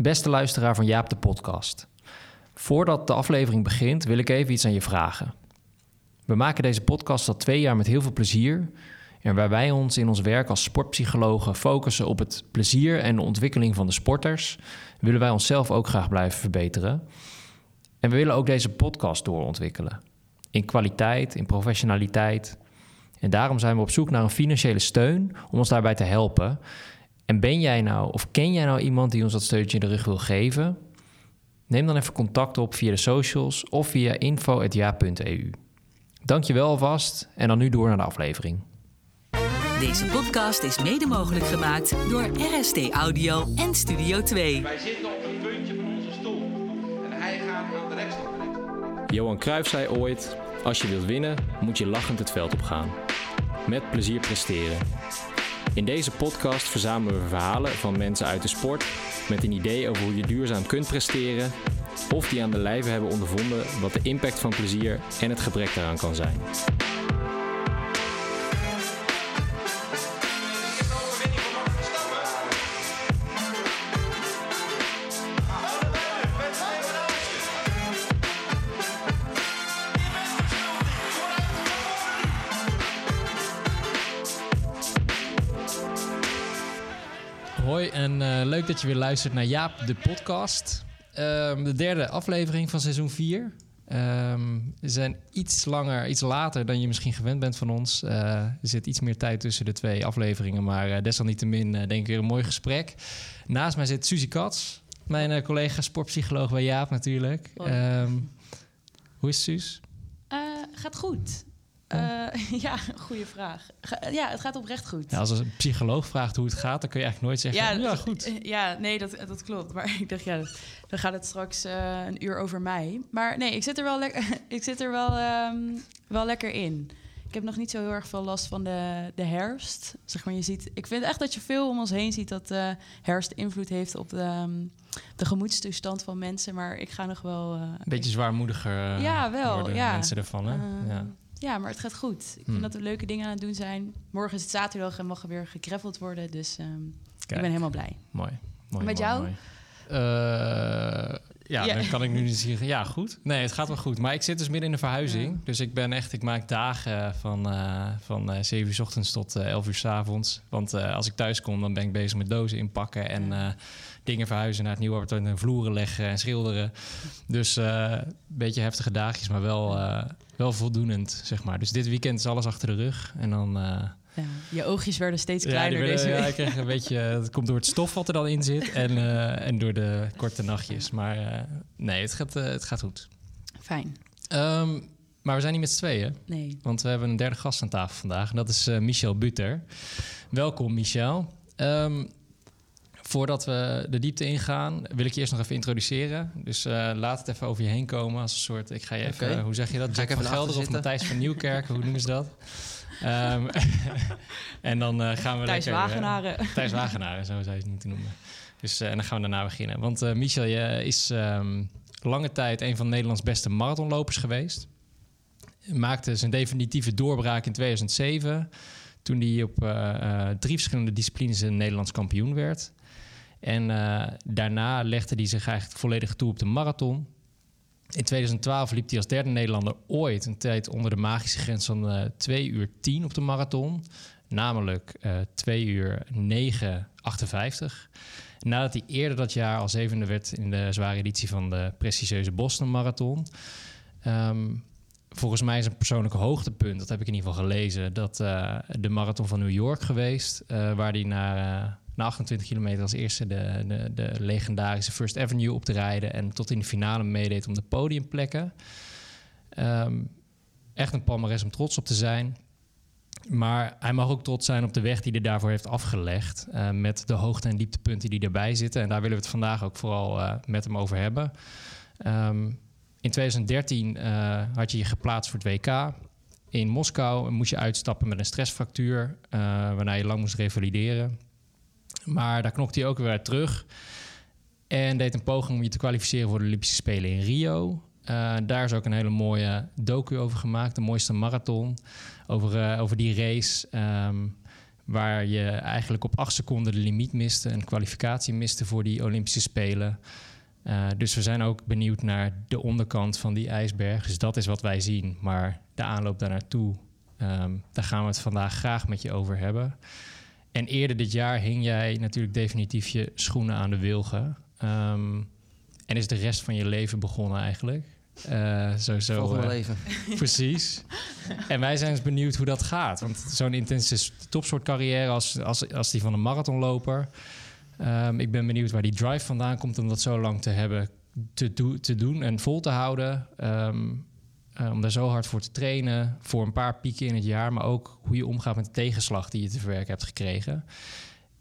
Beste luisteraar van Jaap de podcast. Voordat de aflevering begint wil ik even iets aan je vragen. We maken deze podcast al twee jaar met heel veel plezier. En waar wij ons in ons werk als sportpsychologen focussen op het plezier en de ontwikkeling van de sporters, willen wij onszelf ook graag blijven verbeteren. En we willen ook deze podcast doorontwikkelen. In kwaliteit, in professionaliteit. En daarom zijn we op zoek naar een financiële steun om ons daarbij te helpen. En ben jij nou, of ken jij nou iemand die ons dat steuntje in de rug wil geven? Neem dan even contact op via de socials of via info.ja.eu. Dankjewel alvast en dan nu door naar de aflevering. Deze podcast is mede mogelijk gemaakt door RST Audio en Studio 2. Wij zitten op het puntje van onze stoel. En hij gaat aan de rechtstop. Johan Cruijff zei ooit: Als je wilt winnen, moet je lachend het veld opgaan. Met plezier presteren. In deze podcast verzamelen we verhalen van mensen uit de sport met een idee over hoe je duurzaam kunt presteren of die aan de lijve hebben ondervonden wat de impact van plezier en het gebrek daaraan kan zijn. Dat je weer luistert naar Jaap, de podcast. Ehm, de derde aflevering van seizoen 4. Ehm, we zijn iets langer, iets later dan je misschien gewend bent van ons. Eh, er zit iets meer tijd tussen de twee afleveringen, maar uh, desalniettemin uh, denk ik weer een mooi gesprek. Naast mij zit Suzy Kats, mijn collega sportpsycholoog bij Jaap natuurlijk. Um, hoe is Suus? gaat goed. Ja, uh, ja goede vraag. Ja, het gaat oprecht goed. Ja, als een psycholoog vraagt hoe het gaat, dan kun je eigenlijk nooit zeggen: ja, ja goed. Ja, nee, dat, dat klopt. Maar ik dacht, ja, dan gaat het straks uh, een uur over mij. Maar nee, ik zit er wel, lekker, ik zit er wel, um, wel lekker in. Ik heb nog niet zo heel erg veel last van de, de herfst. Zeg maar, je ziet, ik vind echt dat je veel om ons heen ziet dat de herfst invloed heeft op de, um, de gemoedstoestand van mensen. Maar ik ga nog wel. Uh, een beetje zwaarmoediger. ja, wel. Ja. Mensen ervan, hè? ja. Ja, maar het gaat goed. Ik vind hmm. dat we leuke dingen aan het doen zijn. Morgen is het zaterdag en mag er weer gegreffeld worden. Dus um, ik ben helemaal blij. Mooi. mooi Met mooi, jou? Mooi. Uh, ja, ja, dan kan ik nu niet zeggen. Ja, goed. Nee, het gaat wel goed. Maar ik zit dus midden in de verhuizing. Ja. Dus ik ben echt, ik maak dagen van, uh, van uh, 7 uur s ochtends tot uh, 11 uur s avonds. Want als ik thuis kom, dan ben ik bezig met dozen inpakken en ja. Dingen verhuizen naar het nieuwe appartement en vloeren leggen en schilderen. Dus een beetje heftige dagjes, maar wel, wel voldoenend, zeg maar. Dus dit weekend is alles achter de rug. En dan. Ja, je oogjes werden steeds kleiner ja, werden, deze week. Ja, ik kreeg een beetje... Het komt door het stof wat er dan in zit en, uh, en door de korte nachtjes. Maar uh, nee, het gaat, uh, het gaat goed. Fijn. Um, maar we zijn niet met z'n tweeën. Nee. Want we hebben een derde gast aan tafel vandaag. En dat is Michel Buter. Welkom, Michel. Um, voordat we de diepte ingaan, wil ik je eerst nog even introduceren. Dus laat het even over je heen komen als een soort... Ik ga je even... Okay. hoe zeg je dat? Jack van Gelder of Matthijs van Nieuwkerk? hoe noemen ze dat? Um, en dan uh, gaan we Thijs lekker... Wagenaren. Uh, Thijs Wagenaren, zo zou je het moeten noemen. Dus uh, en dan gaan we daarna beginnen. Want Michel, je is um, lange tijd een van Nederlands beste marathonlopers geweest. Maakte zijn definitieve doorbraak in 2007... toen hij op drie verschillende disciplines een Nederlands kampioen werd. En daarna legde hij zich eigenlijk volledig toe op de marathon... In 2012 liep hij als derde Nederlander ooit een tijd onder de magische grens van uh, 2 uur 10 op de marathon. Namelijk uh, 2 uur 9, 58. Nadat hij eerder dat jaar al zevende werd in de zware editie van de prestigieuze Boston Marathon. Um, volgens mij is een persoonlijke hoogtepunt, dat heb ik in ieder geval gelezen, dat de marathon van New York geweest. Waar hij naar na 28 kilometer als eerste de, de, de, legendarische First Avenue op te rijden en tot in de finale meedeed om de podiumplekken. Um, echt een palmares om trots op te zijn. Maar hij mag ook trots zijn op de weg die hij daarvoor heeft afgelegd. Uh, met de hoogte- en dieptepunten die erbij zitten. En daar willen we het vandaag ook vooral uh, met hem over hebben. Um, in 2013 uh, had je je geplaatst voor het WK. In Moskou moest je uitstappen met een stressfractuur. waarna je lang moest revalideren. Maar daar knokte hij ook weer terug. En deed een poging om je te kwalificeren voor de Olympische Spelen in Rio. Uh, daar is ook een hele mooie docu over gemaakt. De mooiste marathon. Over, uh, over die race. Um, waar je eigenlijk op acht seconden de limiet miste, een kwalificatie miste voor die Olympische Spelen. Uh, dus we zijn ook benieuwd naar de onderkant van die ijsberg. Dus dat is wat wij zien. Maar de aanloop daar naartoe, um, daar gaan we het vandaag graag met je over hebben. En eerder dit jaar hing jij natuurlijk definitief je schoenen aan de wilgen. Um, en is de rest van je leven begonnen eigenlijk. Uh, zo, zo, Volgende uh, leven. Precies. en wij zijn eens benieuwd hoe dat gaat. Want zo'n intense topsoortcarrière als, als, als die van een marathonloper... Um, ik ben benieuwd waar die drive vandaan komt om dat zo lang te hebben te, do te doen en vol te houden. Um, uh, om daar zo hard voor te trainen, voor een paar pieken in het jaar, maar ook hoe je omgaat met de tegenslag die je te verwerken hebt gekregen.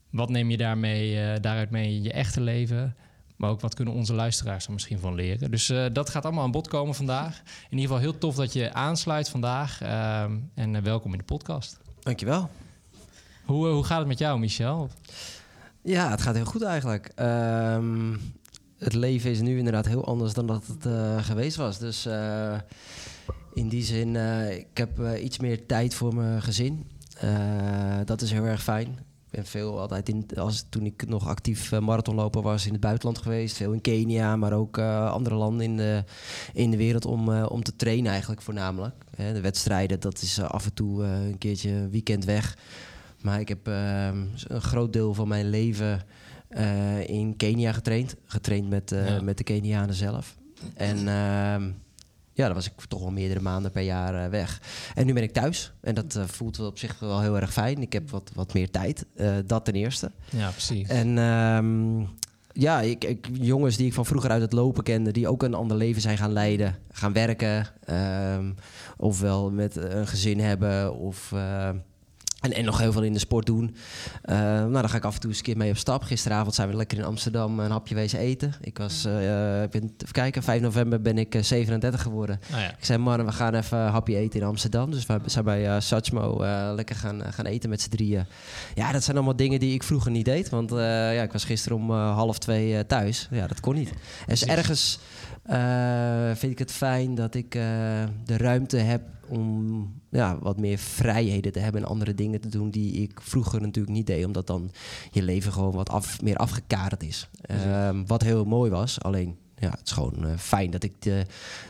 Wat neem je daarmee, uh, daaruit mee in je echte leven? Maar ook wat kunnen onze luisteraars er misschien van leren. Dus uh, dat gaat allemaal aan bod komen vandaag. In ieder geval heel tof dat je aansluit vandaag. Ehm, en welkom in de podcast. Dankjewel. Hoe, hoe gaat het met jou, Michel? Ja, het gaat heel goed eigenlijk. Um, het leven is nu inderdaad heel anders dan dat het uh, geweest was. Dus uh, in die zin, uh, ik heb iets meer tijd voor mijn gezin. dat is heel erg fijn. Ik ben veel altijd in, als, toen ik nog actief marathonloper was in het buitenland geweest. Veel in Kenia, maar ook andere landen in de, in de wereld om, om te trainen eigenlijk voornamelijk. de wedstrijden, dat is af en toe een keertje weekend weg. Maar ik heb een groot deel van mijn leven uh, in Kenia getraind. Getraind met, uh, ja. met de Kenianen zelf. En uh, ja, dan was ik toch wel meerdere maanden per jaar uh, weg. En nu ben ik thuis. En dat voelt op zich wel heel erg fijn. Ik heb wat, wat meer tijd. dat ten eerste. Ja, precies. En um, ja, ik, ik, jongens die ik van vroeger uit het lopen kende, die ook een ander leven zijn gaan leiden, gaan werken, um, ofwel met een gezin hebben of en, en nog heel veel in de sport doen. Uh, nou, dan ga ik af en toe eens een keer mee op stap. Gisteravond zijn we lekker in Amsterdam een hapje wezen eten. Ik was, uh, ben, even kijken, 5 november ben ik 37 geworden. Oh ja. Ik zei, man, we gaan even een hapje eten in Amsterdam. Dus we zijn bij uh, Satchmo lekker gaan, gaan eten met z'n drieën. Ja, dat zijn allemaal dingen die ik vroeger niet deed. Want ja, ik was gisteren om half twee thuis. Ja, dat kon niet. En dus ergens vind ik het fijn dat ik de ruimte heb om ja, wat meer vrijheden te hebben en andere dingen te doen die ik vroeger natuurlijk niet deed. Omdat dan je leven gewoon wat af, meer afgekaderd is. Um, wat heel mooi was. Alleen ja, het is gewoon uh, fijn dat ik de,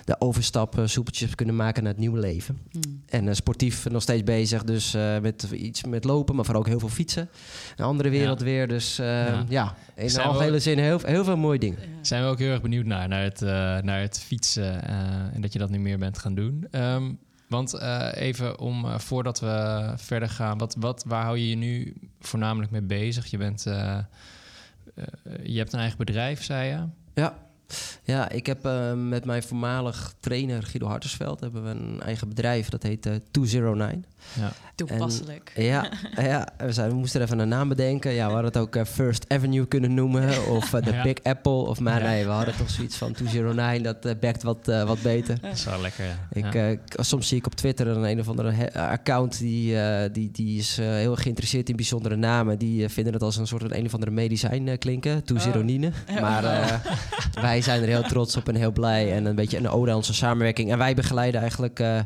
de overstap uh, soepeltjes heb kunnen maken naar het nieuwe leven. Mm. En uh, sportief nog steeds bezig, dus met iets met lopen, maar vooral ook heel veel fietsen. Een andere wereld ja. weer, dus ja. ja. in de algehele zin heel, heel veel mooie dingen. Zijn we ook heel erg benieuwd naar, naar, het, naar het fietsen en dat je dat nu meer bent gaan doen. Um, want uh, even om uh, voordat we verder gaan, wat, wat, waar hou je je nu voornamelijk mee bezig? Je, bent, uh, je hebt een eigen bedrijf, zei je? Ja. Ja, ik heb uh, met mijn voormalig trainer Guido Hartersveld hebben we een eigen bedrijf. Dat heet uh, 209. Ja. Toepasselijk. En, ja, ja we, zijn, we moesten er even een naam bedenken. Ja, we hadden het ook uh, First Avenue kunnen noemen. Of de ja. Big Apple. Of maar nee, we hadden toch zoiets van 209. Dat uh, bekt wat, wat beter. Dat is wel lekker, ja. Ik, soms zie ik op Twitter een, een of andere account... die, die, die is heel geïnteresseerd in bijzondere namen. Die vinden het als een soort een, een of andere medicijn klinken. 209. Oh. Maar wij wij zijn er heel trots op en heel blij. En een beetje een ode aan onze samenwerking. En wij begeleiden eigenlijk uh,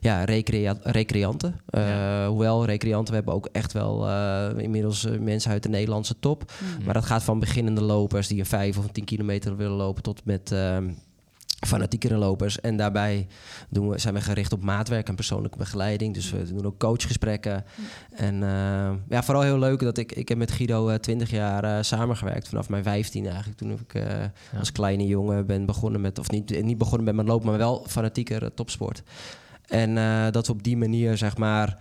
ja, recrea recreanten. Uh, ja. Hoewel recreanten, we hebben ook echt wel uh, inmiddels mensen uit de Nederlandse top. Mm. Maar dat gaat van beginnende lopers die een 5 of een 10 kilometer willen lopen... tot met ehm, fanatiekere lopers. En daarbij doen we, zijn we gericht op maatwerk en persoonlijke begeleiding. Dus we doen ook coachgesprekken. En uh, ja, vooral heel leuk dat ik... Ik heb met Guido uh, 20 jaar uh, samengewerkt. Vanaf mijn 15 eigenlijk. Toen ik ja. als kleine jongen ben begonnen met... Of niet, niet begonnen met mijn lopen, maar wel fanatieker topsport. En dat we op die manier, zeg maar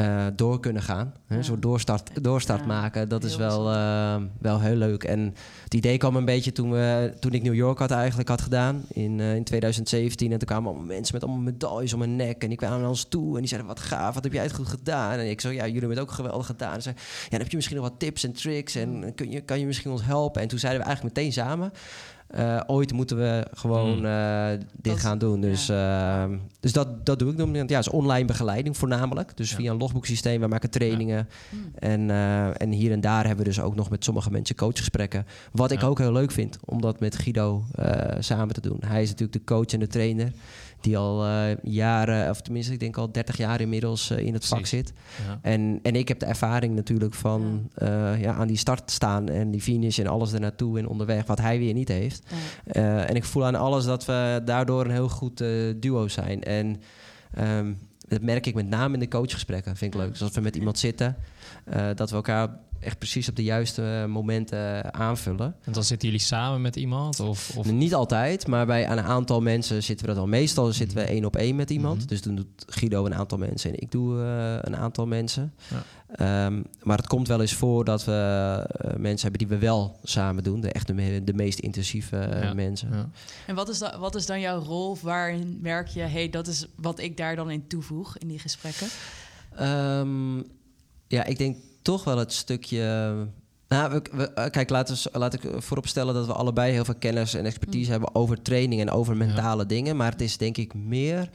uh, door kunnen gaan. Hè? Ja. Zo doorstart, doorstart ja. maken, dat heel is wel, uh, wel heel leuk. En het idee kwam een beetje toen, we, toen ik New York had eigenlijk had gedaan in, uh, in 2017. En toen kwamen allemaal mensen met allemaal medailles om hun nek. En die kwamen naar ons toe en die zeiden, wat gaaf, wat heb jij het goed gedaan? En ik zo, ja, jullie hebben het ook geweldig gedaan. En zei, ja, dan heb je misschien nog wat tips en tricks en kun je, kan je misschien ons helpen? En toen zeiden we eigenlijk meteen samen... Uh, ooit moeten we gewoon uh, dit dat, gaan doen. Dus, ja. uh, dus dat, dat doe ik dan. Ja, is online begeleiding voornamelijk. Dus ja. via een logboeksysteem, we maken trainingen. Hmm. En, eh, en hier en daar hebben we dus ook nog met sommige mensen coachgesprekken. Wat ik ook heel leuk vind, om dat met Guido eh, samen te doen. Hij is natuurlijk de coach en de trainer die al eh, jaren, of tenminste ik denk al 30 jaar inmiddels eh, in het vak Precies. zit. Ja. En, en ik heb de ervaring natuurlijk van ja. ja, aan die start staan en die finish en alles ernaartoe en onderweg, wat hij weer niet heeft. Ja. Eh, en ik voel aan alles dat we daardoor een heel goed eh, duo zijn. En ehm, dat merk ik met name in de coachgesprekken. Vind ik leuk. Dus als we met iemand zitten, eh, dat we elkaar echt precies op de juiste eh, momenten aanvullen. En dan zitten jullie samen met iemand? Of, of... Niet altijd, maar bij een aantal mensen zitten we dat al. Meestal zitten we één op één met iemand. Mhm. Dus dan doet Guido een aantal mensen en ik doe eh, een aantal mensen. Ja. Ehm, maar het komt wel eens voor dat we eh, mensen hebben die we wel samen doen. De echt de, me- de meest intensieve eh, Ja. mensen. Ja. En wat is, dan, wat is dan jouw rol? Of waarin merk je, hey, dat is wat ik daar dan in toevoeg in die gesprekken? Ehm, ja, ik denk toch wel het stukje. Nou, we, we- eh, kijk, laten we, laat ik vooropstellen dat we allebei heel veel kennis en expertise Mm. hebben over training en over mentale dingen. Maar het is denk ik meer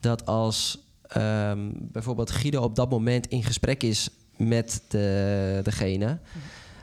dat als ehm, bijvoorbeeld Guido op dat moment in gesprek is met de, degene.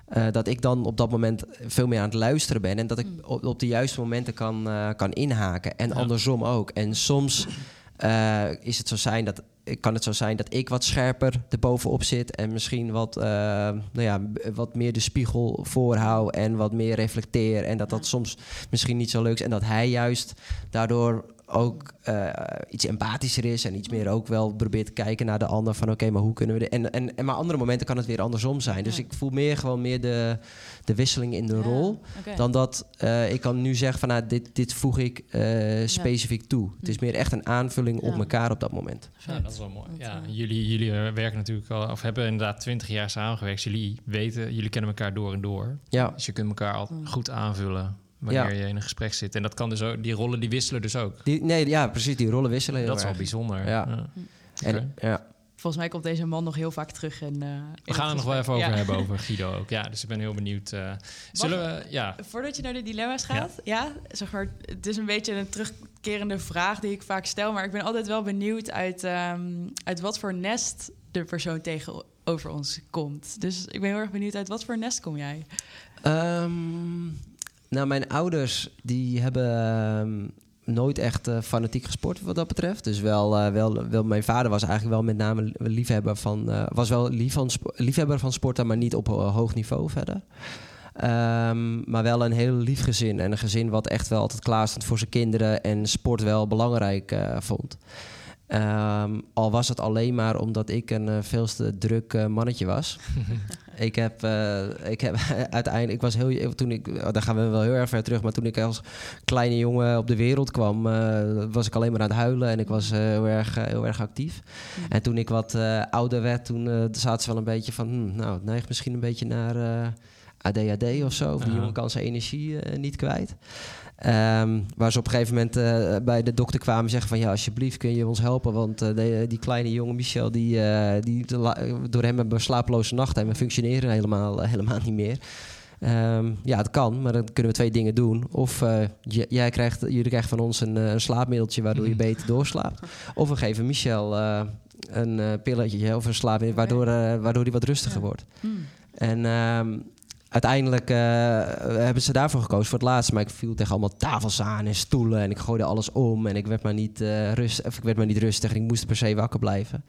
eh, dat ik dan op dat moment veel meer aan het luisteren ben. En dat ik Mm. op, op de juiste momenten kan, eh, kan inhaken. En Ja. andersom ook. En soms eh, is het zo zijn dat, kan het zo zijn dat ik wat scherper erbovenop zit. En misschien wat, eh, nou ja, wat meer de spiegel voorhoud. En wat meer reflecteer. En dat dat soms misschien niet zo leuk is. En dat hij juist daardoor ook eh, iets empathischer is en iets meer ook wel probeert te kijken naar de ander van oké, maar hoe kunnen we de en, en, en maar andere momenten kan het weer andersom zijn. Dus Ja. ik voel meer gewoon meer de, de wisseling in de Ja, rol dan dat eh, ik kan nu zeggen van nou, dit, dit voeg ik eh, specifiek toe. Het is meer echt een aanvulling op elkaar op dat moment. Ja, dat is wel mooi. Ja, jullie, jullie werken natuurlijk al, of hebben inderdaad twintig jaar samengewerkt. Jullie weten, jullie kennen elkaar door en door. Ja, Dus je kunt elkaar al Mm. goed aanvullen wanneer Ja. je in een gesprek zit. En dat kan dus ook, die rollen die wisselen dus ook. die, nee, ja precies, die rollen wisselen heel dat is wel bijzonder. Ja. En, ja. Volgens mij komt deze man nog heel vaak terug. In, eh, We het gaan er nog wel even over Ja. hebben, over Guido ook. Ja, dus ik ben heel benieuwd. eh, zullen we, ja, Voordat je naar de dilemma's gaat, ja. zeg maar, het is een beetje een terugkerende vraag die ik vaak stel, maar ik ben altijd wel benieuwd uit, ehm, uit wat voor nest de persoon tegenover ons komt. Dus ik ben heel erg benieuwd uit wat voor nest kom jij? Ehm, nou, mijn ouders die hebben ehm, nooit echt eh, fanatiek gesport wat dat betreft. Dus wel, eh, wel, wel, mijn vader was eigenlijk wel met name li- liefhebber van, eh, was wel lief van liefhebber van sporten, maar niet op hoog niveau verder. Ehm, maar wel een heel lief gezin. En een gezin wat echt wel altijd klaar stond voor zijn kinderen en sport wel belangrijk vond. Ehm, al was het alleen maar omdat ik een eh, veel te druk eh, mannetje was. ik heb, eh, ik heb uiteindelijk, ik was heel, toen ik, oh, daar gaan we wel heel erg ver terug, maar toen ik als kleine jongen op de wereld kwam, was ik alleen maar aan het huilen en ik was heel, erg, heel erg actief. En toen ik wat ouder werd, toen zaten ze wel een beetje van, hm, nou, het neigt misschien een beetje naar ADHD of zo. Of die jongen kan zijn energie niet kwijt. Ehm, waar ze op een gegeven moment eh, bij de dokter kwamen en zeggen van... ja, alsjeblieft kun je ons helpen, want eh, die kleine jongen Michel... die, eh, die door hem hebben we slapeloze nachten en we functioneren helemaal, helemaal niet meer. Ehm, ja, het kan, maar dan kunnen we twee dingen doen. Of jij krijgt, jullie krijgen van ons een, een slaapmiddeltje waardoor je beter doorslaapt. Of we geven Michel een pilletje of een slaapmiddel waardoor, waardoor hij wat rustiger wordt. Hmm. En ehm, uiteindelijk eh, hebben ze daarvoor gekozen voor het laatste. Maar ik viel tegen allemaal tafels aan en stoelen. En ik gooide alles om. En ik werd maar niet, eh, rust, of ik werd maar niet rustig. En ik moest per se wakker blijven.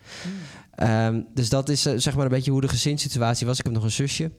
Ehm, dus dat is eh, zeg maar een beetje hoe de gezinssituatie was. Ik heb nog een zusje.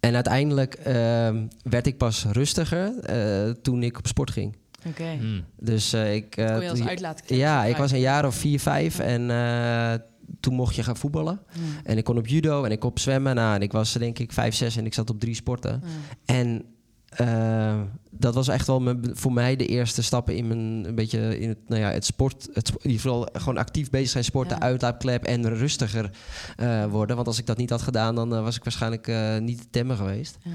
En uiteindelijk ehm, werd ik pas rustiger eh, toen ik op sport ging. Oké. Hmm. Dus eh, ik... eh, Kon je als die- uitlaatklep ja, ik was een jaar of vier, vijf. En eh, toen mocht je gaan voetballen. Ja. En ik kon op judo en ik kon op zwemmen. Nou, en ik was denk ik vijf, zes en ik zat op drie sporten. Ja. En eh, dat was echt wel mijn- voor mij de eerste stappen in mijn een beetje in het, nou ja, het sport. Het, in ieder geval gewoon actief bezig zijn, sporten, Ja. uitlaatklep en rustiger eh, worden. Want als ik dat niet had gedaan, dan eh, was ik waarschijnlijk niet te temmen geweest. Ja.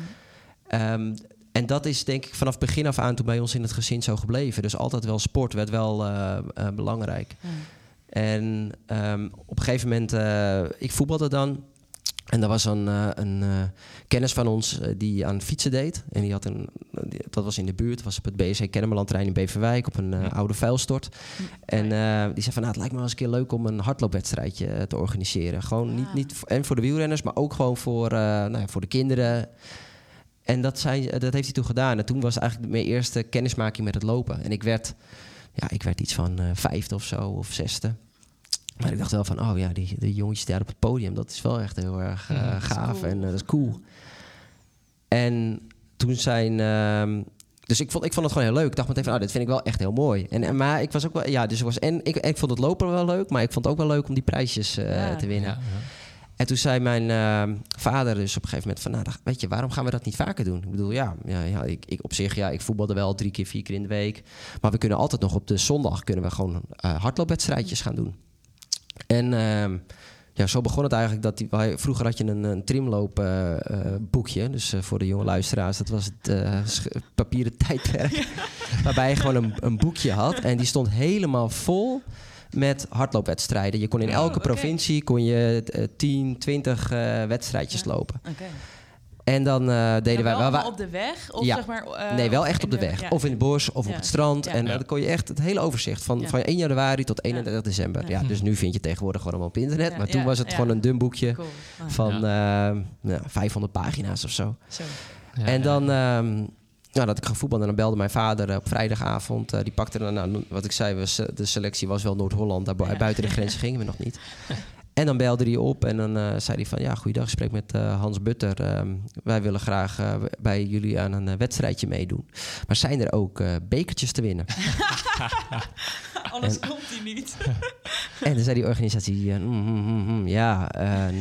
Ehm, en dat is denk ik vanaf begin af aan toen bij ons in het gezin zo gebleven. Dus altijd wel sport werd wel belangrijk. En ehm, op een gegeven moment, eh, ik voetbalde dan. En er was een, eh, een eh, kennis van ons die aan fietsen deed. En die had een, die- dat was in de buurt, was op het BSC Kennemerlandterrein in Beverwijk op een Ja. oude vuilstort. En die zei van, nou, het lijkt me wel eens een keer leuk om een hardloopwedstrijdje te organiseren. Gewoon niet, niet en voor de wielrenners, maar ook gewoon voor, nou ja, voor de kinderen. En dat, zei, dat heeft hij toen gedaan. En toen was eigenlijk mijn eerste kennismaking met het lopen. En ik werd, ja, ik werd iets van vijfde of zo, of zesde. Maar ik dacht wel van, oh ja, die, die jongetjes daar op het podium, dat is wel echt heel erg eh, gaaf cool. en eh, dat is cool. En toen zijn... ehm, dus ik vond, ik vond het gewoon heel leuk. Ik dacht meteen van, oh, dit vind ik wel echt heel mooi. En, en, maar ik was ook wel... Ja, dus ik was... En ik, ik vond het lopen wel leuk, maar ik vond het ook wel leuk om die prijsjes eh, Ja. te winnen. Ja. En toen zei mijn ehm, vader dus op een gegeven moment van... Nou, weet je, waarom gaan we dat niet vaker doen? Ik bedoel, ja, ja, ja ik, ik op zich, ja, ik voetbalde wel drie keer, vier keer in de week. Maar we kunnen altijd nog op de zondag kunnen we gewoon hardloopwedstrijdjes gaan doen. En ehm, ja, zo begon het eigenlijk dat die, wij- vroeger had je een, een trimloop eh, eh. Dus eh, voor de jonge luisteraars, dat was het papieren tijdperk. Waarbij je gewoon een, een boekje had. En die stond helemaal vol met hardloopwedstrijden. Je kon in Oh, elke provincie kon je eh, 10, 20 eh, wedstrijdjes Ja. lopen. En dan eh, deden wij... wel op de weg? Of Ja. zeg maar, eh, nee, wel echt op de weg. ja. Of in het bos of Ja. op het strand. Ja. En Ja. dan kon je echt het hele overzicht van, Ja. van 1 januari tot 31 december. Ja. Ja. dus nu vind je tegenwoordig gewoon allemaal op internet. Ja, Maar toen ja, was het ja. gewoon een dun boekje Cool. Ah, van eh, ja, 500 pagina's of zo. zo. Ja, en ja. dan, ehm nou, dat ik ging voetballen, en dan belde mijn vader eh, op vrijdagavond. eh, die pakte dan, nou, wat ik zei, was, eh, de selectie was wel Noord-Holland. Daar bu- Ja. buiten de grenzen gingen we nog niet. En dan belde hij op en dan eh, zei hij van... ja, goeiedag, ik spreek met eh, Hans Butter. Ehm, wij willen graag eh, bij jullie aan een wedstrijdje meedoen. Maar zijn er ook bekertjes te winnen? Anders komt hij niet. en dan zei die organisatie... mm, mm, mm, ja,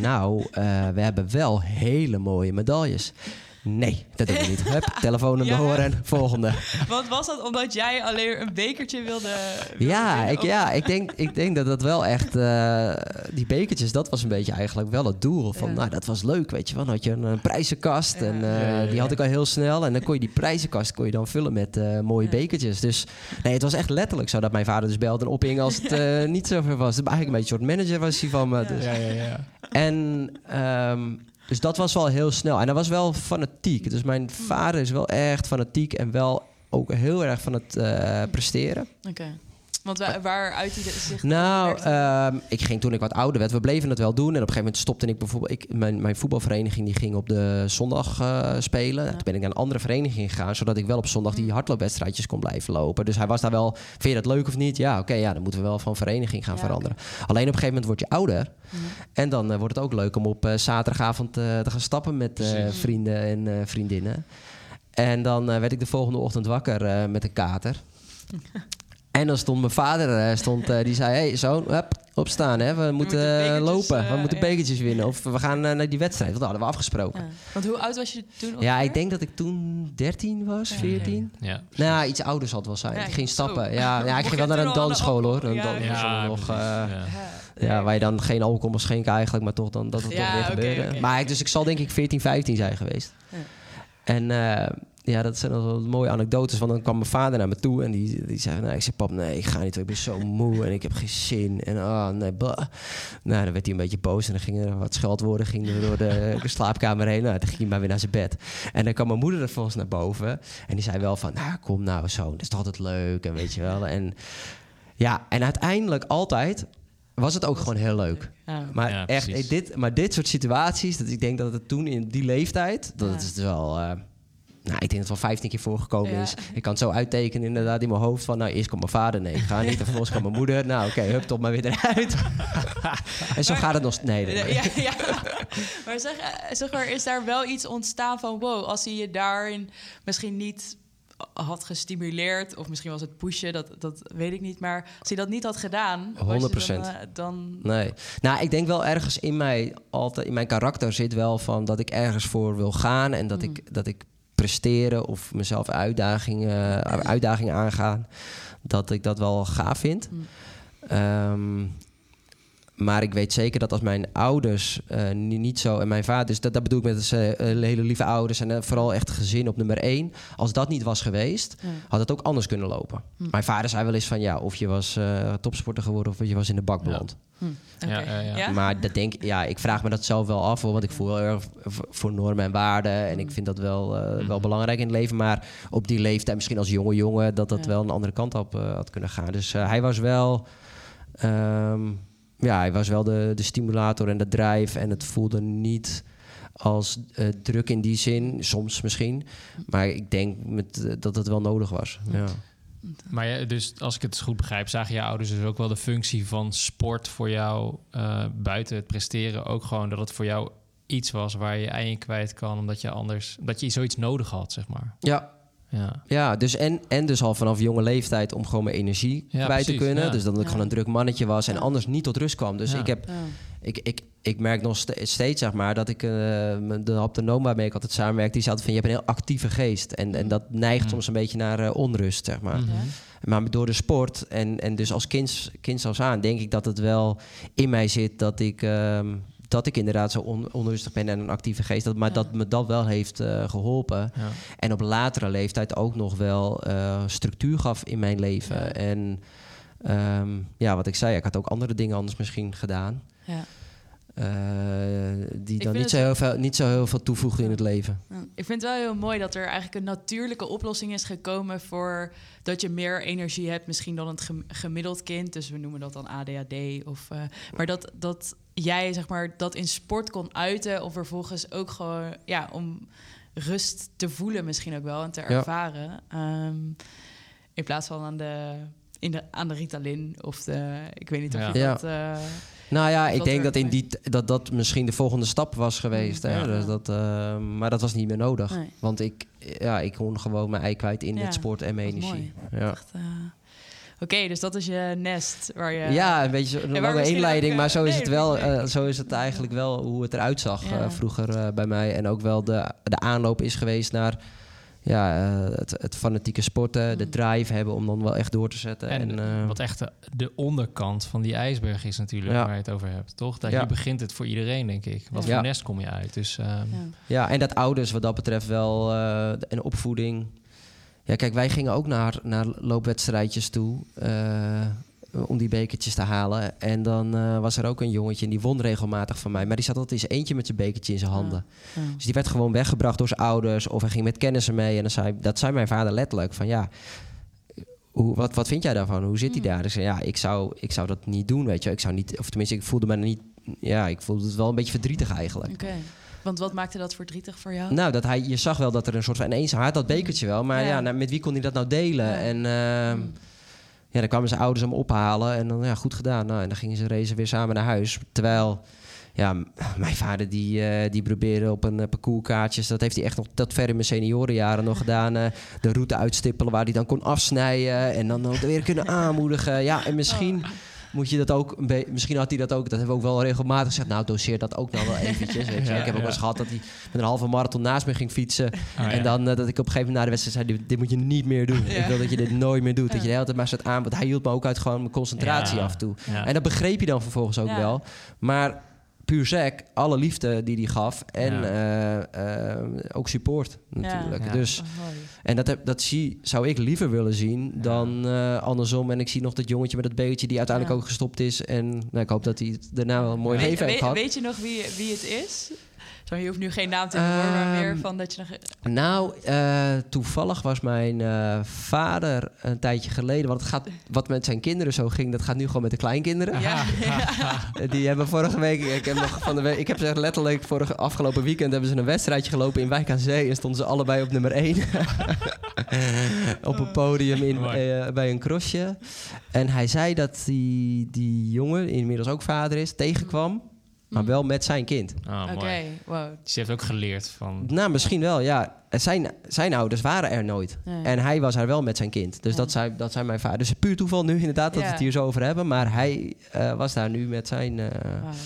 nou, we hebben wel hele mooie medailles. Nee, dat doen we niet. Hup, telefoonnummer Ja. horen en volgende. Want was dat omdat jij alleen een bekertje wilde, wilde Ja, winnen? ik, Of- ja ik, denk, ik denk dat dat wel echt... eh, die bekertjes, dat was een beetje eigenlijk wel het doel. Van, Ja. nou, dat was leuk, weet je wel. Dan had je een, prijzenkast Ja. en eh, Ja, ja, ja. die had ik al heel snel. En dan kon je die prijzenkast kon je dan vullen met eh, mooie Ja. bekertjes. Dus nee, het was echt letterlijk zo dat mijn vader dus belde en opging als het eh, niet zo ver was. Eigenlijk een beetje een soort manager was hij van me. Ja. Dus. Ja, ja, ja. En ehm, dus dat was wel heel snel. En dat was wel fanatiek. Dus mijn vader is wel echt fanatiek en wel ook heel erg van het eh, presteren. Oké. Want waar, waar uit hij de- zich... Nou, ehm, ik ging toen ik wat ouder werd. We bleven het wel doen. En op een gegeven moment stopte ik bijvoorbeeld... Ik, mijn, mijn voetbalvereniging die ging op de zondag eh, spelen. Toen ben ik naar een andere vereniging gegaan... zodat ik wel op zondag die hardloopwedstrijdjes kon blijven lopen. Dus hij was daar wel... Vind je dat leuk of niet? Ja, oké. ja, dan moeten we wel van vereniging gaan Ja, veranderen. Alleen op een gegeven moment word je ouder. Mhm. En dan eh, wordt het ook leuk om op eh, zaterdagavond eh, te gaan stappen... met eh, vrienden en eh, vriendinnen. En dan eh, werd ik de volgende ochtend wakker eh, met een kater. En dan stond mijn vader, eh, stond, eh, die zei... hey, zoon, hup, opstaan, hè. we moeten moeten eh, lopen. we moeten bekertjes winnen. Of we gaan naar die wedstrijd. Want dat hadden we afgesproken. Ja. Want hoe oud was je toen? Ja, ik denk dat ik toen 13 was, Ja. 14. Ja. Nou, ja, iets ouder zal het wel zijn. Ja, ik ging stappen. Ja, ja, ik ging wel naar een dansschool, hoor. Een Ja, dans- Ja, nog, eh, ja. Waar je dan geen alcohol mag schenken eigenlijk, maar toch dan dat het Ja, toch weer oké, gebeurde. Maar ik, dus ik zal denk ik 14, 15 zijn geweest. Ja. En eh, ja, dat zijn wel mooie anekdotes. Want dan kwam mijn vader naar me toe en die, die zei... Nou, ik zei, pap, nee, ik ga niet. Ik ben zo moe en ik heb geen zin. En oh, nee, bah. Nou, dan werd hij een beetje boos. En dan gingen er wat scheldwoorden gingen er door de, de slaapkamer heen. Nou, dan ging hij maar weer naar zijn bed. En dan kwam mijn moeder er volgens naar boven. En die zei wel van, nou, kom nou zo. Dat is toch altijd leuk en weet je wel. En ja, en uiteindelijk altijd was het ook gewoon heel leuk. Ja. Maar Ja, echt, dit, maar dit soort situaties, dat ik denk dat het toen in die leeftijd, dat Ja. het is wel, eh, nou, ik denk dat het wel 15 keer voorgekomen Ja. is. Ik kan het zo uittekenen inderdaad in mijn hoofd van, nou, eerst komt mijn vader, nee, ik ga niet. En vervolgens kwam mijn moeder, nou, oké, hup, top maar weer eruit. en zo gaat het nog, nee, nee, nee. Ja, ja. Maar zeg, eh, zeg maar, is daar wel iets ontstaan van... wow, als hij je daarin misschien niet had gestimuleerd... of misschien was het pushen, dat, dat weet ik niet... maar als hij dat niet had gedaan... was je 100%. Dan, eh, dan Nee. Nou, ik denk wel ergens in mij altijd, in mijn karakter zit wel van dat ik ergens voor wil gaan en dat, ik, dat ik presteren of mezelf uitdagingen, uitdagingen aangaan, dat ik dat wel gaaf vind. Mm. Ehm, maar ik weet zeker dat als mijn ouders eh, ni- niet zo... En mijn vader, dus dat, dat bedoel ik met dus, eh, eh, hele lieve ouders... en vooral echt gezin op nummer één. Als dat niet was geweest, Ja. had het ook anders kunnen lopen. Hm. Mijn vader zei wel eens van... ja, of je was eh, topsporter geworden of je was in de bak Ja. beland. Hm. Ja, ja, ja. Ja? Maar dat denk, ja, ik vraag me dat zelf wel af, hoor, want ik voel heel erg voor normen en waarden. En ik vind dat wel, eh, wel belangrijk in het leven. Maar op die leeftijd, misschien als jonge jongen, dat dat Ja. wel een andere kant op eh, had kunnen gaan. Dus eh, hij was wel, ehm, ja, hij was wel de, de stimulator en de drijf. En het voelde niet als eh, druk in die zin, soms misschien. Maar ik denk met, eh, dat het wel nodig was. Ja. Maar ja, dus als ik het goed begrijp, zagen je ouders dus ook wel de functie van sport voor jou eh, buiten het presteren. Ook gewoon dat het voor jou iets was waar je ei in kwijt kan, omdat je anders, dat je zoiets nodig had, zeg maar. ja, Ja. Ja, dus en, en dus al vanaf jonge leeftijd om gewoon mijn energie Ja, kwijt te kunnen. ja. Dus dat ik Ja. gewoon een druk mannetje was en Ja. anders niet tot rust kwam. Dus Ja. ik, heb, Ja. ik, ik, ik merk nog ste- steeds, zeg maar, dat ik eh, de haptonoom waarmee ik altijd samenwerk, die zei altijd van, je hebt een heel actieve geest. En, en dat neigt Mm. soms een beetje naar eh, onrust, zeg maar. Mhm. Ja. Maar door de sport en, en dus als kind, kind als aan, denk ik dat het wel in mij zit dat ik, ehm, dat ik inderdaad zo on- onrustig ben en een actieve geest. Dat, maar Ja. dat me dat wel heeft eh, geholpen. Ja. En op latere leeftijd ook nog wel eh, structuur gaf in mijn leven. Ja. En ehm, ja, wat ik zei, ik had ook andere dingen anders misschien gedaan. Ja. eh, die dan niet zo, heel veel, niet zo heel veel toevoegden in het leven. Ja, Ik vind het wel heel mooi dat er eigenlijk een natuurlijke oplossing is gekomen voor dat je meer energie hebt, misschien dan het gem- gemiddeld kind. Dus we noemen dat dan ADHD. Of, maar dat, dat jij zeg maar dat in sport kon uiten, of vervolgens ook gewoon ja, om rust te voelen, misschien ook wel en te Ja. ervaren. Ehm, in plaats van aan de, in de, aan de Ritalin of de. Ik weet niet of Ja. je Ja. dat. eh, Nou ja, ik denk dat, in die, dat dat misschien de volgende stap was geweest. Hè? Ja. Dus dat, eh, maar dat was niet meer nodig. Nee. Want ik, ja, ik kon gewoon mijn ei kwijt in Ja, het sport en mijn energie. mooi. Ja. echt, eh, Oké, dus dat is je nest waar je. Ja, een beetje zo- een lange inleiding, ook, maar eh, zo is, nee, het wel, eh, zo is het eigenlijk wel hoe het eruit zag Ja. eh, vroeger eh, bij mij. En ook wel de, de aanloop is geweest naar ja, eh, het, het fanatieke sporten, de Mm. drive hebben om dan wel echt door te zetten. En, En, eh, wat echt de, de onderkant van die ijsberg is natuurlijk Ja. waar je het over hebt, toch? Dat Ja. hier begint het voor iedereen, denk ik. Wat Ja. voor nest kom je uit? Dus ehm, Ja. ja, en dat ouders wat dat betreft wel eh en opvoeding. Ja, kijk, wij gingen ook naar, naar loopwedstrijdjes toe. eh, om die bekertjes te halen. En dan eh, was er ook een jongetje en die won regelmatig van mij. Maar die zat altijd eens eentje met zijn bekertje in zijn handen. Ja. Dus die werd gewoon weggebracht door zijn ouders. Of hij ging met kennissen mee. En dan zei, dat zei mijn vader letterlijk. Van ja, hoe, wat, wat vind jij daarvan? Hoe zit hij Mm. daar? Ik zei, ja, ik zou, ik zou dat niet doen, weet je. Ik zou niet, of tenminste, ik voelde me niet... Ja, ik voelde het wel een beetje verdrietig eigenlijk. Oké. Want wat maakte dat verdrietig voor jou? Nou, dat hij, je zag wel dat er een soort van... Ineens, hij had dat bekertje wel. Maar Ja. ja, nou, met wie kon hij dat nou delen? Ja. En... ehm, ja, dan kwamen zijn ouders hem ophalen en dan, ja, goed gedaan. Nou, en dan gingen ze racen weer samen naar huis. Terwijl, ja, mijn vader die, eh, die probeerde op een uh, parcourskaartjes... dat heeft hij echt nog tot ver in mijn seniorenjaren nog gedaan... eh, de route uitstippelen waar hij dan kon afsnijden... en dan ook weer kunnen aanmoedigen. Ja, en misschien... Oh. Moet je dat ook, een be- misschien had hij dat ook, dat hebben we ook wel regelmatig gezegd. Nou, doseer dat ook nou wel eventjes. Weet je. Ja, ik heb ook wel eens gehad dat hij met een halve marathon naast me ging fietsen. ah, En ja. dan eh, dat ik op een gegeven moment na de wedstrijd zei: dit, dit moet je niet meer doen. Ja. Ik wil dat je dit nooit meer doet. Dat je de hele tijd maar zit aan. Want hij hield me ook uit gewoon mijn concentratie Ja. af en toe. Ja. En dat begreep je dan vervolgens ook Ja. wel. Maar puur sec, alle liefde die hij gaf. En Ja. eh, eh, ook support natuurlijk. Ja. Dus, Oh, en dat, heb, dat zie, zou ik liever willen zien dan eh, andersom. En ik zie nog dat jongetje met dat beetje die uiteindelijk Ja. ook gestopt is. En nou, ik hoop dat hij het daarna wel een mooi leven heeft weet, gehad. weet je nog wie, wie het is? Zo, je hoeft nu geen naam te noemen, maar meer Ehm, van dat je nog... Nou, eh, toevallig was mijn eh, vader een tijdje geleden... want het gaat, wat met zijn kinderen zo ging... dat gaat nu gewoon met de kleinkinderen. Ja, Die hebben vorige week... Ik heb, nog van de week, ik heb ze letterlijk vorige afgelopen weekend... hebben ze een wedstrijdje gelopen in Wijk aan Zee... en stonden ze allebei op nummer 1. op een podium in, eh, bij een crossje. En hij zei dat die, die jongen, inmiddels ook vader is... tegenkwam, maar wel met zijn kind. Ah, Oké, wow. Dus je heeft ook geleerd van... Nou, misschien wel, ja. Zijn, zijn ouders waren er nooit. Nee. En hij was er wel met zijn kind. Dus Ja. dat, zei, dat zijn mijn vader. Dus puur toeval nu inderdaad dat we het hier zo over hebben. Maar hij eh, was daar nu met zijn... eh.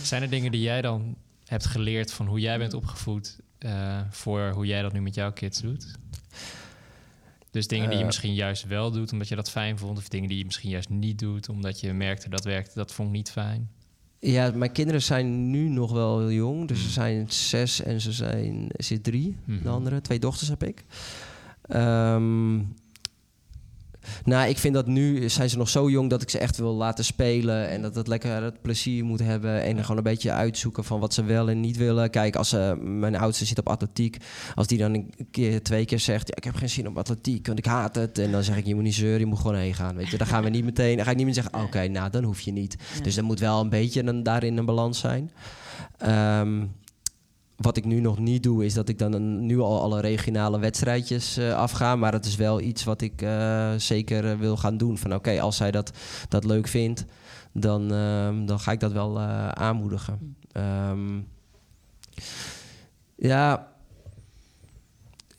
Zijn er dingen die jij dan hebt geleerd van hoe jij bent opgevoed... eh, voor hoe jij dat nu met jouw kids doet? Dus dingen die je misschien juist wel doet omdat je dat fijn vond... of dingen die je misschien juist niet doet omdat je merkte dat werkte, dat vond ik niet fijn. Ja, mijn kinderen zijn nu nog wel heel jong. Dus Mm. ze zijn zes en ze zijn ze drie. Mhm. De andere, twee dochters heb ik. Ehm, nou, ik vind dat nu zijn ze nog zo jong dat ik ze echt wil laten spelen. En dat het lekker het plezier moet hebben. En gewoon een beetje uitzoeken van wat ze wel en niet willen. Kijk, als eh, mijn oudste zit op atletiek. Als die dan een keer, twee keer zegt... Ja, ik heb geen zin op atletiek, want ik haat het. En dan zeg ik, je moet niet zeuren, je moet gewoon heen gaan. Weet je, dan gaan we niet meteen... Dan ga ik niet meer zeggen, oké, nou, dan hoef je niet. Ja. Dus er moet wel een beetje een, daarin een balans zijn. Ehm, wat ik nu nog niet doe, is dat ik dan een- nu al alle regionale wedstrijdjes eh, afga. Maar het is wel iets wat ik eh, zeker eh, wil gaan doen. Van oké, als zij dat, dat leuk vindt, dan, ehm, dan ga ik dat wel eh, aanmoedigen. Ehm, ja.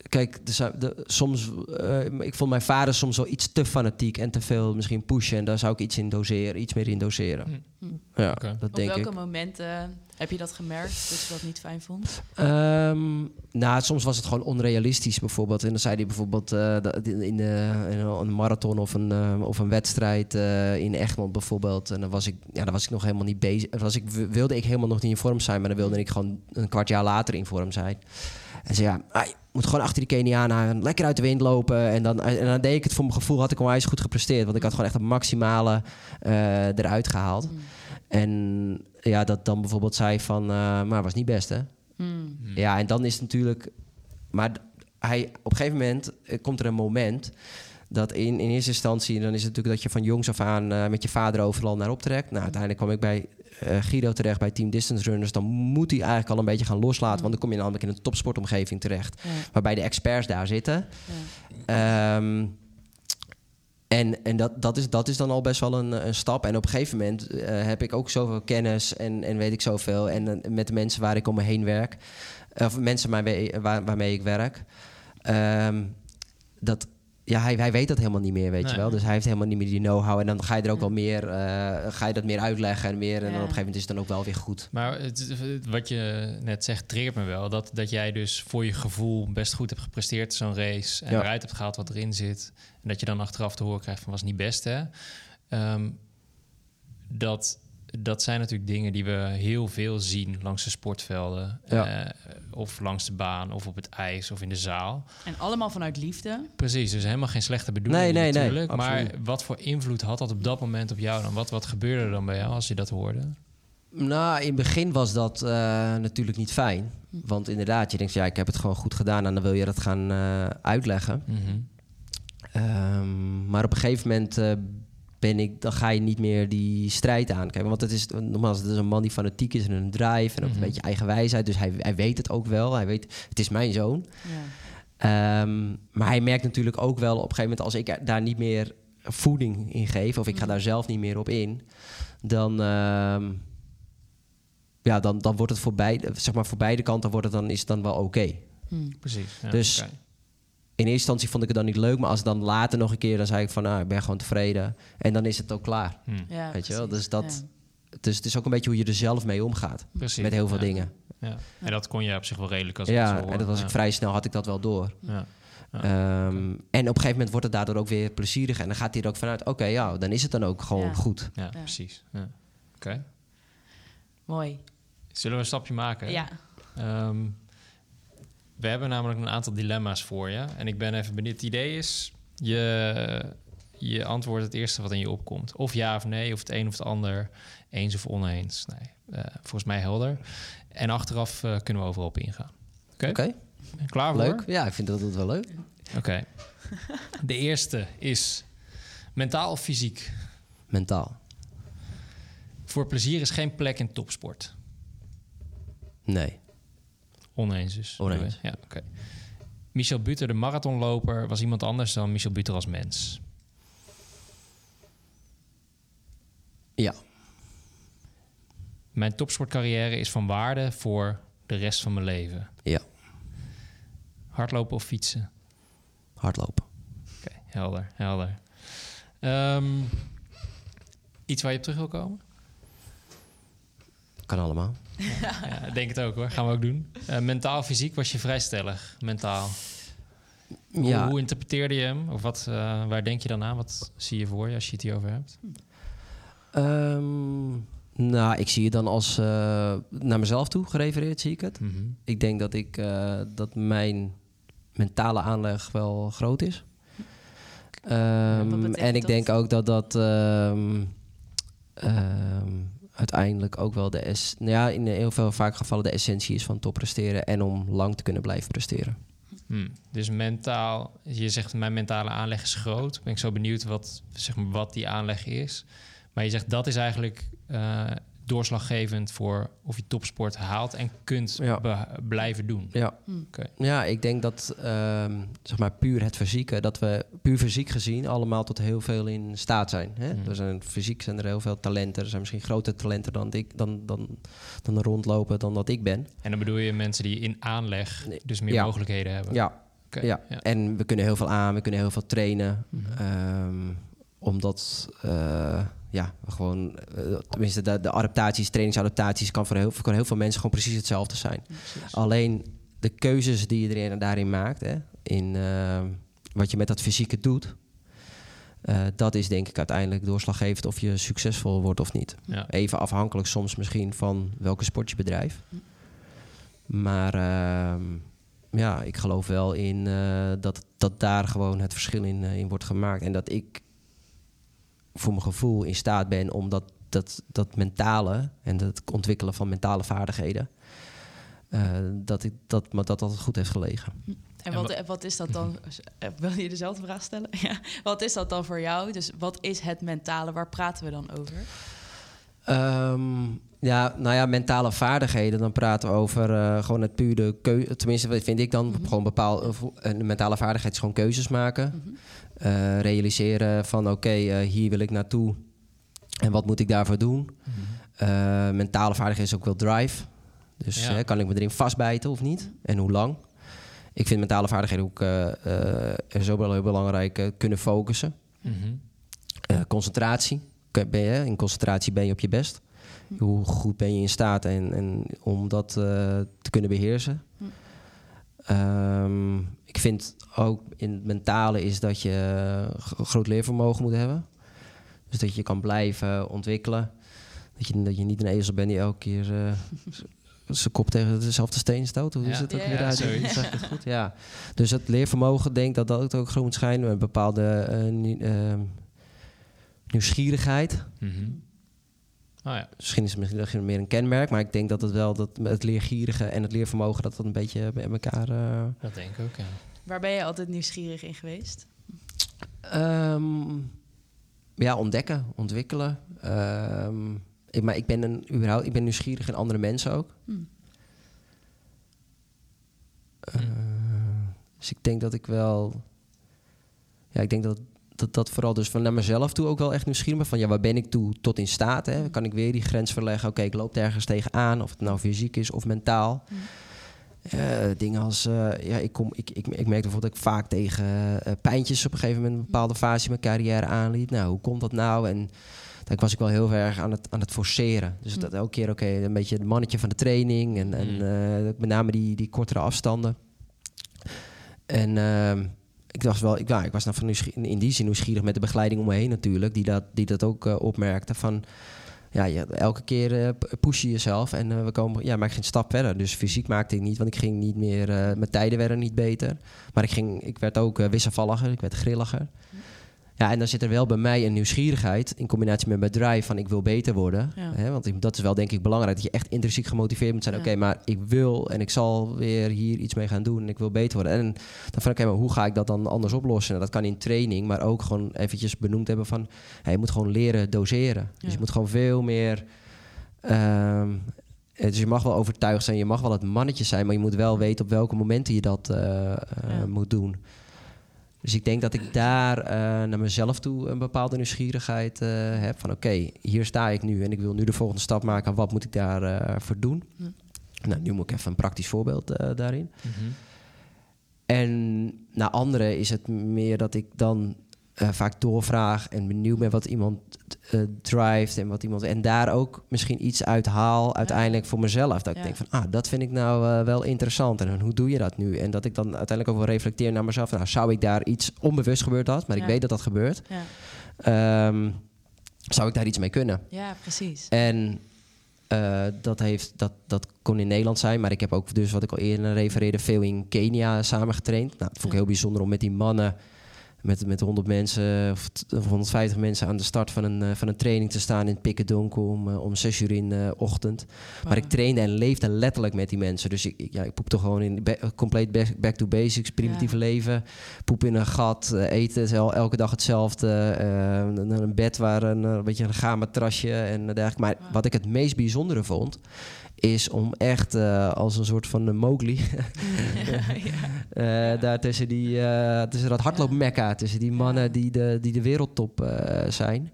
Kijk, de, soms, eh, ik vond mijn vader soms wel iets te fanatiek en te veel misschien pushen. En daar zou ik iets in doseren, iets meer in doseren. Hm. Ja, Oké. dat Op denk welke ik. momenten heb je dat gemerkt dat je dat niet fijn vond? Ehm, nou, soms was het gewoon onrealistisch bijvoorbeeld. En dan zei hij bijvoorbeeld dat in, eh, in een marathon of een, eh, of een wedstrijd in Egmond bijvoorbeeld. En dan was ik, ja, dan was ik nog helemaal niet bezig. Dan Was ik, wilde ik helemaal nog niet in vorm zijn, maar dan wilde ik gewoon een kwart jaar later in vorm zijn. En zei ja, ah, moet gewoon achter die Kenianen lekker uit de wind lopen. En dan, en dan deed ik het voor mijn gevoel, had ik onwijs goed gepresteerd. Want ik had gewoon echt het maximale eruit gehaald. En ja, dat dan bijvoorbeeld zei van, eh, maar was niet best hè. Hmm. Ja, en dan is het natuurlijk. Maar hij, op een gegeven moment eh, komt er een moment dat in, in eerste instantie, dan is het natuurlijk dat je van jongs af aan eh, met je vader overal naar optrekt. Nou, uiteindelijk kwam ik bij eh, Guido terecht bij Team Distance Runners. Dan moet hij eigenlijk al een beetje gaan loslaten, want dan kom je namelijk in een topsportomgeving terecht, Ja. waarbij de experts daar zitten. Ja. Ehm, en en dat, dat, is, dat is dan al best wel een, stap. En op een gegeven moment eh, heb ik ook zoveel kennis en, en weet ik zoveel. En eh, met de mensen waar ik om me heen werk, of mensen waarmee, waar, waarmee ik werk, ehm, dat, ja, hij, hij weet dat helemaal niet meer, weet Nee. je wel. Dus hij heeft helemaal niet meer die know-how. En dan ga je er ook wel meer, eh, ga je dat meer uitleggen en meer. En dan op een gegeven moment is het dan ook wel weer goed. Maar het, wat je net zegt, triggert me wel. Dat, dat jij dus voor je gevoel best goed hebt gepresteerd zo'n race. En Ja. eruit hebt gehaald wat erin zit. En dat je dan achteraf te horen krijgt van was niet best hè. Ehm, dat, dat zijn natuurlijk dingen die we heel veel zien langs de sportvelden. Ja. eh, of langs de baan, of op het ijs, of in de zaal. En allemaal vanuit liefde. Precies, dus helemaal geen slechte bedoeling Nee, nee, nee, natuurlijk. maar absoluut. wat voor invloed had dat op dat moment op jou dan? Wat, wat gebeurde er dan bij jou als je dat hoorde? Nou, in het begin was dat eh, natuurlijk niet fijn. Want inderdaad, je denkt, ja, ik heb het gewoon goed gedaan en dan wil je dat gaan eh, uitleggen. Mhm. Ehm, maar op een gegeven moment eh, ben ik, dan ga je niet meer die strijd aankijken. Want het is, nogmaals, het is een man die fanatiek is en een drive en ook Mhm. een beetje eigenwijsheid. Dus hij, hij weet het ook wel. Hij weet, het is mijn zoon. Ja. Ehm, maar hij merkt natuurlijk ook wel op een gegeven moment als ik er- daar niet meer voeding in geef, of ik ga Mhm. daar zelf niet meer op in, dan, ehm, ja, dan, dan wordt het voor beide, zeg maar voor beide kanten wordt het dan, is het dan wel oké. Hmm. Precies. Ja, Dus- oké. In eerste instantie vond ik het dan niet leuk, maar als het dan later nog een keer, dan zei ik van, nou, ik ben gewoon tevreden. En dan is het ook klaar. Hm. Ja, Weet je wel, dus dat- Ja. Dus het is ook een beetje hoe je er zelf mee omgaat. Precies. Met heel veel ja. dingen. Ja. En dat kon je op zich wel redelijk als Ja, zo en dat was ja. ik vrij snel, had ik dat wel door. Ja. Ja. Ehm, en op een gegeven moment wordt het daardoor ook weer plezierig. En dan gaat hij er ook vanuit, oké, ja, dan is het dan ook gewoon Ja. goed. Ja, precies. Ja. Oké. Mooi. Zullen we een stapje maken? Ja. Ehm, we hebben namelijk een aantal dilemma's voor je. En ik ben even benieuwd. Het idee is, je, je antwoordt het eerste wat in je opkomt. Of ja of nee, of het een of het ander. Eens of oneens. Nee, eh, volgens mij helder. En achteraf eh, kunnen we overal op ingaan. Oké? Oké, Klaar voor? leuk. Ja, ik vind dat, dat wel leuk. Oké. De eerste is mentaal of fysiek? Mentaal. Voor plezier is geen plek in topsport. Nee. Oneens. Oneens. Ja, oké. Michel Buter, de marathonloper, was iemand anders dan Michel Buter als mens. Ja. Mijn topsportcarrière is van waarde voor de rest van mijn leven. Ja. Hardlopen of fietsen? Hardlopen. Oké, helder, helder. Ehm, iets waar je op terug wil komen? Kan allemaal. Ja, denk het ook hoor. Gaan we ook doen. Eh, mentaal, fysiek was je vrij stellig. Mentaal. Hoe, Ja. hoe interpreteerde je hem? Of wat, eh, waar denk je dan aan? Wat zie je voor je als je het hierover hebt? Ehm, Nou, ik zie het dan als eh, naar mezelf toe gerefereerd, zie ik het. Mhm. Ik denk dat, ik, eh, dat mijn mentale aanleg wel groot is. Ehm, en ik dat? denk ook dat dat ehm, ehm, uiteindelijk ook wel de es nou ja, in heel veel vaak gevallen de essentie is van top presteren en om lang te kunnen blijven presteren. Hmm. Dus mentaal, je zegt mijn mentale aanleg is groot. Ben ik zo benieuwd wat, zeg maar, wat die aanleg is. Maar je zegt dat is eigenlijk eh, doorslaggevend voor of je topsport haalt en kunt Ja. blijven doen. Ja. Oké. Ja, ik denk dat ehm, zeg maar puur het fysieke, dat we puur fysiek gezien allemaal tot heel veel in staat zijn. Hè? Mhm. Er zijn fysiek zijn er heel veel talenten. Er zijn misschien grotere talenten dan ik, dan, dan, dan rondlopen dan dat ik ben. En dan bedoel je mensen die in aanleg dus meer Ja. mogelijkheden hebben. Ja, Oké, ja. En we kunnen heel veel aan, we kunnen heel veel trainen. Mhm. Ehm, omdat eh, ja, gewoon, eh, tenminste, de, de adaptaties, trainingsadaptaties, kan voor heel, voor heel veel mensen gewoon precies hetzelfde zijn. Alleen de keuzes die je erin, daarin maakt, hè, in eh, wat je met dat fysieke doet, eh, dat is denk ik uiteindelijk doorslaggevend of je succesvol wordt of niet. Ja. Even afhankelijk soms misschien van welke sport je bedrijft. Maar ehm, ja, ik geloof wel in eh, dat, dat daar gewoon het verschil in, in wordt gemaakt. En dat ik voor mijn gevoel in staat ben om dat, dat, dat mentale en het ontwikkelen van mentale vaardigheden. eh, dat, ik, dat me dat altijd goed heeft gelegen. En wat, wa- en wat is dat dan? eh, Wil je dezelfde vraag stellen? Ja. Wat is dat dan voor jou? Dus wat is het mentale? Waar praten we dan over? Ehm, ja, nou ja, mentale vaardigheden. Dan praten we over eh, gewoon het pure keuze. Tenminste, vind ik dan Mhm. gewoon bepaald. of Een mentale vaardigheid is gewoon keuzes maken. Mhm. Eh, realiseren van oké, eh, hier wil ik naartoe. En wat moet ik daarvoor doen? Mhm. Eh, mentale vaardigheid is ook wel drive. Dus Ja. kan ik me erin vastbijten of niet? En hoe lang? Ik vind mentale vaardigheden ook eh, eh, zo heel belangrijk. eh, kunnen focussen. Eh, concentratie. Ben je, in concentratie ben je op je best. Hoe goed ben je in staat en, en om dat eh, te kunnen beheersen. Hm. Ehm, ik vind ook in het mentale is dat je eh, groot leervermogen moet hebben. Dus dat je kan blijven ontwikkelen. Dat je, dat je niet een ezel bent die elke keer eh, zijn kop tegen dezelfde steen stoot. Hoe Ja. is het ook Ja, weer ja, uit? het goed? Ja. Dus het leervermogen, denk dat dat ook groot moet schijnen. Een bepaalde eh, nie- nieuwsgierigheid. Mhm. Oh ja. Misschien is het misschien meer een kenmerk, maar ik denk dat het wel dat het leergierige en het leervermogen dat dat een beetje bij elkaar. eh, Dat denk ik ook, ja. Waar ben je altijd nieuwsgierig in geweest? ehm, ja, ontdekken, ontwikkelen. Ehm, ik, maar ik ben een überhaupt, ik ben nieuwsgierig in andere mensen ook. Hm. Eh, dus ik denk dat ik wel. Ja, ik denk dat dat, dat vooral dus van naar mezelf toe ook wel echt nieuwsgierig ben. Van ja, waar ben ik toe tot in staat? Hè? Kan ik weer die grens verleggen? Oké, ik loop ergens tegenaan. Of het nou fysiek is of mentaal. Eh, dingen als, eh, ja, ik, kom, ik, ik, ik merk bijvoorbeeld dat ik vaak tegen eh, pijntjes op een gegeven moment een bepaalde fase in mijn carrière aanliep. Nou, hoe komt dat nou? En dan was ik wel heel erg aan het, aan het forceren. Dus dat elke keer, oké, een beetje het mannetje van de training. En, en Mm. met name die, die kortere afstanden. En ehm, ik dacht wel, ik, ik was dan van in die zin nieuwsgierig met de begeleiding om me heen natuurlijk. Die dat, die dat ook eh, opmerkte van... Ja, je, elke keer eh, push je jezelf en eh, we komen, ja, maar ik ging een stap verder. Dus fysiek maakte ik niet, want ik ging niet meer, mijn tijden werden niet beter. Maar ik, ging, ik werd ook wisselvalliger, ik werd grilliger. Ja, en dan zit er wel bij mij een nieuwsgierigheid in combinatie met mijn drive van ik wil beter worden. Ja. Hè, want ik- dat is wel denk ik belangrijk, dat je echt intrinsiek gemotiveerd moet zijn. Ja. Oké, maar ik wil en ik zal weer hier iets mee gaan doen en ik wil beter worden. En dan van oké, maar hoe ga ik dat dan anders oplossen? Nou, dat kan in training, maar ook gewoon eventjes benoemd hebben van... ja, je moet gewoon leren doseren. Dus je moet gewoon veel meer... ehm, dus je mag wel overtuigd zijn, je mag wel het mannetje zijn... maar je moet wel weten op welke momenten je dat eh, eh, moet doen. Dus ik denk dat ik daar eh, naar mezelf toe een bepaalde nieuwsgierigheid eh, heb. Van oké, hier sta ik nu en ik wil nu de volgende stap maken. Wat moet ik daarvoor voor doen? Ja. Nou, nu moet ik even een praktisch voorbeeld eh, daarin. Mhm. En naar anderen is het meer dat ik dan eh, vaak doorvraag en benieuwd ben wat iemand drijft en wat iemand en daar ook misschien iets uit haal uiteindelijk voor mezelf. Dat Ja. ik denk van ah, dat vind ik nou eh, wel interessant en hoe doe je dat nu? En dat ik dan uiteindelijk ook wel reflecteer naar mezelf. Nou, zou ik daar iets onbewust gebeurd had, maar ik weet dat dat gebeurt. Ja, Ehm, zou ik daar iets mee kunnen? ja precies. En dat, heeft, dat, dat kon in Nederland zijn, maar ik heb ook dus wat ik al eerder refereerde, veel in Kenia samen getraind. Nou, dat vond ik heel bijzonder om met die mannen met, met 100 mensen of t- of 150 mensen aan de start van een, eh, van een training te staan in het pikken donker om, eh, om 6 uur in de ochtend. Maar ik trainde en leefde letterlijk met die mensen. Dus ik, ja, ik poepte gewoon in compleet back, back to basics, primitieve Ja. leven. Poep in een gat, eh, eten el- elke dag hetzelfde. eh, een, een bed waar een, eh, een beetje een gaarmatrasje en dergelijke. Maar Wauw. wat ik het meest bijzondere vond, is om echt eh, als een soort van Mowgli... Eh, Daar tussen, die, eh, tussen dat hardloopmekka, tussen die mannen Ja. die, de, die de wereldtop zijn.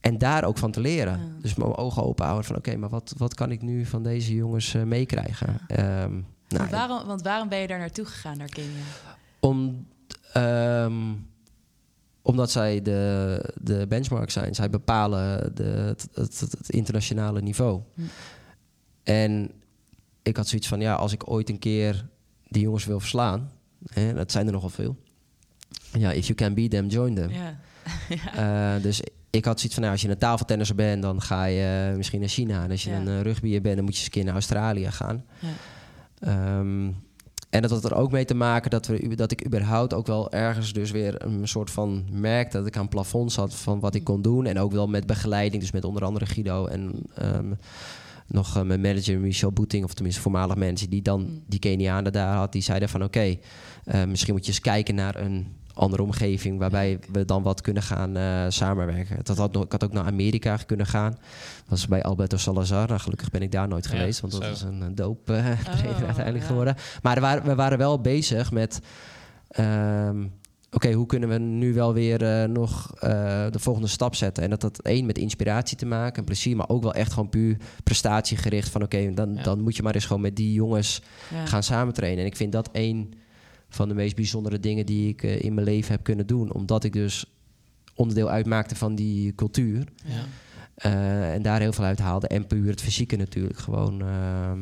En daar ook van te leren. Ja. Dus mijn ogen open houden van... oké, maar wat, wat kan ik nu van deze jongens meekrijgen? Ehm, nou, Want waarom, want waarom ben je daar naartoe gegaan, naar Kenia? om, ehm, omdat zij de, de benchmark zijn. Zij bepalen de, het, het, het- het internationale niveau. Hm. En ik had zoiets van, ja, als ik ooit een keer die jongens wil verslaan... Hè, dat zijn er nogal veel. Ja, if you can beat them, join them. Ja. Eh, dus ik had zoiets van, nou, als je een tafeltennisser bent... dan ga je eh, misschien naar China. En als je Ja. een uh, rugbyer bent, dan moet je eens een keer naar Australië gaan. Ja. Ehm, en dat had er ook mee te maken dat, we, dat ik überhaupt ook wel ergens dus weer een soort van merk dat ik aan plafonds had van wat ik kon doen. En ook wel met begeleiding, dus met onder andere Guido en ehm, nog eh, mijn manager Michel Boeting, of tenminste voormalig manager, die dan Mm. die Kenianen daar had. Die zeiden van oké, eh, misschien moet je eens kijken naar een andere omgeving waarbij we dan wat kunnen gaan eh, samenwerken. Dat had ik had ook naar Amerika kunnen gaan. Dat was bij Alberto Salazar. Nou, gelukkig ben ik daar nooit Ja, geweest, want dat zo. was een uh, doop eh, trainer uiteindelijk ja. geworden. Maar er waren, we waren wel bezig met... ehm, Oké, hoe kunnen we nu wel weer eh, nog eh, de volgende stap zetten? En dat had één met inspiratie te maken en plezier, maar ook wel echt gewoon puur prestatiegericht. Van oké, dan, Ja. dan moet je maar eens gewoon met die jongens Ja. gaan samen trainen. En ik vind dat één van de meest bijzondere dingen die ik eh, in mijn leven heb kunnen doen. Omdat ik dus onderdeel uitmaakte van die cultuur. Ja. en daar heel veel uit haalde. En puur het fysieke natuurlijk gewoon. ehm.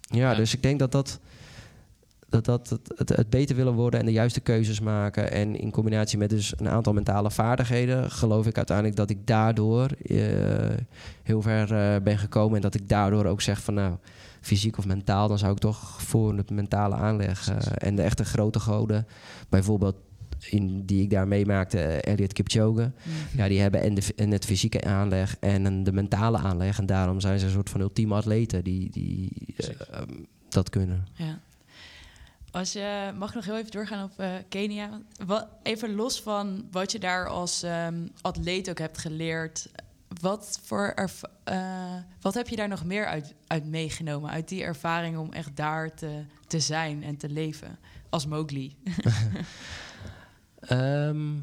ja, Ja. dus ik denk dat dat... Dat, dat het, het, het beter willen worden en de juiste keuzes maken. En in combinatie met dus een aantal mentale vaardigheden, geloof ik uiteindelijk dat ik daardoor eh, heel ver eh, ben gekomen. En dat ik daardoor ook zeg van nou, fysiek of mentaal, dan zou ik toch voor het mentale aanleg. eh, en de echte grote goden, bijvoorbeeld in, die ik daar meemaakte, Elliot Kipchoge. Mm. Ja, die hebben en, de, en het fysieke aanleg en de mentale aanleg. En daarom zijn ze een soort van ultieme atleten die, die eh, ehm, dat kunnen. Ja. Als je mag nog heel even doorgaan op eh, Kenia. Wat, even los van wat je daar als ehm, atleet ook hebt geleerd. Wat, voor erv- eh, wat heb je daar nog meer uit, uit meegenomen? Uit die ervaring om echt daar te, te zijn en te leven. Als Mowgli. Ehm,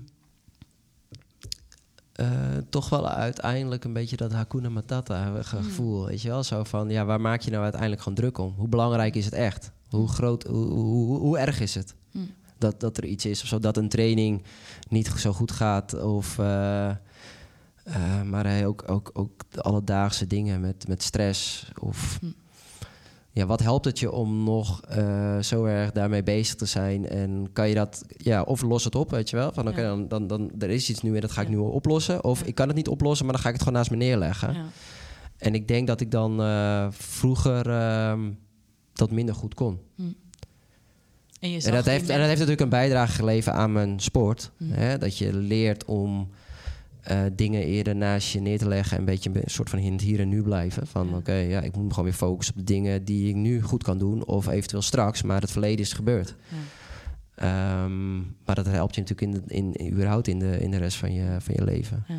eh, toch wel uiteindelijk een beetje dat Hakuna Matata gevoel. Weet je wel? Zo van, ja, waar maak je nou uiteindelijk gewoon druk om? Hoe belangrijk is het echt? Hoe groot, hoe, hoe, erg is het? Hm. Dat, dat er iets is of zo, dat een training niet zo goed gaat. Of, eh, eh, maar hij ook, ook, ook de alledaagse dingen met, met stress. Of Hm. ja, wat helpt het je om nog eh, zo erg daarmee bezig te zijn? En kan je dat, ja, of los het op, weet je wel? Van oké, dan, dan, dan er is iets nu en dat ga ik Ja. nu oplossen. Of Ja. ik kan het niet oplossen, maar dan ga ik het gewoon naast me neerleggen. Ja. En ik denk dat ik dan vroeger ehm, dat minder goed kon. En, je En zag dat, heeft, en dat heeft natuurlijk een bijdrage geleverd aan mijn sport. Mm. Hè? Dat je leert om eh, dingen eerder naast je neer te leggen... en een beetje een soort van in het hier en nu blijven. Van Ja. oké, ja, ik moet me gewoon weer focussen op de dingen die ik nu goed kan doen... of eventueel straks, maar het verleden is gebeurd. Ja. Ehm, maar dat helpt je natuurlijk in, in, in- überhaupt in de, in de rest van je, van je leven. Ja.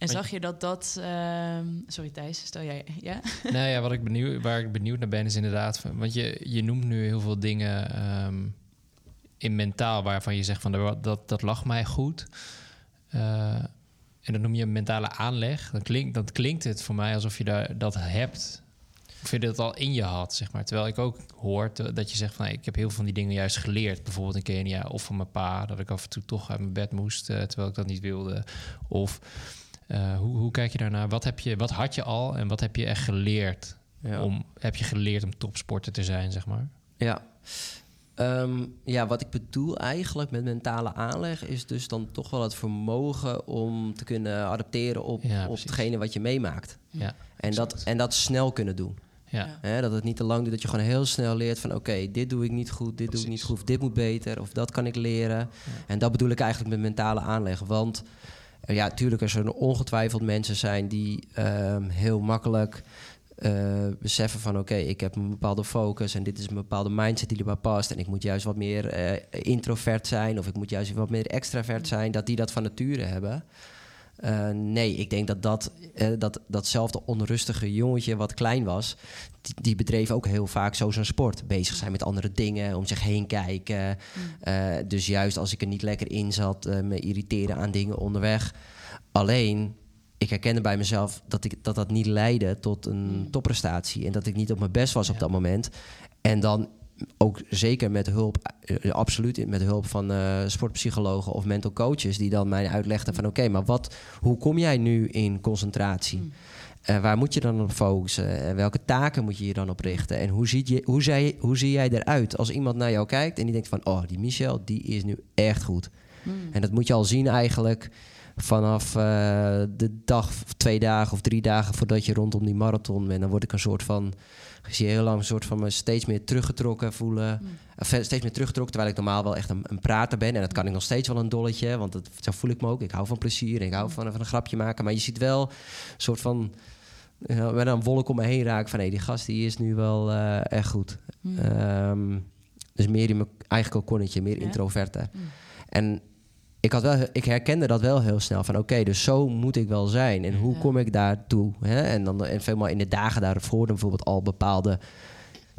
En zag je dat dat... ehm, sorry Thijs, stel jij... Ja? nou ja, wat ik benieuwd, waar ik benieuwd naar ben is inderdaad... Want je, je noemt nu heel veel dingen ehm, in mentaal... waarvan je zegt van dat, dat, dat lag mij goed. Eh, en dan noem je mentale aanleg. Dan klinkt, dan klinkt het voor mij alsof je daar, dat hebt... Of je dat al in je had, zeg maar. Terwijl ik ook hoor te- dat je zegt van... ik heb heel veel van die dingen juist geleerd. Bijvoorbeeld in Kenia of van mijn pa. Dat ik af en toe toch uit mijn bed moest, eh, terwijl ik dat niet wilde. Of eh, hoe, hoe kijk je daarnaar? Wat, heb je, wat had je al en wat heb je echt geleerd? Ja. Om, heb je geleerd om topsporter te zijn, zeg maar? Ja. Ehm, ja, wat ik bedoel eigenlijk met mentale aanleg is dus dan toch wel het vermogen om te kunnen adapteren op, Ja, op hetgene wat je meemaakt. Ja, En dat, en dat snel kunnen doen. ja. Dat het niet te lang duurt, dat je gewoon heel snel leert van... oké, dit doe ik niet goed, dit doe ik niet goed, of dit moet beter, of dat kan ik leren. En dat bedoel ik eigenlijk met mentale aanleg. Want ja, natuurlijk er zullen ongetwijfeld mensen zijn die ehm, heel makkelijk... eh, beseffen van oké, ik heb een bepaalde focus en dit is een bepaalde mindset die erbij past. En ik moet juist wat meer eh, introvert zijn of ik moet juist wat meer extravert zijn. Dat die dat van nature hebben. Eh, nee, ik denk dat, dat, dat datzelfde onrustige jongetje wat klein was, die, die bedreef ook heel vaak zo zijn sport. Bezig zijn met andere dingen, om zich heen kijken. Eh, dus juist als ik er niet lekker in zat, eh, me irriteren aan dingen onderweg. Alleen, ik herkende bij mezelf dat ik, dat, dat niet leidde tot een topprestatie. En dat ik niet op mijn best was op dat moment. En dan ook zeker met hulp, eh, absoluut met hulp van sportpsychologen of mental coaches, die dan mij uitlegden van oké, maar wat, hoe kom jij nu in concentratie? Eh, waar moet je dan op focussen? En welke taken moet je je dan op richten? En hoe, ziet je, hoe, zij, hoe zie jij eruit als iemand naar jou kijkt en die denkt van oh, die Michel, die is nu echt goed. En dat moet je al zien eigenlijk vanaf eh, de dag, of twee dagen of drie dagen voordat je rondom die marathon bent. Dan word ik een soort van, ik zie heel lang een soort van me steeds meer teruggetrokken voelen. Of steeds meer teruggetrokken, terwijl ik normaal wel echt een, een prater ben. En dat kan ik nog steeds wel een dolletje, want dat, zo voel ik me ook. Ik hou van plezier en ik hou van, van een grapje maken. Maar je ziet wel een soort van, ja, met een wolk om me heen raak van... hé, die gast die is nu wel eh, echt goed. Ehm, dus meer in mijn eigen kokonnetje, meer Ja. introverte. En ik, had wel, ik herkende dat wel heel snel. Van oké, dus zo moet ik wel zijn. En hoe Ja. kom ik daartoe? Hè? En, dan, en veel maar in de dagen daarvoor dan bijvoorbeeld al bepaalde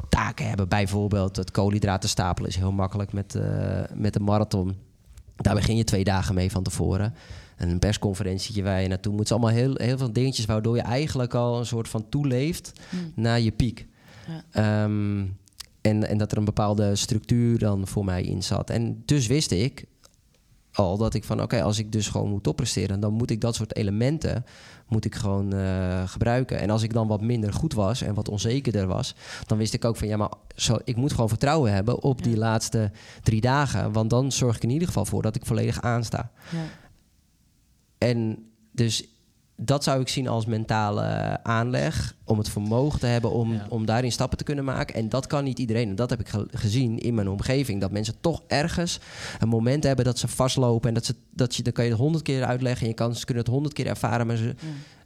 taken hebben. Bijvoorbeeld het koolhydraten stapelen is heel makkelijk met, eh, met een marathon. Daar begin je twee dagen mee van tevoren. En een persconferentietje waar je naartoe moet. Het is allemaal heel, heel veel dingetjes waardoor je eigenlijk al een soort van toeleeft naar je piek. Ja. Ehm, en, en dat er een bepaalde structuur dan voor mij in zat. En dus wist ik al dat ik van oké, als ik dus gewoon moet oppresteren, dan moet ik dat soort elementen moet ik gewoon eh, gebruiken. En als ik dan wat minder goed was en wat onzekerder was, dan wist ik ook van ja, maar zo, ik moet gewoon vertrouwen hebben op die laatste drie dagen. Want dan zorg ik in ieder geval voor dat ik volledig aansta. Ja. En dus dat zou ik zien als mentale aanleg. Om het vermogen te hebben om, Ja. om daarin stappen te kunnen maken. En dat kan niet iedereen. En dat heb ik ge- gezien in mijn omgeving. Dat mensen toch ergens een moment hebben dat ze vastlopen. En dat, ze, dat je, dan kan je het honderd keer uitleggen. En je kan, ze kunnen het honderd keer ervaren. Maar ze,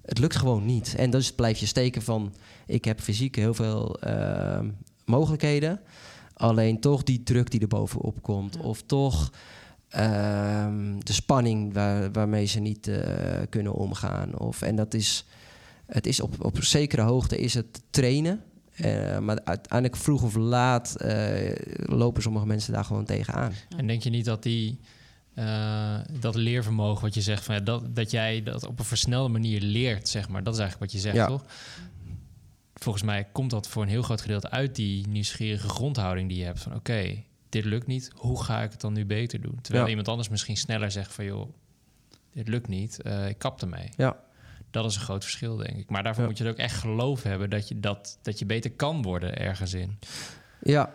het lukt gewoon niet. En dus blijf je steken van... Ik heb fysiek heel veel eh, mogelijkheden. Alleen toch die druk die er bovenop komt. Of toch ehm, de spanning waar, waarmee ze niet eh, kunnen omgaan. Of, en dat is, het is op, op zekere hoogte is het trainen. Eh, maar uiteindelijk vroeg of laat eh, lopen sommige mensen daar gewoon tegenaan. En denk je niet dat die dat leervermogen wat je zegt, van, ja, dat, dat jij dat op een versnelde manier leert, zeg maar, dat is eigenlijk wat je zegt, Ja. toch? Volgens mij komt dat voor een heel groot gedeelte uit die nieuwsgierige grondhouding die je hebt van oké, dit lukt niet, hoe ga ik het dan nu beter doen? Terwijl Ja. iemand anders misschien sneller zegt van joh, dit lukt niet, eh, ik kap ermee. Ja. Dat is een groot verschil, denk ik. Maar daarvoor Ja. moet je er ook echt geloof hebben dat je, dat, dat je beter kan worden ergens in. Ja,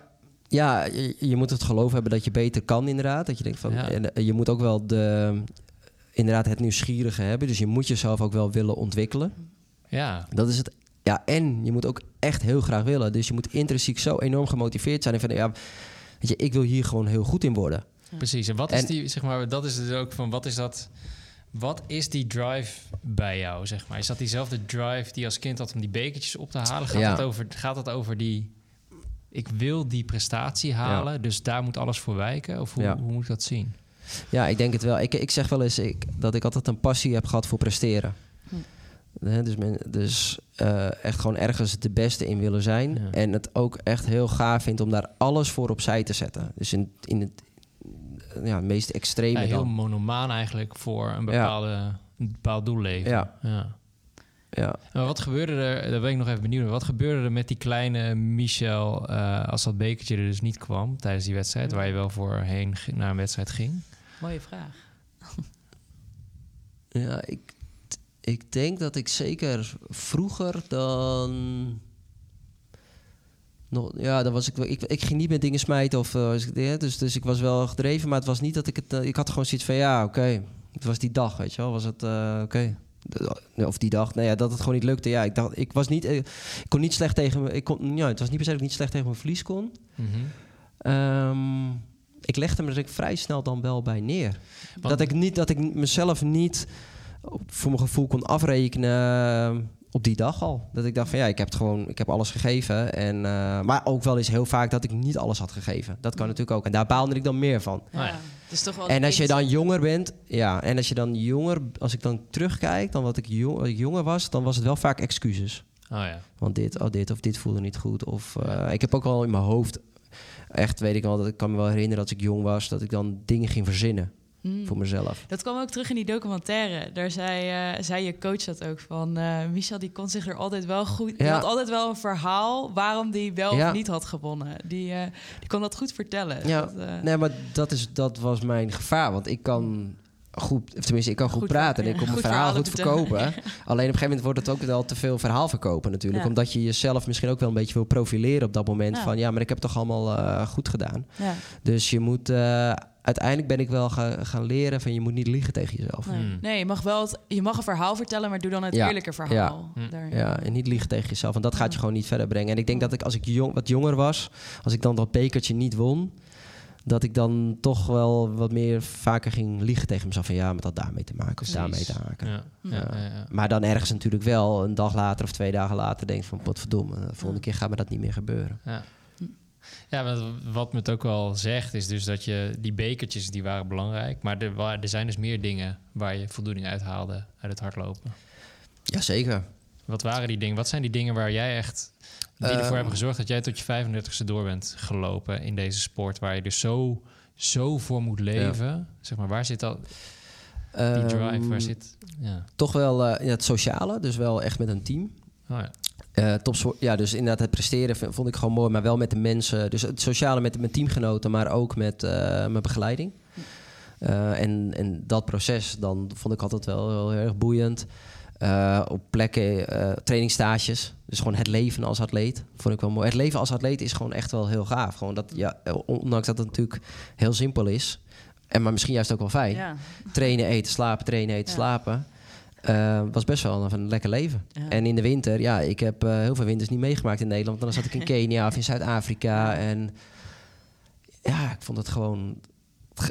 ja je, je moet het geloof hebben dat je beter kan inderdaad. Dat je denkt van, Ja. en, eh, je moet ook wel de, inderdaad het nieuwsgierige hebben. Dus je moet jezelf ook wel willen ontwikkelen. Ja, Dat is het. Ja, en je moet ook echt heel graag willen. Dus je moet intrinsiek zo enorm gemotiveerd zijn. En van, ja, weet je, ik wil hier gewoon heel goed in worden. Precies. En wat is En- die, zeg maar, dat is dus ook van, wat is dat, wat is die drive bij jou, zeg maar? Is dat diezelfde drive die als kind had om die bekertjes op te halen? Gaat, Ja. het, over, gaat het over die, ik wil die prestatie halen, dus daar moet alles voor wijken? Of hoe, Ja. hoe moet ik dat zien? Ja, ik denk het wel. Ik, ik zeg wel eens ik, dat ik altijd een passie heb gehad voor presteren. Hè, dus men, dus eh, echt gewoon ergens de beste in willen zijn. Ja. En het ook echt heel gaaf vindt om daar alles voor opzij te zetten. Dus in, in het ja, meest extreme Ja, heel dan. monomaan eigenlijk voor een, bepaalde, een bepaald doel leven. Ja. ja. Ja. Maar wat gebeurde er, daar ben ik nog even benieuwd naar. Wat gebeurde er met die kleine Michel eh, als dat bekertje er dus niet kwam tijdens die wedstrijd, waar je wel voor heen g- naar een wedstrijd ging? Mooie vraag. Ja, ik, ik denk dat ik zeker vroeger dan. nog, ja, dan was ik, ik, ik ging niet met dingen smijten of eh, dus, dus ik was wel gedreven, maar het was niet dat ik het, eh, ik had gewoon zoiets van ja, oké, het was die dag, weet je wel, was het eh, oké. Of die dag, nou ja, dat het gewoon niet lukte. Ja, ik dacht, ik was niet, ik kon niet slecht tegen me, ik kon, ja, het was niet per se dat ik niet slecht tegen mijn verlies kon. Mhm. Ehm, ik legde me er vrij snel dan wel bij neer. Want- dat ik niet, dat ik mezelf niet voor mijn gevoel kon afrekenen eh, op die dag al. Dat ik dacht van ja, ik heb het gewoon, ik heb alles gegeven. En, eh, maar ook wel eens heel vaak dat ik niet alles had gegeven. Dat kan natuurlijk ook. En daar baalde ik dan meer van. ja. Ja. Dus toch wel En als je dan jonger bent, ja, en als je dan jonger, als ik dan terugkijk dan wat ik, jong, wat ik jonger was, dan was het wel vaak excuses. Oh ja. Want dit, oh dit of dit voelde niet goed. Of eh, ik heb ook al in mijn hoofd, echt weet ik wel, dat ik kan me wel herinneren als ik jong was, dat ik dan dingen ging verzinnen Hmm. voor mezelf. Dat kwam ook terug in die documentaire. Daar zei, eh, zei je coach dat ook van. eh, Michel die kon zich er altijd wel goed. Die Ja. had altijd wel een verhaal waarom die wel Ja. of niet had gewonnen. Die, eh, die kon dat goed vertellen. Ja, Dat, Nee, maar dat, is, dat was mijn gevaar. Want ik kan goed, of tenminste, ik kan goed, Goed praten en ik kon mijn verhaal goed verkopen. Alleen op een gegeven moment wordt het ook wel te veel verhaal verkopen natuurlijk. Ja. Omdat je jezelf misschien ook wel een beetje wil profileren op dat moment. Ja. Van ja, maar ik heb het toch allemaal goed gedaan. ja, Dus je moet, uiteindelijk ben ik wel ga- gaan leren van je moet niet liegen tegen jezelf. nee. Hmm. nee, je mag wel het, je mag een verhaal vertellen, maar doe dan het Ja. eerlijke verhaal. Ja. Daar- Ja, en niet liegen tegen jezelf. Want dat gaat je gewoon niet verder brengen. En ik denk dat ik als ik jong, wat jonger was, als ik dan dat bekertje niet won, dat ik dan toch wel wat meer vaker ging liegen tegen mezelf. Van ja, met dat daarmee te maken of Precies. daarmee te maken. Ja. Ja. Ja. ja. Maar dan ergens natuurlijk wel een dag later of twee dagen later denk van potverdomme, de volgende keer gaat me dat niet meer gebeuren. Ja. Ja, wat me het ook wel zegt, is dus dat je die bekertjes die waren belangrijk, maar er, er zijn dus meer dingen waar je voldoening uit haalde uit het hardlopen. Jazeker. Wat waren die dingen? Wat zijn die dingen waar jij echt die ervoor Ehm. hebben gezorgd dat jij tot je 35ste door bent gelopen in deze sport, waar je dus zo, zo voor moet leven? Zeg maar, waar zit dat? Die drive, Ehm, waar zit? Ja. Toch wel eh, in het sociale, dus wel echt met een team. Oh ja. Eh topsport, ja, dus inderdaad het presteren vond ik gewoon mooi, maar wel met de mensen. Dus het sociale met mijn teamgenoten, maar ook met eh, mijn begeleiding. Eh, en, en dat proces, dan vond ik altijd wel heel erg boeiend. Op plekken, trainingstages. Dus gewoon het leven als atleet. Vond ik wel mooi. Het leven als atleet is gewoon echt wel heel gaaf. Gewoon dat, ja, ondanks dat het natuurlijk heel simpel is. En maar misschien juist ook wel fijn. Ja. Trainen, eten, slapen, trainen, eten, Ja. slapen. Eh, was best wel een, een lekker leven. Ja. En in de winter, ja, ik heb eh, heel veel winters niet meegemaakt in Nederland. Dan zat ik in Kenia of in Zuid-Afrika. En ja, ik vond het gewoon...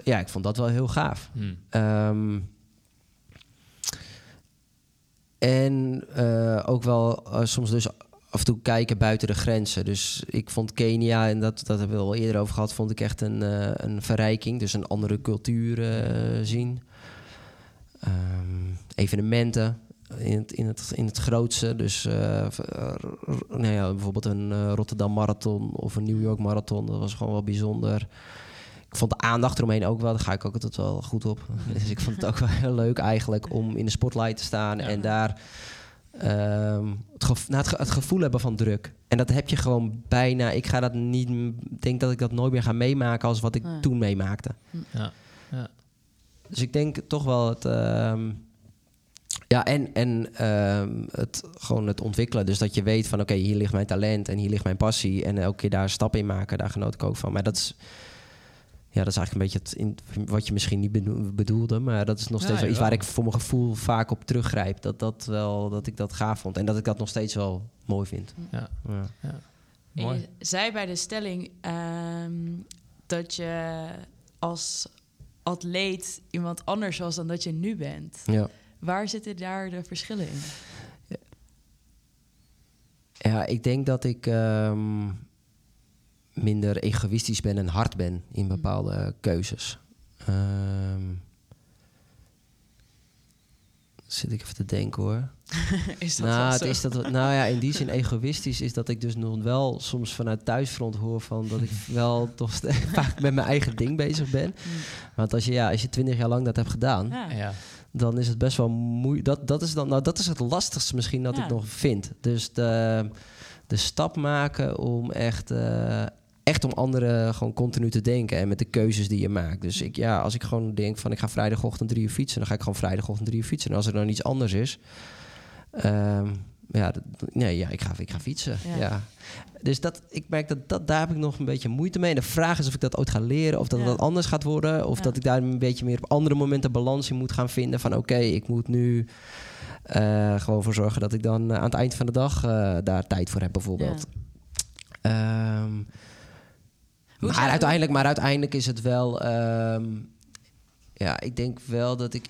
Ja, ik vond dat wel heel gaaf. Hm. Ehm, en eh, ook wel eh, soms dus af en toe kijken buiten de grenzen. Dus ik vond Kenia, en dat, dat hebben we al eerder over gehad... vond ik echt een, eh, een verrijking. Dus een andere cultuur eh, zien. Ehm, evenementen in het, in, het, in het grootste. Dus r- nou ja, bijvoorbeeld een eh, Rotterdam Marathon of een New York Marathon. Dat was gewoon wel bijzonder. Ik vond de aandacht eromheen ook wel, daar ga ik ook altijd wel goed op. Dus ik vond het ook wel heel leuk eigenlijk om in de spotlight te staan Ja. en daar ehm, het, nou, het, ge- het gevoel hebben van druk. En dat heb je gewoon bijna. Ik ga dat niet, denk dat ik dat nooit meer ga meemaken als wat ik Ja. toen meemaakte. Ja. Ja. Dus ik denk toch wel het. ehm, ja, en, en ehm, het, gewoon het ontwikkelen. Dus dat je weet van oké, hier ligt mijn talent en hier ligt mijn passie. En elke keer daar een stap in maken, daar genoot ik ook van. Maar dat is. Ja, dat is eigenlijk een beetje het in, wat je misschien niet bedoel- bedoelde. Maar dat is nog Ja, steeds wel iets waar ik voor mijn gevoel vaak op teruggrijp. Dat, dat, wel, dat ik dat gaaf vond. En dat ik dat nog steeds wel mooi vind. Ja. Ja. En Mooi. je zei bij de stelling ehm, dat je als atleet iemand anders was dan dat je nu bent. Ja. Waar zitten daar de verschillen in? Ja, ik denk dat ik ehm, minder egoïstisch ben en hard ben in bepaalde keuzes. Ehm, zit ik even te denken hoor. Is dat nou, zo? is dat, nou ja, in die zin egoïstisch is dat ik dus nog wel soms vanuit thuisfront hoor van dat ik wel toch vaak met mijn eigen ding bezig ben. Want als je, ja, als je twintig jaar lang dat hebt gedaan, Ja. Ja. dan is het best wel moeilijk. Dat, dat, is dan, nou, dat is het lastigste misschien dat Ja. ik nog vind. Dus de, de stap maken om echt, eh, echt om anderen gewoon continu te denken. En met de keuzes die je maakt. Dus ik, ja, als ik gewoon denk van ik ga vrijdagochtend drie uur fietsen... dan ga ik gewoon vrijdagochtend drie uur fietsen. En als er dan iets anders is... ehm, ja, dat- nee, ja, ik ga, ik ga fietsen. Ja. Ja. Dus dat, ik merk dat, dat daar heb ik nog een beetje moeite mee. En de vraag is of ik dat ooit ga leren, of dat Ja. dat anders gaat worden, of Ja. dat ik daar een beetje meer op andere momenten balans in moet gaan vinden. Van oké, ik moet nu eh, gewoon voor zorgen dat ik dan eh, aan het eind van de dag eh, daar tijd voor heb, bijvoorbeeld. Ehm, Hoe maar, uiteindelijk, maar uiteindelijk is het wel. ehm, ja, ik denk wel dat ik.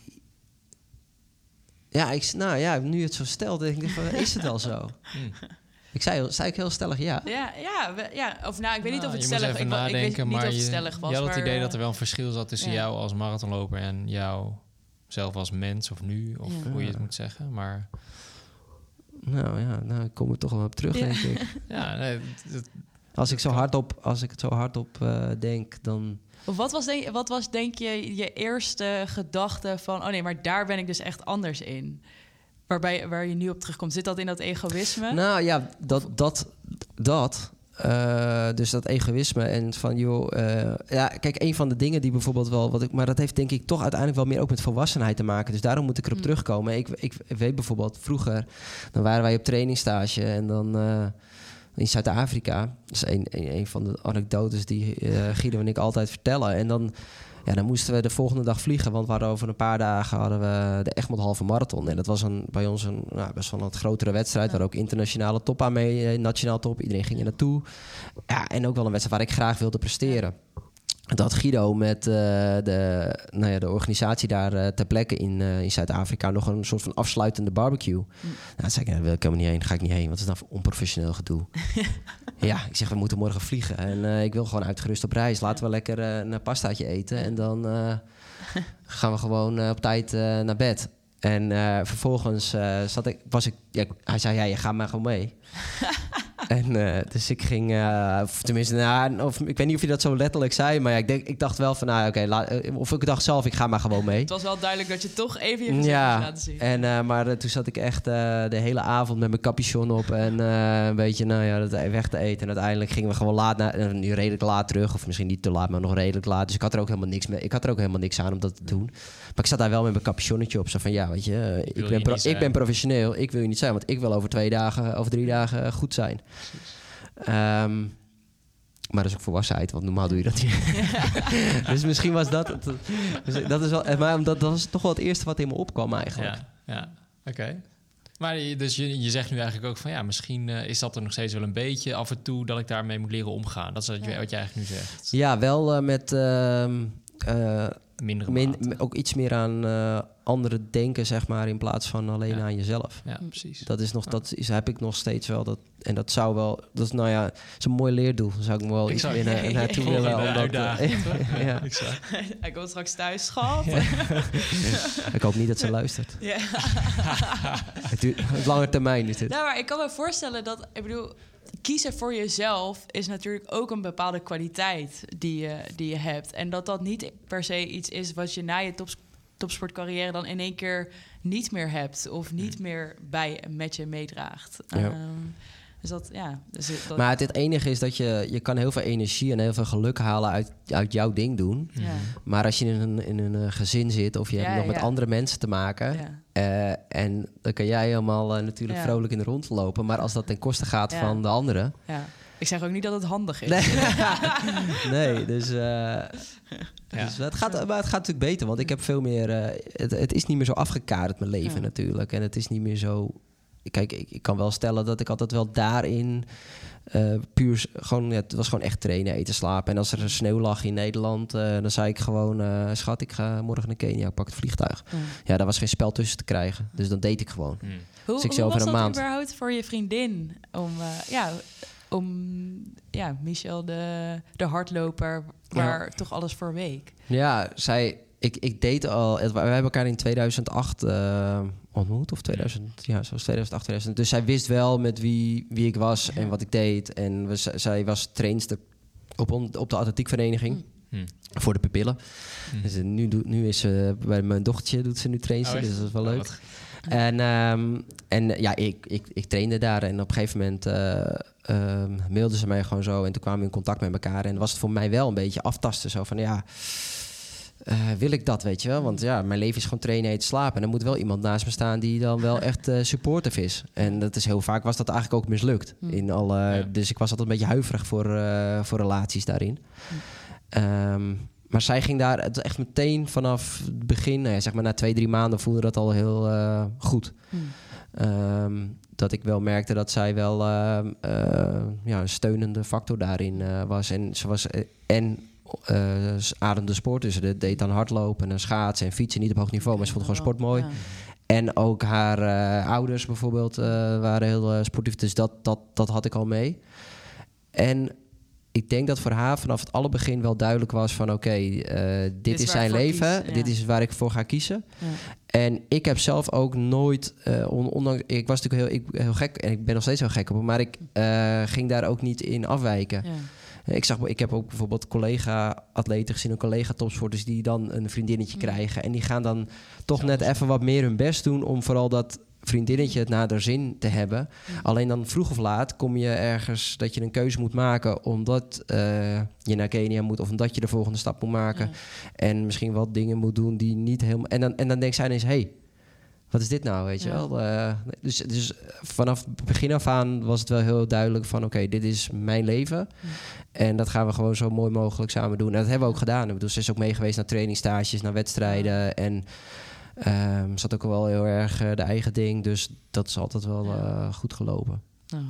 Ja, ik, nou ja, nu het zo stelt, denk ik van, is het wel zo? Hmm. Ik zei, heel- zei ik heel stellig ja. Ja, ja, we- ja, of nou, ik weet niet Nou, of het je moet stellig even ik, ik weet nadenken, niet maar of het je, stellig was. je had het maar, idee eh, dat er wel een verschil zat tussen ja. jou als marathonloper en jou zelf als mens of nu, of Ja. hoe je het moet zeggen. Maar Nou ja, nou, ik kom er toch wel op terug, Ja. denk ik. ja, nee, het- Als ik, zo hardop, als ik het zo hardop eh denk, dan... Of wat was, denk, wat was denk je je eerste gedachte van... oh nee, maar daar ben ik dus echt anders in. Waarbij, waar je nu op terugkomt. Zit dat in dat egoïsme? Nou ja, dat, dat, dat eh, dus dat egoïsme en van joh, eh, ja, kijk, een van de dingen die bijvoorbeeld wel, wat ik, maar dat heeft denk ik toch uiteindelijk wel meer ook met volwassenheid te maken. Dus daarom moet ik erop Mm. terugkomen. Ik, ik weet bijvoorbeeld vroeger, dan waren wij op trainingstage en dan eh, in Zuid-Afrika. Dat is een, een, een van de anekdotes die eh, Guido en ik altijd vertellen. En dan, ja, dan moesten we de volgende dag vliegen, want we hadden over een paar dagen hadden we de Egmond Halve Marathon. En dat was een, bij ons een nou, best wel een grotere wedstrijd, waar ook internationale top aan mee, eh, nationaal top. Iedereen ging er naartoe. Ja, en ook wel een wedstrijd waar ik graag wilde presteren. Dat Guido met eh, de, nou ja, de organisatie daar eh, ter plekke in, eh, in Zuid-Afrika nog een soort van afsluitende barbecue. Nou, dan zei ik, nou, daar wil ik helemaal niet heen, ga ik niet heen, want het is nou onprofessioneel gedoe. ja, ik zeg, we moeten morgen vliegen en ik wil gewoon uitgerust op reis. Laten we lekker een pastaatje eten en dan gaan we gewoon op tijd naar bed. En vervolgens zat ik, was ik, ja, hij zei, ja, je gaat maar gewoon mee. En eh, dus ik ging, eh, of tenminste, nou, of, ik weet niet of je dat zo letterlijk zei, maar ja, ik, denk, ik dacht wel van, nou oké, eh, of ik dacht zelf, ik ga maar gewoon mee. Het was wel duidelijk dat je toch even je gezicht Ja, laten zien. en, eh, maar toen zat ik echt eh, de hele avond met mijn capuchon op en eh, een beetje nou ja, dat weg te eten. En uiteindelijk gingen we gewoon laat, naar, nu redelijk laat terug, of misschien niet te laat, maar nog redelijk laat. Dus ik had er ook helemaal niks mee. Ik had er ook helemaal niks aan om dat te doen. Maar ik zat daar wel met mijn capuchonnetje op, zo van ja, weet je, ik, ben pro- ik ben professioneel, ik wil je niet zijn, want ik wil over twee dagen, over drie dagen goed zijn. Ehm, maar dat is ook volwassenheid, want normaal doe je dat niet. dus misschien was dat het. Dus dat is wel, eh, maar omdat, dat was toch wel het eerste wat in me opkwam eigenlijk. ja, ja. oké. Maar dus je, je zegt nu eigenlijk ook van ja, misschien eh, is dat er nog steeds wel een beetje af en toe dat ik daarmee moet leren omgaan. Dat is wat je, wat je eigenlijk nu zegt. Ja, wel eh, met ehm, eh, Mindere min- mate. ook iets meer aan eh anderen denken, zeg maar, in plaats van alleen Ja. aan jezelf. Ja, precies. Dat is nog, dat is, heb ik nog steeds wel. Dat, en dat zou wel, dat is nou ja, het is een mooi leerdoel. Zou ik me wel Ik iets meer na- naartoe Volgende willen. Omdat, eh, ja. Hij komt straks thuis, schat. Ik hoop niet dat ze luistert. Ja. Het duurt het lange termijn is dit. Nou, maar ik kan me voorstellen dat, ik bedoel, kiezen voor jezelf is natuurlijk ook een bepaalde kwaliteit die je, die je hebt. En dat dat niet per se iets is wat je na je tops, topsportcarrière dan in één keer niet meer hebt of niet meer bij met je meedraagt. Ja. Ehm, dus dat, ja. Dus dat, Maar het, het enige is dat je, je kan heel veel energie en heel veel geluk halen uit, uit jouw ding doen. ja, Maar als je in een, in een eh, gezin zit of je Ja, hebt nog met andere mensen te maken... eh, en dan kan jij helemaal eh, natuurlijk Ja. vrolijk in de rond lopen. Maar als dat ten koste gaat Ja. van de anderen... ja. Ik zeg ook niet dat het handig is. Nee, nee dus, eh, Ja. dus het, gaat, maar het gaat natuurlijk beter. Want ik heb veel meer... het, het is niet meer zo afgekaderd, mijn leven natuurlijk. En het is niet meer zo... Kijk, ik, ik kan wel stellen dat ik altijd wel daarin... eh, puur, gewoon, ja, het was gewoon echt trainen, eten, slapen. En als er sneeuw lag in Nederland, eh, dan zei ik gewoon... eh, schat, ik ga morgen naar Kenia, ik pak het vliegtuig. Ja. Ja, daar was geen spel tussen te krijgen. Dus dat deed ik gewoon. Hmm. Hoe, Dus ik hoe was een dat maand. überhaupt voor je vriendin om, eh, ja, om ja, Michel de, de hardloper, waar toch alles voor week? Ja, zij, ik, ik deed al. We hebben elkaar in 2008 eh, ontmoet, of 2000, ja, zoals 2008, 2000. Dus zij wist wel met wie, wie ik was en wat ik deed. En we, zij was trainster op, on- op de atletiekvereniging Hmm. voor de pupillen. Hmm. Dus nu, doet nu is ze bij mijn dochtertje doet ze nu trainster, Oh, dus dat is wel Oh, leuk. En, ehm, en ja, ik, ik, ik trainde daar en op een gegeven moment eh ehm, mailden ze mij gewoon zo en toen kwamen we in contact met elkaar. En was het voor mij wel een beetje aftasten, zo van ja, eh, wil ik dat, weet je wel? Want ja, mijn leven is gewoon trainen, eten, slapen. En er moet wel iemand naast me staan die dan wel echt eh supportive is. En dat is heel vaak was dat eigenlijk ook mislukt. Hm. In alle, Ja. Dus ik was altijd een beetje huiverig voor, eh, voor relaties daarin. Ehm, maar zij ging daar het echt meteen vanaf het begin, nou ja, zeg maar na twee, drie maanden, voelde dat al heel eh, goed. Hm. Ehm, dat ik wel merkte dat zij wel ehm, eh, ja, een steunende factor daarin eh, was. En ze was en ze ademde sport, dus ze deed dan hardlopen en schaatsen en fietsen. Niet op hoog niveau, maar ze vond gewoon sport mooi. Ja. En ook haar eh, ouders bijvoorbeeld eh, waren heel sportief. Dus dat, dat, dat had ik al mee. En ik denk dat voor haar vanaf het allerbegin wel duidelijk was van... oké, dit, is zijn leven. kies, ja. Dit is waar ik voor ga kiezen. Ja. En ik heb zelf ook nooit... on- ondanks, ik was natuurlijk heel, ik, heel gek en ik ben nog steeds heel gek op... maar ik ging daar ook niet in afwijken. Ja. Ik, zag, ik heb ook bijvoorbeeld collega-atleten gezien... en collega-topsporters die dan een vriendinnetje Mm. krijgen... en die gaan dan toch net even wat meer hun best doen... om vooral dat vriendinnetje het naar de zin te hebben. Alleen dan vroeg of laat kom je ergens dat je een keuze moet maken... omdat eh, je naar Kenia moet of omdat je de volgende stap moet maken... En misschien wat dingen moet doen die niet helemaal... En dan, en dan denkt zij ineens... Hey, wat is dit nou, weet je Ja. wel? Eh, dus, dus vanaf het begin af aan was het wel heel duidelijk van... oké, dit is mijn leven. En dat gaan we gewoon zo mooi mogelijk samen doen. En dat hebben we ook gedaan. Ik bedoel, ze is ook mee geweest naar trainingstages, naar wedstrijden. En ehm ze had ook wel heel erg eh, de eigen ding. Dus dat is altijd wel eh, goed gelopen. Nou,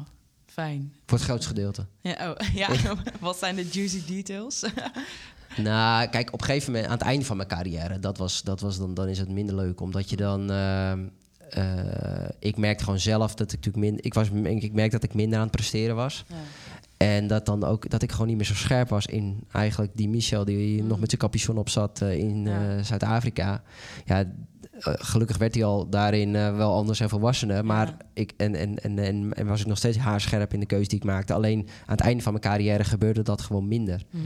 fijn. Voor het grootste gedeelte. Ja, oh, ja. wat zijn de juicy details? Nou, kijk, op een gegeven moment, aan het einde van mijn carrière, dat was, dat was dan, dan is het minder leuk. Omdat je dan. ehm, eh, ik merkte gewoon zelf dat ik natuurlijk minder. Ik, was, ik merkte dat ik minder aan het presteren was. ja. En dat dan ook dat ik gewoon niet meer zo scherp was in eigenlijk die Michel die Mm. nog met zijn capuchon op zat eh, in Ja. eh, Zuid-Afrika. Ja, eh, gelukkig werd hij al daarin eh, wel anders en volwassener. Maar Ja. ik en, en, en, en, en was ik nog steeds haarscherp in de keuze die ik maakte. Alleen aan het einde van mijn carrière gebeurde dat gewoon minder. Mm.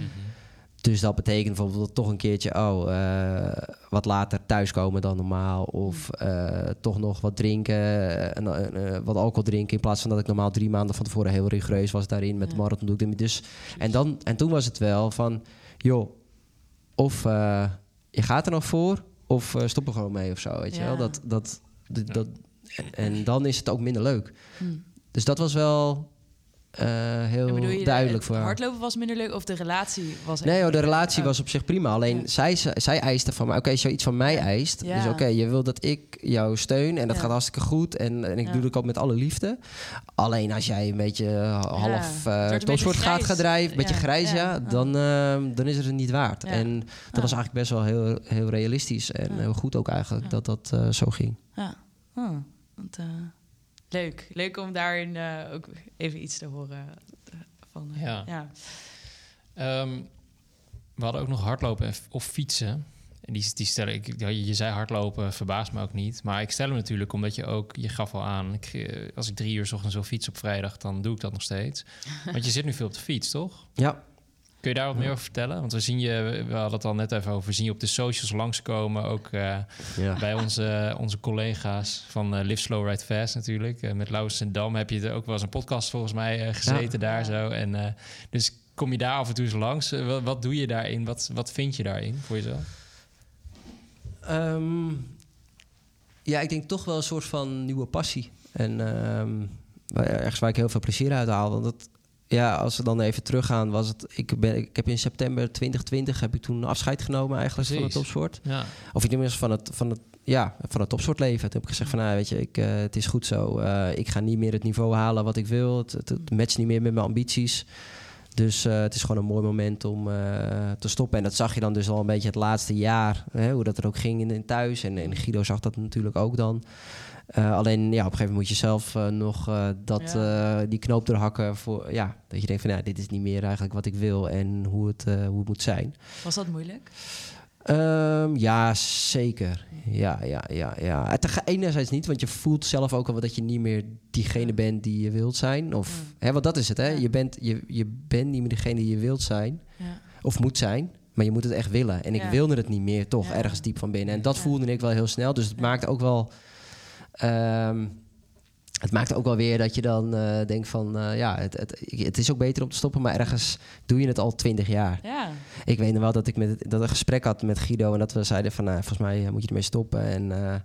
Dus dat betekent bijvoorbeeld toch een keertje oh, eh, wat later thuiskomen dan normaal. Of eh, toch nog wat drinken, eh, en, wat alcohol drinken. In plaats van dat ik normaal drie maanden van tevoren heel rigoureus was daarin met Ja. de marathon. doe ik dit. Dus, en, dan, en toen was het wel van, joh, of eh, je gaat er nog voor, of eh, stop er gewoon mee of zo. Weet je wel? Dat, dat, dat, dat- en, en dan is het ook minder leuk. Hm. Dus dat was wel eh, heel je, duidelijk voor haar. hardlopen was minder leuk of de relatie was Nee, joh, de leuk? relatie was op zich prima. Alleen Ja. zij, zij eiste van mij, oké, als je iets van mij eist. Ja. Dus oké, je wil dat ik jou steun en dat Ja. gaat hartstikke goed. En, en ik doe dat ook met alle liefde. Alleen als jij een beetje eh, half uh, topsport gaat grijs. gaan drijven, een beetje grijs, ja. Dan, eh, dan is het het niet waard. En dat was eigenlijk best wel heel, heel realistisch en heel goed ook eigenlijk dat dat zo ging. Ja. Oh, want, leuk. Leuk om daarin eh, ook even iets te horen. eh, van, eh, Ja. ja. Ehm, we hadden ook nog hardlopen en- of fietsen. En die, die stellen, ik, je zei hardlopen, verbaast me ook niet. Maar ik stel hem natuurlijk omdat je ook, je gaf al aan, ik, als ik drie uur 's ochtends wil fietsen op vrijdag, dan doe ik dat nog steeds. Want je zit nu veel op de fiets, toch? Ja, Kun je daar wat meer over vertellen? Want we zien je, we hadden het al net even over, we zien je op de socials langskomen. Ook eh, ja. bij onze, onze collega's van eh, Live Slow Ride Fast natuurlijk. Eh, met Laurens en Dam heb je er ook wel eens een podcast volgens mij gezeten daar zo. En, eh, dus kom je daar af en toe eens langs? Wat, wat doe je daarin? Wat, wat vind je daarin voor jezelf? Ehm, ja, ik denk toch wel een soort van nieuwe passie. En ehm, waar- ergens waar ik heel veel plezier uit haal. Want dat, ja, als we dan even teruggaan, was het. Ik, ben, ik heb in september 2020 heb ik toen afscheid genomen eigenlijk van het topsport. Ja, Of tenminste van het, van het, ja, van het topsportleven. Toen heb ik gezegd van, nou, weet je, ik, eh, het is goed zo. Eh, ik ga niet meer het niveau halen wat ik wil. Het, het, het matcht niet meer met mijn ambities. Dus eh, het is gewoon een mooi moment om te stoppen. En dat zag je dan dus al een beetje het laatste jaar. Hè, hoe dat er ook ging in, in thuis. En, en Guido zag dat natuurlijk ook dan. Eh, alleen ja, op een gegeven moment moet je zelf eh, nog eh, dat, Ja. die knoop doorhakken. Voor, ja, dat je denkt van, nou, dit is niet meer eigenlijk wat ik wil. En hoe het, hoe het moet zijn. Was dat moeilijk? Ehm, ja, zeker. Ja, ja, ja, ja. Het enerzijds niet, want je voelt zelf ook al wel dat je niet meer diegene Ja. bent die je wilt zijn. Of, hè, want dat is het, hè? Je, bent, je, je bent niet meer degene die je wilt zijn, of moet zijn. Maar je moet het echt willen. En ik wilde het niet meer, toch, ergens diep van binnen. En dat voelde ik wel heel snel. Dus het Ja. maakte ook wel... ehm, het maakt ook wel weer dat je dan eh, denkt van... eh, ja, het, het, het is ook beter om te stoppen, maar ergens doe je het al twintig jaar. Ja. Ik weet nog wel dat ik met, dat een gesprek had met Guido... en dat we zeiden van, nou, volgens mij eh, moet je ermee stoppen. En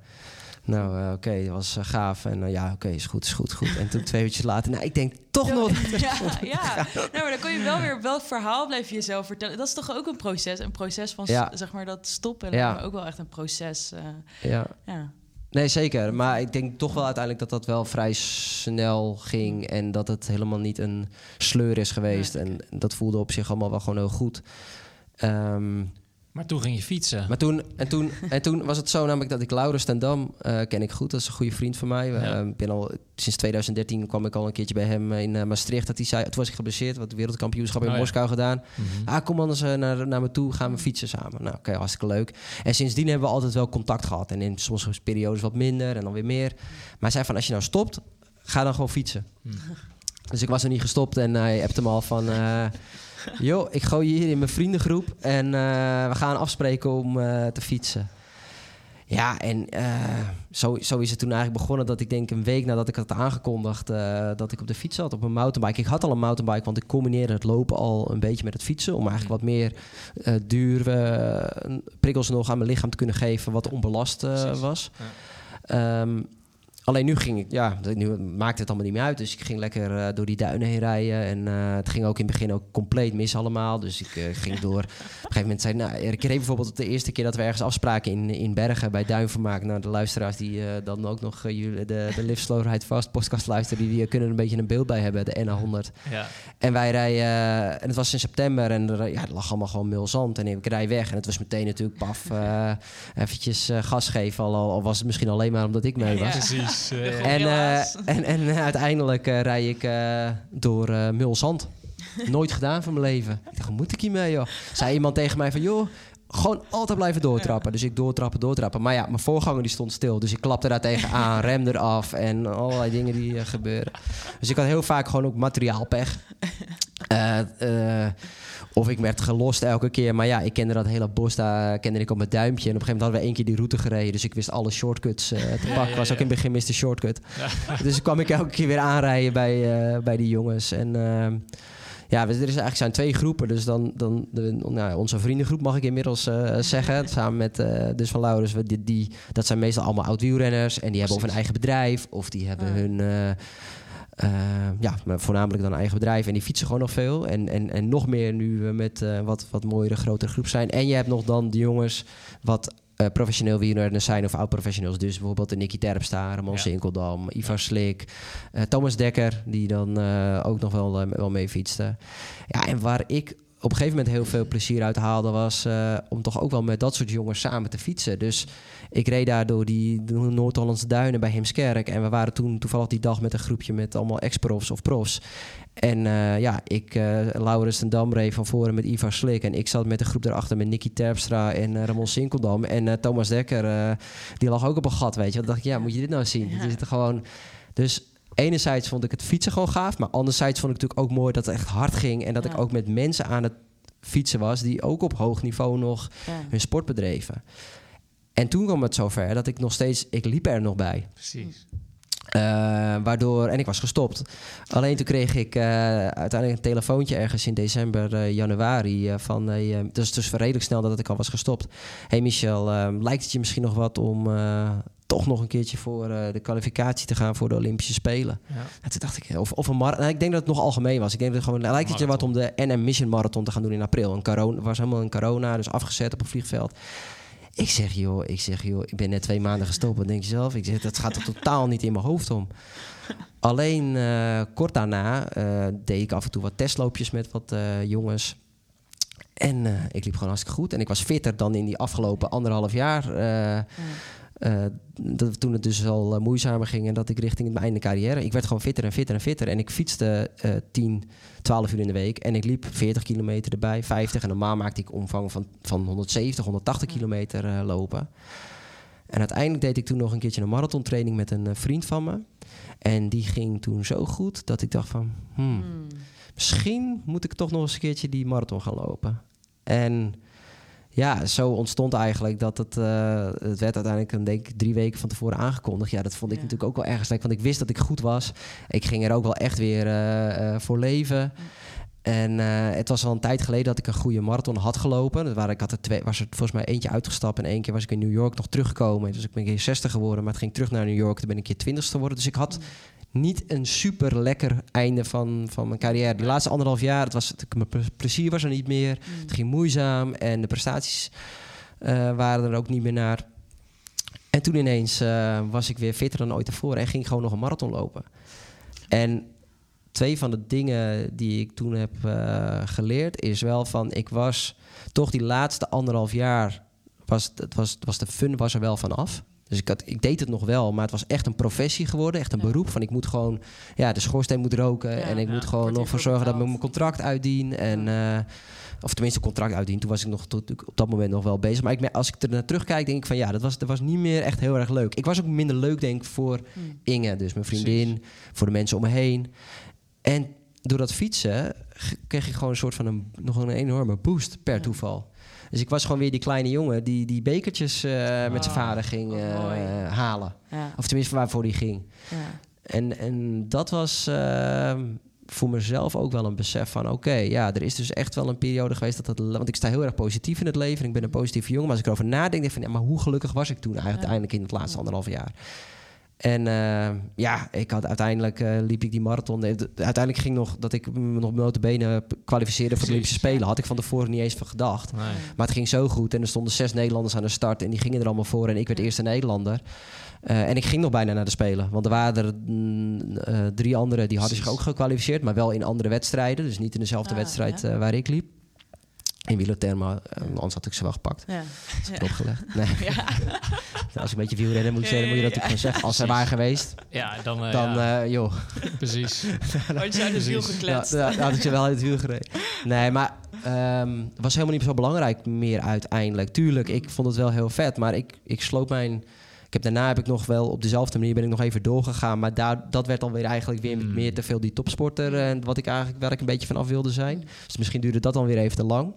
nou, oké, dat was gaaf. En ja, oké, is goed, is goed, goed. En toen twee uurtjes later, nou, ik denk toch nog... Ja, ja. Nou, maar dan kun je wel weer welk verhaal blijf je jezelf vertellen. Dat is toch ook een proces. Een proces van Ja. zeg maar dat stoppen. Ja. Maar ook wel echt een proces. Ja. ja. Nee, zeker. Maar ik denk toch wel uiteindelijk dat dat wel vrij snel ging. En dat het helemaal niet een sleur is geweest. Nee, En dat voelde op zich allemaal wel gewoon heel goed. Ehm, Maar toen ging je fietsen. maar toen, en, toen, en toen was het zo namelijk dat ik Laurens ten Dam eh, ken ik goed. Dat is een goede vriend van mij. Ja. eh, ben al, sinds 2013 kwam ik al een keertje bij hem in eh, Maastricht. Dat hij zei, toen was ik geblesseerd. Wat wereldkampioenschap in Oh ja. Moskou gedaan. Mhm. Ah, kom anders naar, naar me toe, gaan we fietsen samen. Nou, oké, hartstikke leuk. En sindsdien hebben we altijd wel contact gehad. En in sommige periodes wat minder en dan weer meer. Maar hij zei van, als je nou stopt, ga dan gewoon fietsen. Hmm. Dus ik was er niet gestopt en hij hebt hem al van... joh, ik gooi je hier in mijn vriendengroep en eh, we gaan afspreken om eh, te fietsen. Ja, en eh, zo, zo is het toen eigenlijk begonnen dat ik denk een week nadat ik had aangekondigd dat ik op de fiets zat, op een mountainbike. Ik had al een mountainbike, want ik combineerde het lopen al een beetje met het fietsen. Om eigenlijk wat meer duur eh, prikkels nog aan mijn lichaam te kunnen geven wat onbelast was. Ja. Ehm, alleen nu ging ik, ja, nu maakte het allemaal niet meer uit. Dus ik ging lekker eh, door die duinen heen rijden. En eh, het ging ook in het begin ook compleet mis allemaal. Dus ik eh, ging door. Op een gegeven moment zei nou, ik reed bijvoorbeeld de eerste keer dat we ergens afspraken in, in Bergen bij Duinvermaak. Nou, de luisteraars die dan ook nog jullie- de, de Live Slow Ride Fast podcast luisteren, die, die kunnen een beetje een beeld bij hebben, de NA100. Ja. En wij rijden, en het was in september en er, ja, het lag allemaal gewoon mil zand. En ik rij weg en het was meteen natuurlijk paf, eventjes gas geven. Al, al was het misschien alleen maar omdat ik mee Ja. was. Precies. eh. En, eh, Helaas. en, en eh, uiteindelijk eh rijd ik eh, door eh Mulzand. Nooit gedaan van mijn leven. Ik dacht, hoe moet ik hiermee, joh? Zei iemand tegen mij van, joh, gewoon altijd blijven doortrappen. Dus ik doortrappen, doortrappen. Maar ja, mijn voorganger die stond stil. Dus ik klapte daar tegenaan, remde eraf en allerlei dingen die gebeuren. Dus ik had heel vaak gewoon ook materiaalpech. Eh, eh, of ik werd gelost elke keer. Maar ja, ik kende dat hele bos, daar kende ik op mijn duimpje. En op een gegeven moment hadden we één keer die route gereden. Dus ik wist alle shortcuts eh, te pakken. was ook in het begin Mr. Shortcut. Dus kwam ik elke keer weer aanrijden bij, eh, bij die jongens. En ehm, ja, er is eigenlijk zijn twee groepen. Dus dan, dan de, nou, onze vriendengroep mag ik inmiddels eh, zeggen. Samen met eh, dus van Laurens. we- Die, die, dat zijn meestal allemaal oud-wielrenners. En die hebben of een eigen bedrijf. Of die hebben hun... eh, ja, maar voornamelijk dan eigen bedrijf. En die fietsen gewoon nog veel. En, en, en nog meer nu we met eh, wat, wat mooiere, grotere groep zijn. En je hebt nog dan de jongens wat eh, professioneel wielrenners zijn of oud-professionals. Dus bijvoorbeeld de Nicky Terpstra, Ramon Ja. Sinkeldam, Ivar Slik, Thomas Dekker, die dan ook nog wel, wel mee fietste. Ja, en waar ik op een gegeven moment heel veel plezier uit haalde... was eh, om toch ook wel met dat soort jongens samen te fietsen. Dus ik reed daar door die de Noord-Hollandse duinen bij Heemskerk. En we waren toen toevallig die dag met een groepje met allemaal ex-profs of profs. En eh, ja, ik, eh Laurens ten Dam reed van voren met Ivar Slik. En ik zat met een groep daarachter met Nicky Terpstra en eh, Ramon Sinkeldam. En Thomas Dekker, die lag ook op een gat, weet je. Dan dacht ik, ja, moet je dit nou zien? Ja. Het is gewoon... Dus enerzijds vond ik het fietsen gewoon gaaf. Maar anderzijds vond ik natuurlijk ook mooi dat het echt hard ging. En dat Ja. ik ook met mensen aan het fietsen was... die ook op hoog niveau nog Ja. hun sport bedreven. En toen kwam het zover dat ik nog steeds... Ik liep er nog bij. Precies. Eh, waardoor, en ik was gestopt. Alleen toen kreeg ik eh, uiteindelijk een telefoontje ergens in december, eh, januari. eh, van, eh, dus, dus redelijk snel dat ik al was gestopt. hey Michel, eh, lijkt het je misschien nog wat om eh, toch nog een keertje voor eh, de kwalificatie te gaan voor de Olympische Spelen? Ja. En toen dacht ik, of, of een marathon. Nou, ik denk dat het nog algemeen was. Ik denk dat het gewoon, lijkt het je wat om de NM Mission Marathon te gaan doen in april. Een corona, was helemaal een corona, dus afgezet op een vliegveld. Ik zeg, joh, ik zeg, joh, ik ben net twee maanden gestopt. Wat denk je zelf? Ik zeg, dat gaat er totaal niet in mijn hoofd om. Alleen eh, kort daarna eh, deed ik af en toe wat testloopjes met wat eh, jongens. En eh, ik liep gewoon hartstikke goed. En ik was fitter dan in die afgelopen anderhalf jaar. eh, eh, dat, toen het dus al eh, moeizamer ging en dat ik richting mijn einde carrière. Ik werd gewoon fitter en fitter en fitter. En ik fietste eh 10, 12 uur in de week. En ik liep 40 kilometer erbij, 50. En normaal maakte ik omvang van, van 170, 180 kilometer eh, lopen. En uiteindelijk deed ik toen nog een keertje een marathontraining met een eh, vriend van me. En die ging toen zo goed dat ik dacht van... hmm, misschien moet ik toch nog eens een keertje die marathon gaan lopen. En ja, zo ontstond eigenlijk dat het... eh, het werd uiteindelijk, een, denk ik, drie weken van tevoren aangekondigd. Ja, dat vond ik Ja. natuurlijk ook wel ergens leuk. Want ik wist dat ik goed was. Ik ging er ook wel echt weer eh, eh, voor leven. En het was al een tijd geleden dat ik een goede marathon had gelopen. Dat waren, ik had er twee, was er volgens mij eentje uitgestapt. En één keer was ik in New York nog teruggekomen. Dus ik ben een keer 60 geworden. Maar het ging terug naar New York. Toen ben ik een keer 20 geworden. Dus ik had niet een super lekker einde van, van mijn carrière. Die laatste anderhalf jaar, het was, het, mijn ple- plezier was er niet meer. Het ging moeizaam en de prestaties eh, waren er ook niet meer naar. En toen ineens eh, was ik weer fitter dan ooit tevoren en ging gewoon nog een marathon lopen. En twee van de dingen die ik toen heb eh, geleerd is wel van ik was toch die laatste anderhalf jaar was het was, was de fun was er wel van af. Dus ik, had, ik deed het nog wel, maar het was echt een professie geworden, echt een Ja. beroep. Van ik moet gewoon, ja, de schoorsteen moet roken Ja. en ik Ja. moet gewoon nog voor zorgen dat ik mijn contract uitdien. En, eh, of tenminste, contract uitdien. Toen was ik nog tot, op dat moment nog wel bezig. Maar ik, als ik er naar terugkijk, denk ik van ja, dat was, dat was niet meer echt heel erg leuk. Ik was ook minder leuk, denk ik, voor Hmm. Inge, dus mijn vriendin, voor de mensen om me heen. En door dat fietsen kreeg ik gewoon een soort van een, nog een enorme boost per Ja. toeval. Dus ik was gewoon weer die kleine jongen die die bekertjes eh, met zijn Oh, vader ging eh, halen. Ja, Of tenminste waarvoor hij ging. ja. En, en dat was ehm, voor mezelf ook wel een besef van... oké, ja, er is dus echt wel een periode geweest dat het... want ik sta heel erg positief in het leven en ik ben een positieve jongen... maar als ik erover nadenk, denk ik van... ja, maar hoe gelukkig was ik toen eigenlijk uiteindelijk in het laatste anderhalf jaar? En eh, ja, ik had uiteindelijk eh, liep ik die marathon. Eh, Uiteindelijk ging nog dat ik me nog notabene kwalificeerde voor de Olympische. Spelen. Had ik van tevoren niet eens van gedacht. Nee. Maar het ging zo goed en er stonden zes Nederlanders aan de start en die gingen er allemaal voor en ik werd eerste Nederlander. En ik ging nog bijna naar de Spelen, want er waren er mm, drie anderen die hadden zich ook gekwalificeerd, maar wel in andere wedstrijden, dus niet in dezelfde Ah, wedstrijd ja. waar ik liep. In wielertermen, eh, anders had ik ze wel gepakt. Ja. Dat is. Nee. Ja. Als ik een beetje wielrennen moet zeggen, dan moet je dat natuurlijk gewoon zeggen. Als ze waren geweest, Ja, dan, eh, dan ja, eh, joh, precies. Had je uit het wiel gekletst. Ja, ja, dan had ik ze wel uit het wiel gereden. Nee, maar ehm, het was helemaal niet zo belangrijk meer uiteindelijk. Tuurlijk, ik vond het wel heel vet, maar ik, ik sloot mijn... Ik heb, daarna heb ik nog wel op dezelfde manier ben ik nog even doorgegaan. Maar daar, dat werd dan weer eigenlijk weer Mm. meer te veel die topsporter. En wat ik eigenlijk, waar ik een beetje van af wilde zijn. Dus misschien duurde dat dan weer even te lang.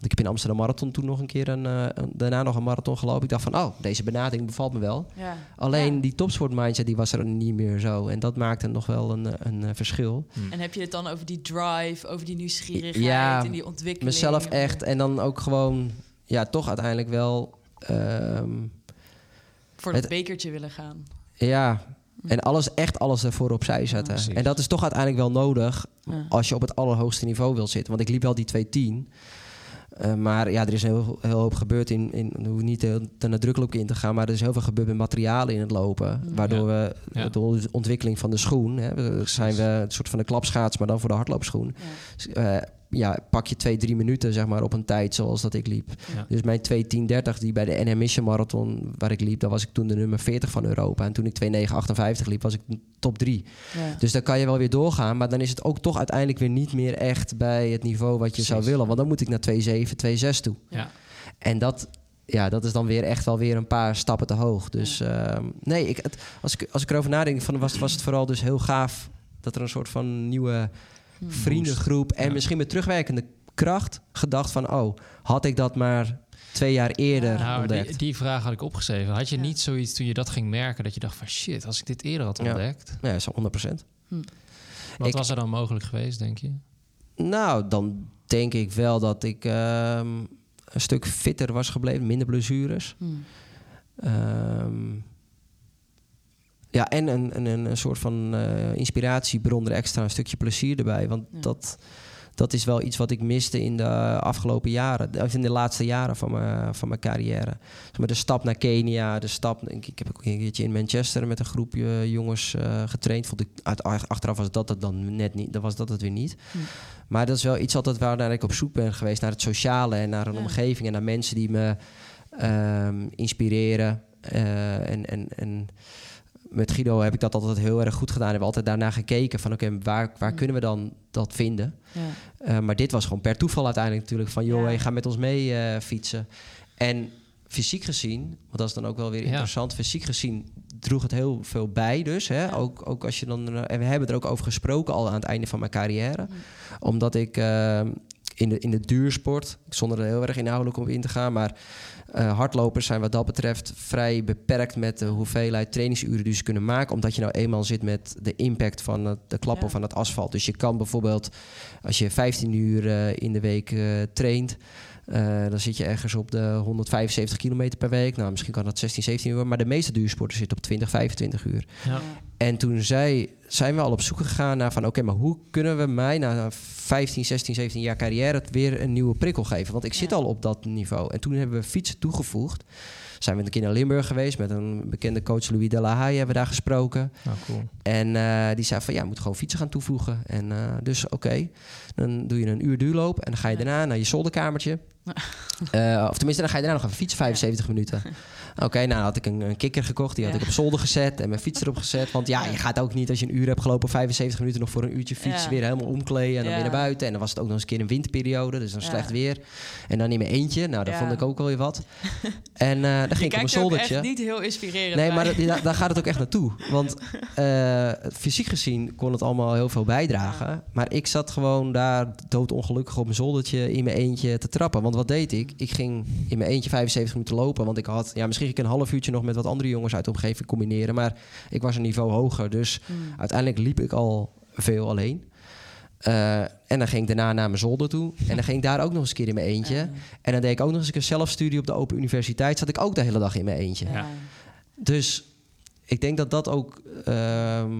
Want ik heb in Amsterdam Marathon toen nog een keer een, eh, een- daarna nog een marathon gelopen. Ik dacht van, oh, deze benadering bevalt me wel. Ja. Alleen Ja. die topsport mindset die was er niet meer zo. En dat maakte nog wel een, eh, een, eh, verschil. En heb je het dan over die drive, over die nieuwsgierigheid Ja, en die ontwikkeling? mezelf echt. En dan ook gewoon, ja, toch uiteindelijk wel. ehm, Voor dat het- bekertje willen gaan. ja, en alles, echt alles ervoor opzij zetten. en dat is toch uiteindelijk wel nodig Ja. als je op het allerhoogste niveau wilt zitten. Want ik liep wel die 210. Eh, maar ja, er is heel, heel hoop gebeurd in, in ik hoef niet heel te nadrukkelijk in te gaan, maar er is heel veel gebeurd met materialen in het lopen. Mm. Waardoor we Ja. de ontwikkeling van de schoen, hè, zijn we een soort van de klapschaats, maar dan voor de hardloopschoen. Ja. Eh, ja, pak je twee, drie minuten zeg maar, op een tijd zoals dat ik liep. Ja. Dus mijn 2.10.30 die bij de NM Mission Marathon waar ik liep, daar was ik toen de nummer 40 van Europa. En toen ik 2.958 liep, was ik top 3. Ja. Dus dan kan je wel weer doorgaan, maar dan is het ook toch uiteindelijk weer niet meer echt bij het niveau wat je zou willen. Want dan moet ik naar 2.7, 2.6 toe. Ja. En dat, ja, dat is dan weer echt wel weer een paar stappen te hoog. Dus ehm, nee, ik, het, als, ik, als ik erover nadenk, van, was, was het vooral dus heel gaaf dat er een soort van nieuwe Hmm. vriendengroep en Ja. misschien met terugwerkende kracht gedacht van, oh, had ik dat maar twee jaar eerder Ja. Nou, ontdekt. die, die vraag had ik opgeschreven. Had je Ja. niet zoiets toen je dat ging merken dat je dacht van shit, als ik dit eerder had Ja. ontdekt, Ja, zo 100%. wat Ik- was er dan mogelijk geweest, denk je? Nou, dan denk ik wel dat ik ehm, een stuk fitter was gebleven, minder blessures. Hmm. Ehm, ja, en een, een, een, soort van eh, inspiratiebron er extra, een stukje plezier erbij. Want Ja. dat, dat is wel iets wat ik miste in de afgelopen jaren, of in de laatste jaren van mijn, van mijn carrière. Zeg maar de stap naar Kenia, de stap. Ik, ik heb ook een keertje in Manchester met een groepje jongens eh, getraind. Vond ik, uit, achteraf was dat het dan net niet, dan was dat het weer niet. Hm. Maar dat is wel iets altijd waar ik op zoek ben geweest naar het sociale en naar een Ja. omgeving en naar mensen die me ehm, inspireren. Eh, en, en, en met Guido heb ik dat altijd heel erg goed gedaan. Hebben we altijd daarna gekeken van oké, waar, waar kunnen we dan dat vinden? Ja. Eh, maar dit was gewoon per toeval uiteindelijk natuurlijk van joh, Ja. hey, ga met ons mee eh, fietsen. En fysiek gezien, want dat is dan ook wel weer Ja. interessant, fysiek gezien droeg het heel veel bij dus. Hè? Ja. Ook, ook als je dan, eh, en we hebben er ook over gesproken al aan het einde van mijn carrière. Omdat ik, eh, in de, in de duursport, zonder er heel erg inhoudelijk op in te gaan, maar eh, hardlopers zijn wat dat betreft vrij beperkt met de hoeveelheid trainingsuren die ze kunnen maken, omdat je nou eenmaal zit met de impact van het, de klappen Ja. van het asfalt. Dus je kan bijvoorbeeld, als je 15 uur eh, in de week eh, traint, eh, dan zit je ergens op de 175 kilometer per week. Nou, misschien kan dat 16, 17 uur, maar de meeste duursporters zitten op 20, 25 uur. Ja. En toen zij, zijn we al op zoek gegaan naar van... oké, maar hoe kunnen we mij na 15, 16, 17 jaar carrière... weer een nieuwe prikkel geven? Want ik zit Ja. al op dat niveau. En toen hebben we fietsen toegevoegd. Zijn we een keer naar Limburg geweest... met een bekende coach Louis de la Haye hebben we daar gesproken. Nou, cool. En eh, die zei van, ja, je moet gewoon fietsen gaan toevoegen. En eh, dus oké, dan doe je een uur duurloop... en dan ga je Ja. daarna naar je zolderkamertje... Eh, of tenminste, dan ga je daarna nog even fietsen, 75 minuten. Oké, nou had ik een, een kikker gekocht. Die had Ja. ik op zolder gezet en mijn fiets erop gezet. Want ja, je gaat ook niet als je een uur hebt gelopen, 75 minuten nog voor een uurtje fietsen. Ja. Weer helemaal omkleden en dan weer naar buiten. En dan was het ook nog eens een keer een winterperiode, dus dan slecht weer. En dan in mijn eentje. Nou, dat vond ik ook wel weer wat. En eh dan ging ik op mijn er zoldertje. echt niet heel inspirerend Nee, maar dat- daar, daar gaat het ook echt naartoe. Want eh, fysiek gezien kon het allemaal heel veel bijdragen. Maar ik zat gewoon daar doodongelukkig op mijn zoldertje in mijn eentje te trappen. Want wat deed ik? Ik ging in mijn eentje 75 minuten lopen. Want ik had, ja, misschien ging ik een half uurtje nog met wat andere jongens uit de omgeving combineren. Maar ik was een niveau hoger. Dus Hmm. uiteindelijk liep ik al veel alleen. Eh, en dan ging ik daarna naar mijn zolder toe. En dan ging ik daar ook nog eens een keer in mijn eentje. Ja. En dan deed ik ook nog eens een zelfstudie op de Open Universiteit. Zat ik ook de hele dag in mijn eentje. Ja. Dus ik denk dat dat ook, ehm,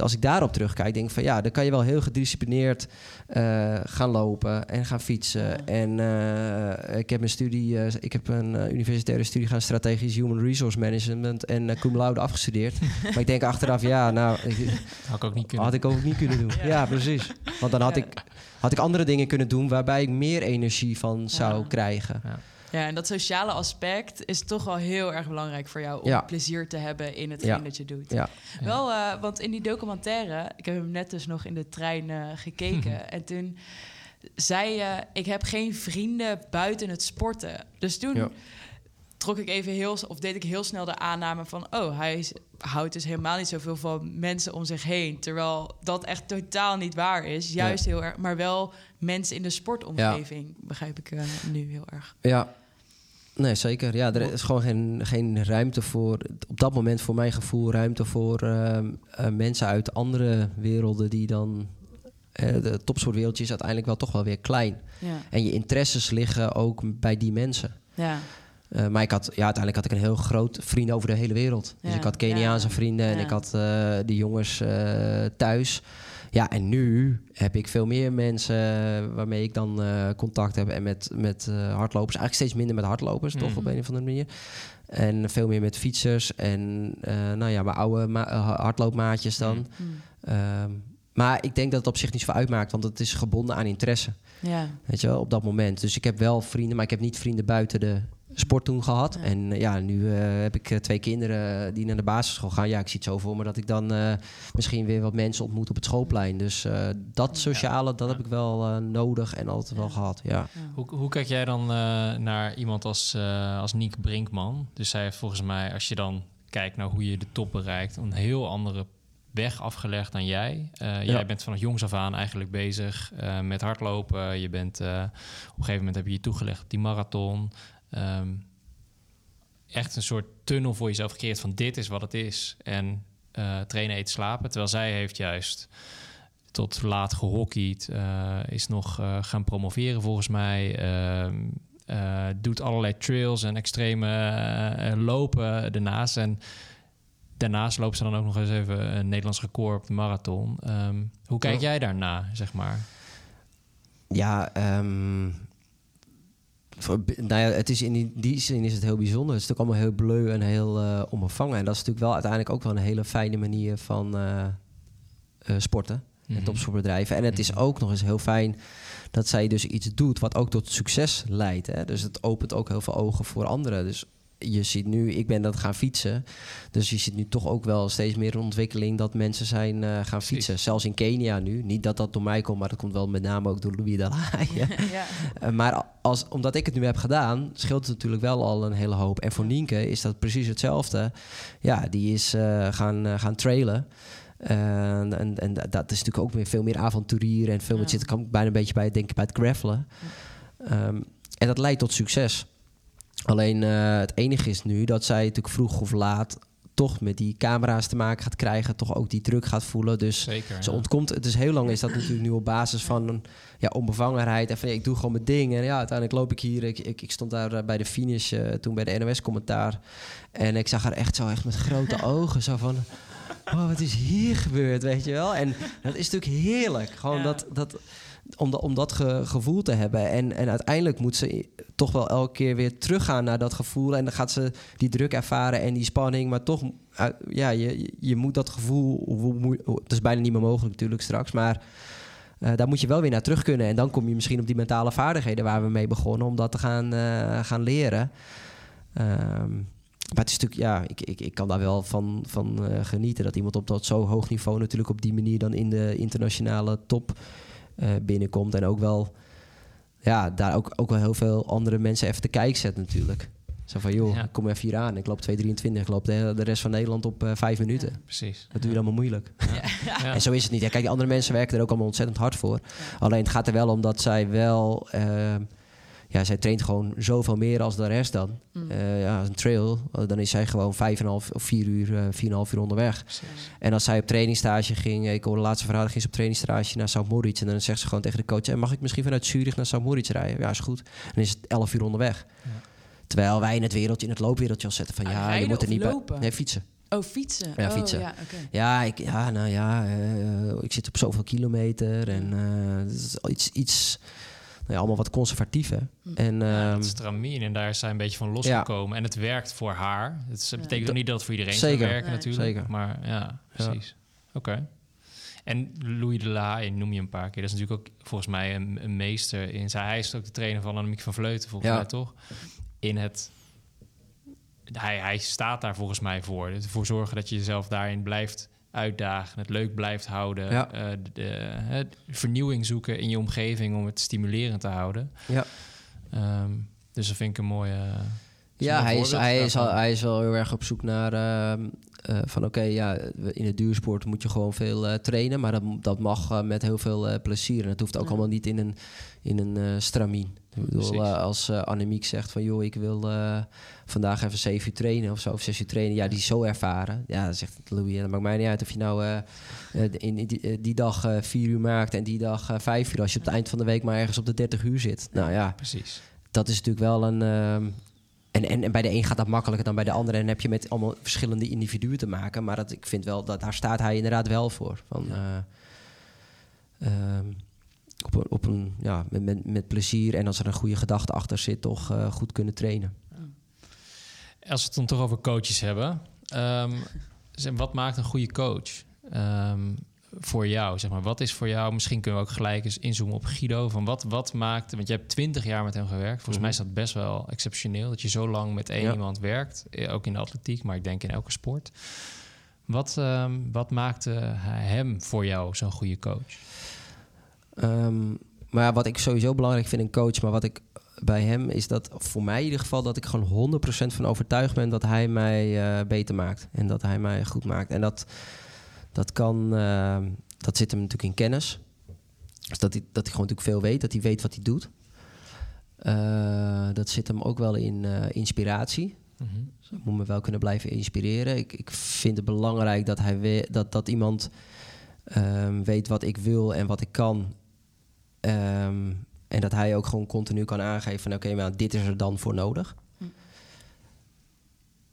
als ik daarop terugkijk, denk ik van ja, dan kan je wel heel gedisciplineerd eh, gaan lopen en gaan fietsen. Ja. En eh, ik heb een studie, eh, ik heb een eh, universitaire studie gaan strategisch human resource management en cum laude afgestudeerd. maar ik denk achteraf, ja, nou, ik- Had ik ook niet kunnen. had ik ook niet kunnen doen. Ja. Ja, precies. Want dan had Ja. ik had ik andere dingen kunnen doen waarbij ik meer energie van zou Ja. krijgen. Ja, en dat sociale aspect is toch wel heel erg belangrijk voor jou om Ja. plezier te hebben in hetgeen Ja. dat je doet. Ja. Wel, eh, want in die documentaire, ik heb hem net dus nog in de trein eh, gekeken. en toen zei je, ik heb geen vrienden buiten het sporten. Dus toen. Trok ik even heel, of deed ik heel snel de aanname van, oh, hij is- houdt dus helemaal niet zoveel van mensen om zich heen. Terwijl dat echt totaal niet waar is. Juist heel erg, maar wel mensen in de sportomgeving, begrijp ik eh, nu heel erg. Ja. Nee, zeker. Ja, er is gewoon geen, geen ruimte voor, op dat moment voor mijn gevoel, ruimte voor ehm, eh, mensen uit andere werelden die dan. eh, de topsportwereldje is uiteindelijk wel toch wel weer klein. Ja, En je interesses liggen ook bij die mensen. ja. Eh, maar ik had, ja, uiteindelijk had ik een heel groot vrienden over de hele wereld. Dus ik had Keniaanse Ja. vrienden en Ja. ik had eh, de jongens eh, thuis. Ja, en nu heb ik veel meer mensen waarmee ik dan contact heb. En met, met hardlopers. Eigenlijk steeds minder met hardlopers, toch Mhm. op een of andere manier. En veel meer met fietsers. En nou ja, mijn oude ma- hardloopmaatjes dan. Mhm. Hm. Ehm, maar ik denk dat het op zich niet zoveel uitmaakt. Want het is gebonden aan interesse. Ja. Weet je wel, op dat moment. Dus ik heb wel vrienden, maar ik heb niet vrienden buiten de sport toen gehad. Ja. En eh, ja, nu eh, heb ik eh, twee kinderen die naar de basisschool gaan. Ja, ik zie het zo voor me dat ik dan eh, misschien weer wat mensen ontmoet op het schoolplein. Dus eh, dat sociale, dat heb ik wel eh, nodig en altijd wel gehad. Ja. Hoe, hoe kijk jij dan eh, naar iemand als, eh als Niek Brinkman? Dus zij heeft volgens mij, als je dan kijkt naar hoe je de top bereikt, een heel andere weg afgelegd dan jij. Eh, Jij bent vanaf jongs af aan eigenlijk bezig eh, met hardlopen. Je bent eh, op een gegeven moment heb je je toegelegd op die marathon. Ehm, echt een soort tunnel voor jezelf gecreëerd van dit is wat het is. En eh, trainen, eten, slapen. Terwijl zij heeft juist tot laat gehockeyd, eh, is nog eh, gaan promoveren volgens mij. Ehm, eh, doet allerlei trails en extreme lopen ernaast. En daarnaast loopt ze dan ook nog eens even een Nederlands record op de marathon. Ehm, hoe kijk jij daarna, zeg maar? Ja, ehm, voor- nou ja, het is in die, die zin is het heel bijzonder. Het is natuurlijk allemaal heel bleu en heel onbevangen. En dat is natuurlijk wel uiteindelijk ook wel een hele fijne manier van eh, eh, sporten. Mhm. En topsportbedrijven. En het is Mhm. ook nog eens heel fijn dat zij dus iets doet wat ook tot succes leidt. Hè? Dus het opent ook heel veel ogen voor anderen. Dus je ziet nu, ik ben dat gaan fietsen. Dus je ziet nu toch ook wel steeds meer een ontwikkeling dat mensen zijn eh, gaan fietsen. Zelfs in Kenia nu. Niet dat dat door mij komt, maar dat komt wel met name ook door Louis de Haye. ja. Eh, maar als, omdat ik het nu heb gedaan, scheelt het natuurlijk wel al een hele hoop. En voor Nienke is dat precies hetzelfde. Ja, die is eh, gaan, gaan trailen. En, en, en dat is natuurlijk ook weer veel meer avonturier en veel meer Ja. zit kan ik bijna een beetje bij, denk ik, bij het gravelen. Ehm, en dat leidt tot succes. Alleen eh, het enige is nu dat zij natuurlijk vroeg of laat toch met die camera's te maken gaat krijgen, toch ook die druk gaat voelen. Dus Zeker. ze ja. ontkomt, het is heel lang is dat natuurlijk nu op basis van een ja, onbevangenheid. En van ja, ik doe gewoon mijn ding. En ja, uiteindelijk loop ik hier. Ik, ik, ik stond daar eh, bij de finish eh, toen bij de NOS-commentaar. En ik zag haar echt zo echt met grote ogen. Zo van, oh, wat is hier gebeurd, weet je wel? En dat is natuurlijk heerlijk. Gewoon Ja. dat, dat, om, dat- om dat ge- gevoel te hebben. En, en uiteindelijk moet ze toch wel elke keer weer teruggaan naar dat gevoel. En dan gaat ze die druk ervaren en die spanning. Maar toch, uh, ja, je, je- moet dat gevoel... Het is bijna niet meer mogelijk natuurlijk straks, maar... eh, daar moet je wel weer naar terug kunnen. En dan kom je misschien op die mentale vaardigheden waar we mee begonnen... om dat te gaan, eh, gaan leren. Ehm, maar het is natuurlijk, ja, ik, ik, ik kan daar wel van, van eh, genieten. Dat iemand op dat zo hoog niveau natuurlijk op die manier dan in de internationale top eh, binnenkomt. En ook wel, ja, daar ook, ook wel heel veel andere mensen even te kijken zet natuurlijk. Zo van, joh, Ja. kom even hier aan. Ik loop 2,23. Ik loop de, de rest van Nederland op eh, vijf minuten. Precies. Dat doe je allemaal moeilijk. Ja. En zo is het niet. Kijk, die andere mensen werken er ook allemaal ontzettend hard voor. Alleen het gaat er wel om dat zij wel... eh, ja, zij traint gewoon zoveel meer als de rest dan. Mm. Eh, ja, een trail, eh, dan is zij gewoon vijf en half of vier uur, eh, vier en half uur onderweg. Precies. En als zij op trainingstage ging, ik hoorde de laatste verhaal, ging ze op trainingstage naar St. Moritz. En dan zegt ze gewoon tegen de coach, eh, mag ik misschien vanuit Zurich naar St. Moritz rijden? Ja, is goed. Dan is het elf uur onderweg. Ja. Terwijl wij in het wereldje, in het loopwereldje al zetten van Ah, ja, je moet er niet bij. lopen? Nee, fietsen. Oh, fietsen. Ja, Oh, fietsen. Ja. Ja, ik, ja, nou ja, ik zit op zoveel kilometer en is iets, iets ja, allemaal wat conservatief, hè. Hm. En, Ja, ehm, dat is Tramien en daar is zij een beetje van losgekomen. En het werkt voor haar. Het is- betekent Ja. ook niet dat het voor iedereen Zeker. zou werken Nee. natuurlijk. Zeker. Maar ja, precies. Oké. En Louis de La Haye noem je een paar keer. Dat is natuurlijk ook volgens mij een, een meester in... Zij, hij is ook de trainer van Annemiek van Vleuten, volgens Ja. mij toch? In het... Hij, hij staat daar volgens mij voor. Dus Ervoor zorgen dat je jezelf daarin blijft uitdagen. Het leuk blijft houden. Ja. eh, de, vernieuwing zoeken in je omgeving om het stimulerend te houden. ja. Ehm, dus dat vind ik een mooie... Ja, hij is, hij, is al, hij is wel heel erg op zoek naar ehm, eh, van oké, ja, in het duursport moet je gewoon veel eh, trainen, maar dat, dat mag eh, met heel veel plezier. En het hoeft ook Ja. allemaal niet in een, in een stramien. Ik bedoel, Precies. als Annemiek zegt van joh, ik wil vandaag even zeven uur trainen of zo, of zes uur trainen, ja, die is zo ervaren. Ja, dan zegt Louis, en dat maakt mij niet uit of je nou in, die, die dag eh, vier uur maakt en die dag eh, vijf uur, als je op het eind van de week maar ergens op de 30 uur zit. Nou ja, Precies. dat is natuurlijk wel een. En, en, en bij de een gaat dat makkelijker dan bij de andere. En dan heb je met allemaal verschillende individuen te maken. Maar dat, ik vind wel dat daar staat hij inderdaad wel voor. Van, eh, ehm, op een, op een, ja, met, met, met plezier en als er een goede gedachte achter zit, toch eh, goed kunnen trainen. Als we het dan toch over coaches hebben. ehm, wat maakt een goede coach ehm, voor jou? Zeg maar. Wat is voor jou, misschien kunnen we ook gelijk eens inzoomen op Guido. Van wat, wat maakt, want je hebt twintig jaar met hem gewerkt. Volgens Mhm. mij is dat best wel exceptioneel. Dat je zo lang met één Ja. iemand werkt. eh, Ook in de atletiek, maar ik denk in elke sport. Wat, ehm, wat maakte hem voor jou zo'n goede coach? Ehm, maar ja, wat ik sowieso belangrijk vind in een coach, maar wat ik bij hem is dat, voor mij in ieder geval, dat ik gewoon 100% van overtuigd ben dat hij mij eh, beter maakt. En dat hij mij goed maakt. En dat, dat kan, ehm, dat zit hem natuurlijk in kennis. Dus dat hij, dat hij gewoon natuurlijk veel weet, dat hij weet wat hij doet. Eh, dat zit hem ook wel in eh, inspiratie. Hij moet me wel kunnen blijven inspireren. Ik, ik vind het belangrijk dat, hij we- dat, dat iemand ehm, weet wat ik wil en wat ik kan. Ehm, en dat hij ook gewoon continu kan aangeven van... oké, maar dit is er dan voor nodig.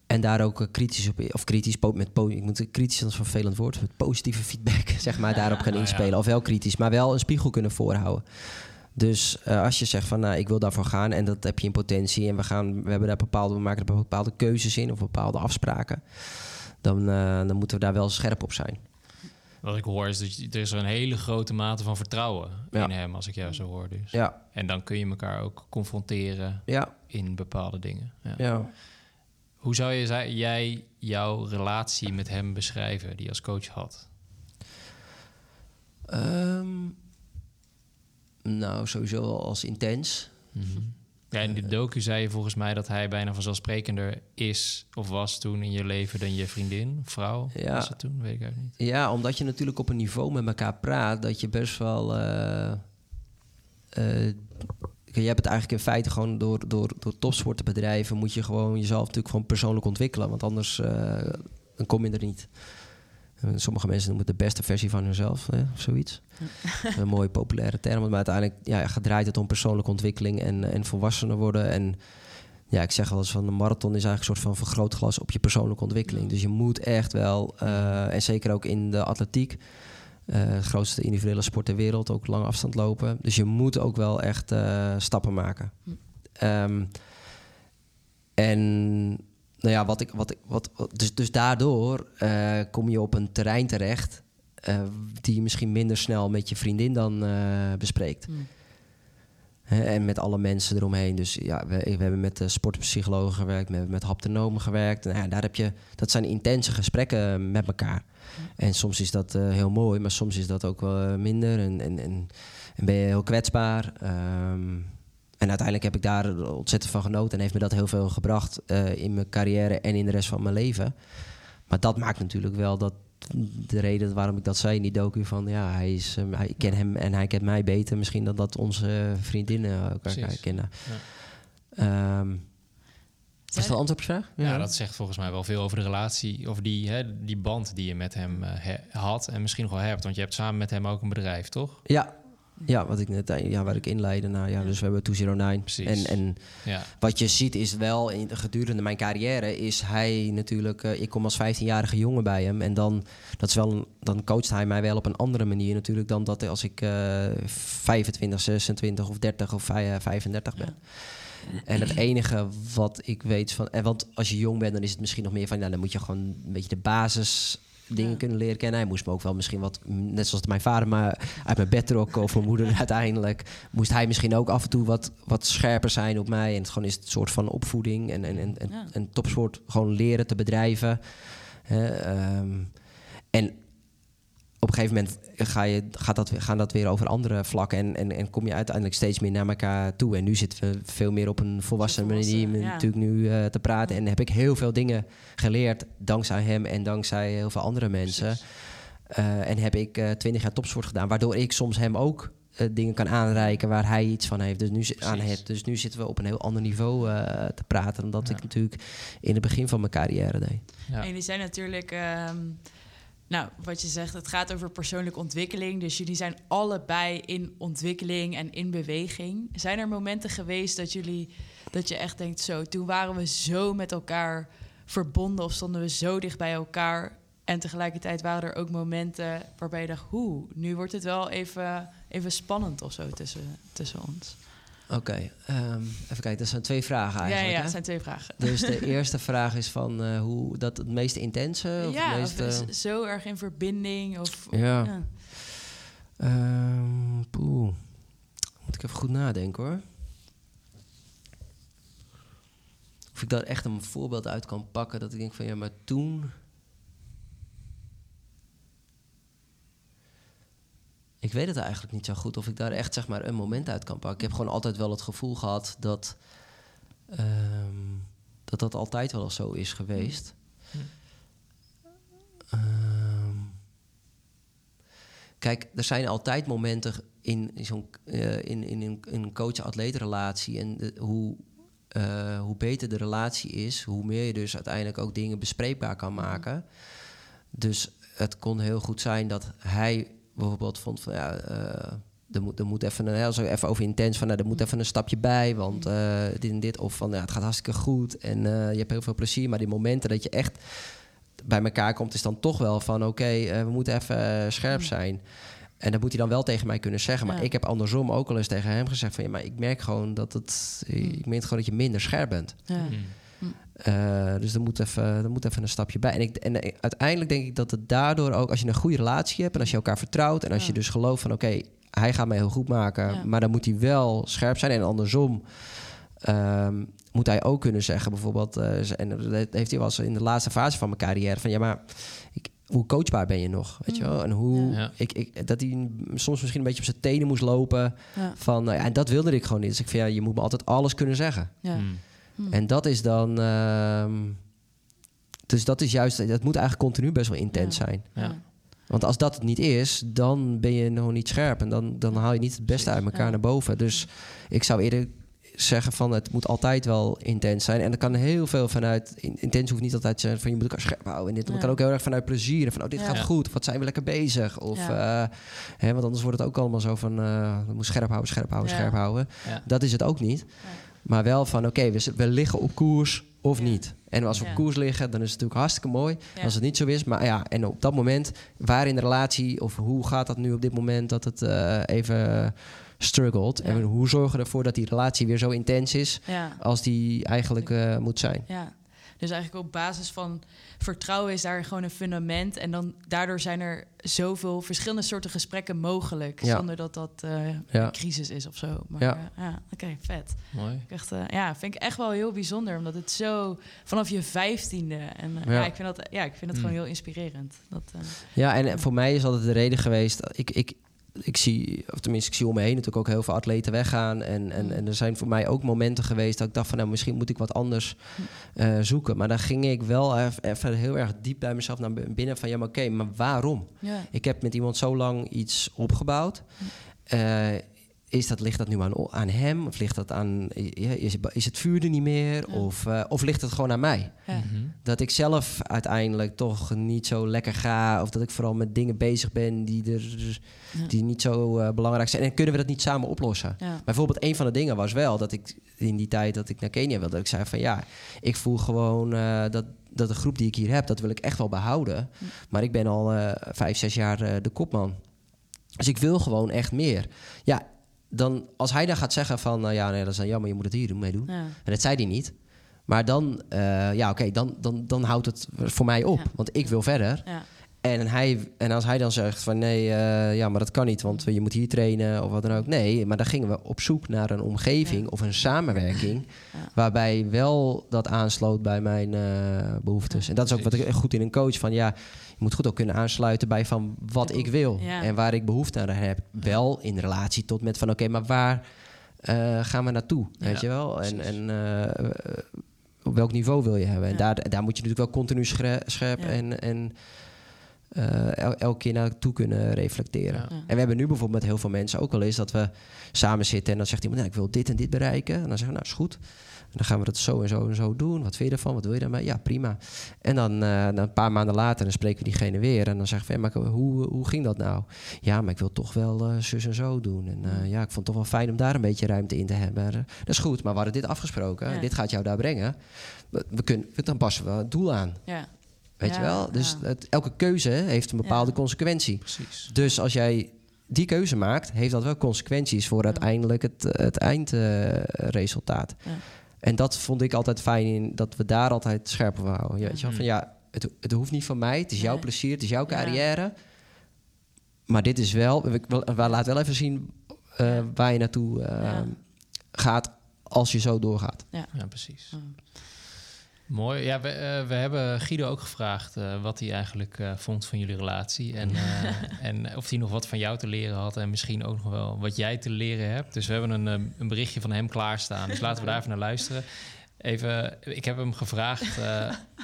En daar ook eh, kritisch op... of kritisch, po- met po- ik moet kritisch, dat is een vervelend woord... met positieve feedback, zeg maar, daarop gaan Nou ja. inspelen. Of wel kritisch, maar wel een spiegel kunnen voorhouden. Dus eh, als je zegt van, nou, ik wil daarvoor gaan... en dat heb je in potentie... en we, gaan, we, hebben daar bepaalde, we maken er bepaalde keuzes in... of bepaalde afspraken... dan, eh, dan moeten we daar wel scherp op zijn. Wat ik hoor is dat er is een hele grote mate van vertrouwen Ja. in hem, als ik jou zo hoor. Dus. Ja, En dan kun je elkaar ook confronteren ja, in bepaalde dingen. Ja. Hoe zou je, jij jouw relatie met hem beschrijven, die je als coach had? Ehm, nou, sowieso als intens. Mhm. Ja, in die docu zei je volgens mij dat hij bijna vanzelfsprekender is of was toen in je leven dan je vriendin, vrouw. Ja. Was het toen? Weet ik eigenlijk niet. Ja, omdat je natuurlijk op een niveau met elkaar praat dat je best wel. eh, eh, je hebt het eigenlijk in feite gewoon door, door, door topsportbedrijven moet je gewoon jezelf natuurlijk gewoon persoonlijk ontwikkelen. Want anders eh, dan kom je er niet. En sommige mensen noemen het de beste versie van hunzelf, hè, of zoiets. een mooie populaire term. Maar uiteindelijk ja, draait het om persoonlijke ontwikkeling en, en volwassener worden. En ja, ik zeg wel eens van een marathon is eigenlijk een soort van vergrootglas op je persoonlijke ontwikkeling. Dus je moet echt wel, eh, en zeker ook in de atletiek, de grootste individuele sport ter wereld, ook lange afstand lopen. Dus je moet ook wel echt eh, stappen maken. Ehm, en nou ja, wat ik, wat ik, wat, wat- dus, dus daardoor eh, kom je op een terrein terecht eh, die je misschien minder snel met je vriendin dan eh, bespreekt. Hmm. En met alle mensen eromheen. Dus ja, we, hebben met sportpsychologen gewerkt, we hebben met haptonomen gewerkt. Nou ja, daar heb je, dat zijn intense gesprekken met elkaar. En soms is dat eh, heel mooi, maar soms is dat ook wel eh, minder. En, en, en, en ben je heel kwetsbaar. Ehm, en uiteindelijk heb ik daar ontzettend van genoten en heeft me dat heel veel gebracht eh, in mijn carrière en in de rest van mijn leven. Maar dat maakt natuurlijk wel dat de reden waarom ik dat zei in die docu van ja, hij is, eh, hij, ik ken hem en hij kent mij beter misschien dan dat onze vriendinnen elkaar Precies. kennen. Ja. Ehm, is dat antwoord op je vraag? Ja. dat zegt volgens mij wel veel over de relatie, over die, hè, die band die je met hem eh, he- had en misschien nog wel hebt. Want je hebt samen met hem ook een bedrijf, toch? Ja, ja, wat ik net, eh, ja, waar ik inleidde. Nou, ja, dus we hebben 209. Precies. En, en Ja, wat je ziet is wel, in, gedurende mijn carrière is hij natuurlijk... eh, ik kom als 15-jarige jongen bij hem. En dan, dat is wel een- dan coacht hij mij wel op een andere manier natuurlijk... dan dat als ik eh 25, 26 of 30 of vij- 35 ben. En het enige wat ik weet van... En want als je jong bent, dan is het misschien nog meer van... Nou, dan moet je gewoon een beetje de basis dingen Ja. kunnen leren kennen. Hij moest me ook wel misschien wat... Net zoals mijn vader maar uit mijn bed trok... of mijn moeder uiteindelijk... moest hij misschien ook af en toe wat, wat scherper zijn op mij. En het gewoon is het een soort van opvoeding... en, en, en, en, Ja. en topsport gewoon leren te bedrijven. Ehm, en op een gegeven moment ga je, gaat dat, weer- gaan dat weer over andere vlakken. En, en, en kom je uiteindelijk steeds meer naar elkaar toe. En nu zitten we veel meer op een volwassen manier ja. natuurlijk nu eh, te praten. En heb ik heel veel dingen geleerd dankzij hem en dankzij heel veel andere mensen. Eh, en heb ik eh, twintig jaar topsport gedaan. Waardoor ik soms hem ook eh, dingen kan aanreiken waar hij iets van heeft. Dus nu, aan heeft. Dus nu zitten we op een heel ander niveau eh, te praten... dan dat Ja. ik natuurlijk in het begin van mijn carrière deed. ja. En jullie zijn natuurlijk, ehm, nou, wat je zegt, het gaat over persoonlijke ontwikkeling. Dus jullie zijn allebei in ontwikkeling en in beweging. Zijn er momenten geweest dat jullie, dat je echt denkt, zo, toen waren we zo met elkaar verbonden of stonden we zo dicht bij elkaar. En tegelijkertijd waren er ook momenten waarbij je dacht, hoe, nu wordt het wel even, even spannend of zo tussen, tussen ons. Oké, ehm, even kijken. Dat zijn twee vragen Ja, eigenlijk. ja, hè? het zijn twee vragen. Dus de eerste vraag is van eh, hoe dat het meest intense of ja, het meest... is zo erg in verbinding of... Ja. ehm, poeh. Moet ik even goed nadenken hoor. Of ik daar echt een voorbeeld uit kan pakken dat ik denk van ja, maar toen. Ik weet het eigenlijk niet zo goed of ik daar echt zeg maar een moment uit kan pakken. Ik heb gewoon altijd wel het gevoel gehad dat ehm, dat, dat altijd wel zo is geweest. Ehm, Kijk, er zijn altijd momenten in zo'n eh, in, in, in een coach-atleet relatie en de- hoe, eh, hoe beter de relatie is, hoe meer je dus uiteindelijk ook dingen bespreekbaar kan maken. Dus het kon heel goed zijn dat hij bijvoorbeeld vond van ja, eh, er moet, er moet even, een, als even over intens van nou, er moet even een stapje bij, want eh, dit en dit. Of van ja, het gaat hartstikke goed en eh, je hebt heel veel plezier. Maar die momenten dat je echt bij elkaar komt, is dan toch wel van oké, we moeten even scherp zijn. En dat moet hij dan wel tegen mij kunnen zeggen. Maar Ja. ik heb andersom ook al eens tegen hem gezegd van ja, maar ik merk gewoon dat het. Ik merk gewoon dat je minder scherp bent. Ja. Mm. Eh, dus er moet, even, er moet even een stapje bij. En, ik, en eh, uiteindelijk denk ik dat het daardoor ook, als je een goede relatie hebt en als je elkaar vertrouwt en als Ja. je dus gelooft van oké, hij gaat mij heel goed maken, Ja. maar dan moet hij wel scherp zijn. En andersom ehm, moet hij ook kunnen zeggen, bijvoorbeeld, eh, en dat heeft hij wel eens in de laatste fase van mijn carrière, van ja, maar ik, hoe coachbaar ben je nog? Weet je wel? En hoe Ja. ik, ik, dat hij soms misschien een beetje op zijn tenen moest lopen. Ja. Van, nou en dat wilde ik gewoon niet. Dus ik vind, ja, je moet me altijd alles kunnen zeggen. Ja. Hmm. Hmm. En dat is dan. ehm, dus dat is juist, dat moet eigenlijk continu best wel intens Ja. zijn. Ja. Want als dat het niet is, dan ben je nog niet scherp. En dan, dan haal je niet het beste uit elkaar Ja. naar boven. Dus ik zou eerder zeggen van het moet altijd wel intens zijn. En er kan heel veel vanuit... in- Intens hoeft niet altijd te zijn van je moet elkaar scherp houden. En dit Ja. kan ook heel erg vanuit plezier. En van oh, dit Ja. gaat goed. Of wat zijn we lekker bezig. Of, Ja. eh, hè, want anders wordt het ook allemaal zo van... eh we moeten scherp houden, scherp houden, Ja. scherp houden. Ja. Dat is het ook niet. Maar wel van oké, we, we liggen op koers of niet. En als we op koers liggen, dan is het natuurlijk hartstikke mooi. Als het niet zo is, maar ja, en op dat moment, waar in de relatie of hoe gaat dat nu op dit moment dat het eh, even struggelt? En hoe zorgen we ervoor dat die relatie weer zo intens is als die eigenlijk eh, moet zijn? Ja, dus eigenlijk op basis van vertrouwen is daar gewoon een fundament. En dan daardoor zijn er zoveel verschillende soorten gesprekken mogelijk. Ja. Zonder dat dat eh, Ja. een crisis is of zo. Maar Ja. ja, ja oké, vet. Mooi. Echt, eh, ja, vind ik echt wel heel bijzonder. Omdat het zo vanaf je vijftiende. En eh, Ja. ik vind dat, ja, ik vind het Mm. gewoon heel inspirerend. Dat, eh, Ja, en voor mij is altijd de reden geweest. Ik, ik, ik zie, of tenminste, ik zie om me heen natuurlijk ook heel veel atleten weggaan. En, en, Mm. en er zijn voor mij ook momenten geweest dat ik dacht van nou, misschien moet ik wat anders eh, zoeken. Maar dan ging ik wel even heel erg diep bij mezelf naar binnen van ja, maar oké, maar waarom? ja. Ik heb met iemand zo lang iets opgebouwd. Eh, is dat, ligt dat nu aan, aan hem? Of ligt dat aan. ja, Is, het- is het vuur er niet meer? Ja. Of, eh, of ligt het gewoon aan mij? Ja. Mhm. Dat ik zelf uiteindelijk toch niet zo lekker ga. Of dat ik vooral met dingen bezig ben die, er, Ja. die niet zo eh, belangrijk zijn. En kunnen we dat niet samen oplossen? Ja. Bijvoorbeeld, een van de dingen was wel dat ik in die tijd dat ik naar Kenia wilde, dat ik zei van ja, ik voel gewoon eh, dat, dat de groep die ik hier heb, dat wil ik echt wel behouden. Maar ik ben al eh, vijf, zes jaar eh, de kopman. Dus ik wil gewoon echt meer. Ja, dan als hij dan gaat zeggen van nou ja, nee, dat is dan jammer, je moet het hier doen, meedoen. Ja. En dat zei hij niet. Maar dan, eh, ja, oké, dan, dan, dan houdt het voor mij op. Ja. Want ik wil verder. Ja. En, hij, en als hij dan zegt van nee, eh, ja, maar dat kan niet, want je moet hier trainen of wat dan ook. Nee, maar dan gingen we op zoek naar een omgeving Ja. of een samenwerking Ja. waarbij wel dat aansloot bij mijn eh, behoeftes. Ja, en dat is ook wat ik goed in een coach van ja, je moet goed ook kunnen aansluiten bij van wat Ja. ik wil Ja. en waar ik behoefte aan heb. Wel in relatie tot met van oké, maar waar eh, gaan we naartoe? Weet je wel? En, precies. en eh, op welk niveau wil je hebben? En daar, daar moet je natuurlijk wel continu scherp, en, en eh, el- elke keer naartoe kunnen reflecteren. Ja. En we hebben nu bijvoorbeeld met heel veel mensen ook wel eens dat we samen zitten en dan zegt iemand, nou, ik wil dit en dit bereiken. En dan zeggen we, nou, is goed. En dan gaan we dat zo en zo en zo doen. Wat vind je ervan? Wat wil je daarmee? Ja, prima. En dan, eh, dan een paar maanden later dan spreken we diegene weer. En dan zeggen we, maar hoe, hoe ging dat nou? Ja, maar ik wil toch wel eh, zus en zo doen. En eh, ja, ik vond het toch wel fijn om daar een beetje ruimte in te hebben. Dat is goed, maar we hadden dit afgesproken. Ja. Dit gaat jou daar brengen. We, we kunnen, dan passen we het doel aan. Ja. Weet Ja, je wel? Dus ja. het, elke keuze heeft een bepaalde Ja. consequentie. Precies. Dus als jij die keuze maakt, heeft dat wel consequenties voor Ja. uiteindelijk het, het eindresultaat. Ja. En dat vond ik altijd fijn in dat we daar altijd scherp op houden. Ja, weet je Mhm. van ja, het, het hoeft niet van mij, het is jouw Nee. plezier, het is jouw Ja. carrière. Maar dit is wel, we, we, we laten wel even zien eh, waar je naartoe eh, Ja. gaat als je zo doorgaat. Ja, precies. Ja. Mooi. Ja, we, eh, we hebben Guido ook gevraagd eh, wat hij eigenlijk eh, vond van jullie relatie. En, en of hij nog wat van jou te leren had. En misschien ook nog wel wat jij te leren hebt. Dus we hebben een, een berichtje van hem klaarstaan. Dus laten we daar even naar luisteren. Even, ik heb hem gevraagd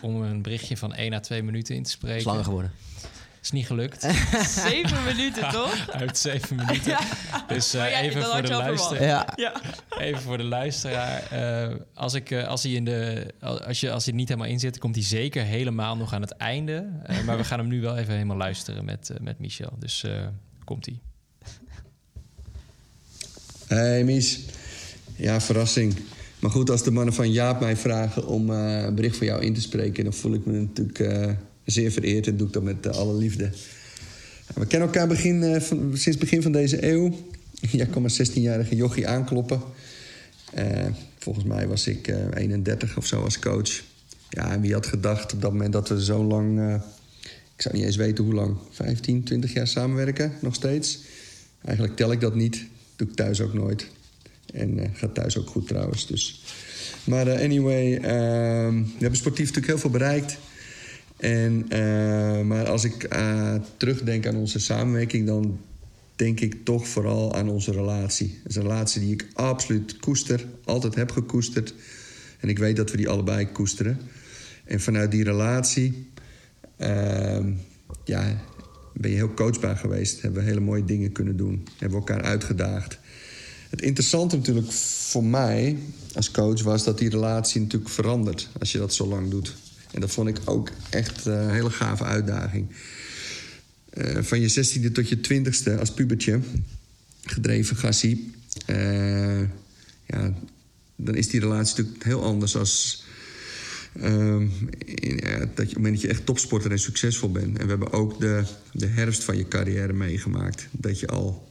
om een berichtje van 1 à 2 minuten in te Het spreken. is langer geworden. Is niet gelukt. Zeven minuten, toch? Uit 7 minuten. Dus eh, ja, even, voor de luisteraar, Ja, Ja. even voor de luisteraar. eh, als, ik, eh, als, hij in de, als, je, als hij niet helemaal in zit, komt hij zeker helemaal nog aan het einde. Eh, maar we gaan hem nu wel even helemaal luisteren met, eh, met Michel. Dus eh, komt hij. Hey Mies. Ja, verrassing. Maar goed, als de mannen van Jaap mij vragen om eh, een bericht voor jou in te spreken... dan voel ik me natuurlijk eh, zeer vereerd en doe ik dat met eh, alle liefde. We kennen elkaar begin, eh, sinds begin van deze eeuw. Jij kwam als 16-jarige jochie aankloppen. Eh, volgens mij was ik eh, 31 of zo als coach. Ja, en wie had gedacht op dat moment dat we zo lang... ik zou niet eens weten hoe lang. 15, 20 jaar samenwerken, nog steeds. Eigenlijk tel ik dat niet. Doe ik thuis ook nooit. En gaat thuis ook goed trouwens. Dus. Maar anyway, ehm, we hebben sportief natuurlijk heel veel bereikt. En, eh, maar als ik eh, terugdenk aan onze samenwerking, dan denk ik toch vooral aan onze relatie. Het is een relatie die ik absoluut koester, altijd heb gekoesterd. En ik weet dat we die allebei koesteren. En vanuit die relatie ehm, ja, ben je heel coachbaar geweest. Hebben we hele mooie dingen kunnen doen. Hebben we elkaar uitgedaagd. Het interessante natuurlijk voor mij als coach was dat die relatie natuurlijk verandert als je dat zo lang doet. En dat vond ik ook echt eh, een hele gave uitdaging. Eh, van je zestiende tot je twintigste als pubertje, gedreven gassie. Uh, ja, dan is die relatie natuurlijk heel anders als ehm, dat je, op het moment dat je echt topsporter en succesvol bent. En we hebben ook de, de herfst van je carrière meegemaakt. Dat je al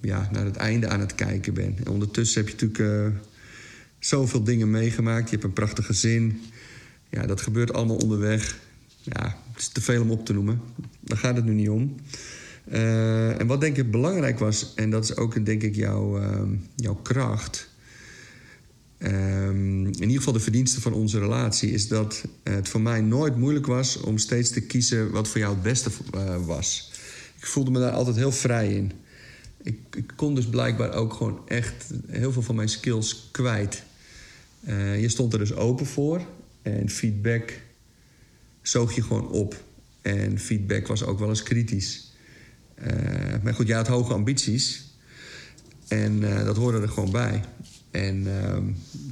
ja, naar het einde aan het kijken bent. En ondertussen heb je natuurlijk zoveel dingen meegemaakt. Je hebt een prachtig gezin. Ja, dat gebeurt allemaal onderweg. Ja, het is te veel om op te noemen. Daar gaat het nu niet om. Uh, en wat denk ik belangrijk was, en dat is ook denk ik jouw, uh, jouw kracht. Um, in ieder geval de verdienste van onze relatie, is dat het voor mij nooit moeilijk was om steeds te kiezen wat voor jou het beste uh, was. Ik voelde me daar altijd heel vrij in. Ik, ik, kon dus blijkbaar ook gewoon echt heel veel van mijn skills kwijt. je stond er dus open voor. En feedback zoog je gewoon op. En feedback was ook wel eens kritisch. Uh, maar goed, jij had hoge ambities. En uh, dat hoorde er gewoon bij. En, uh,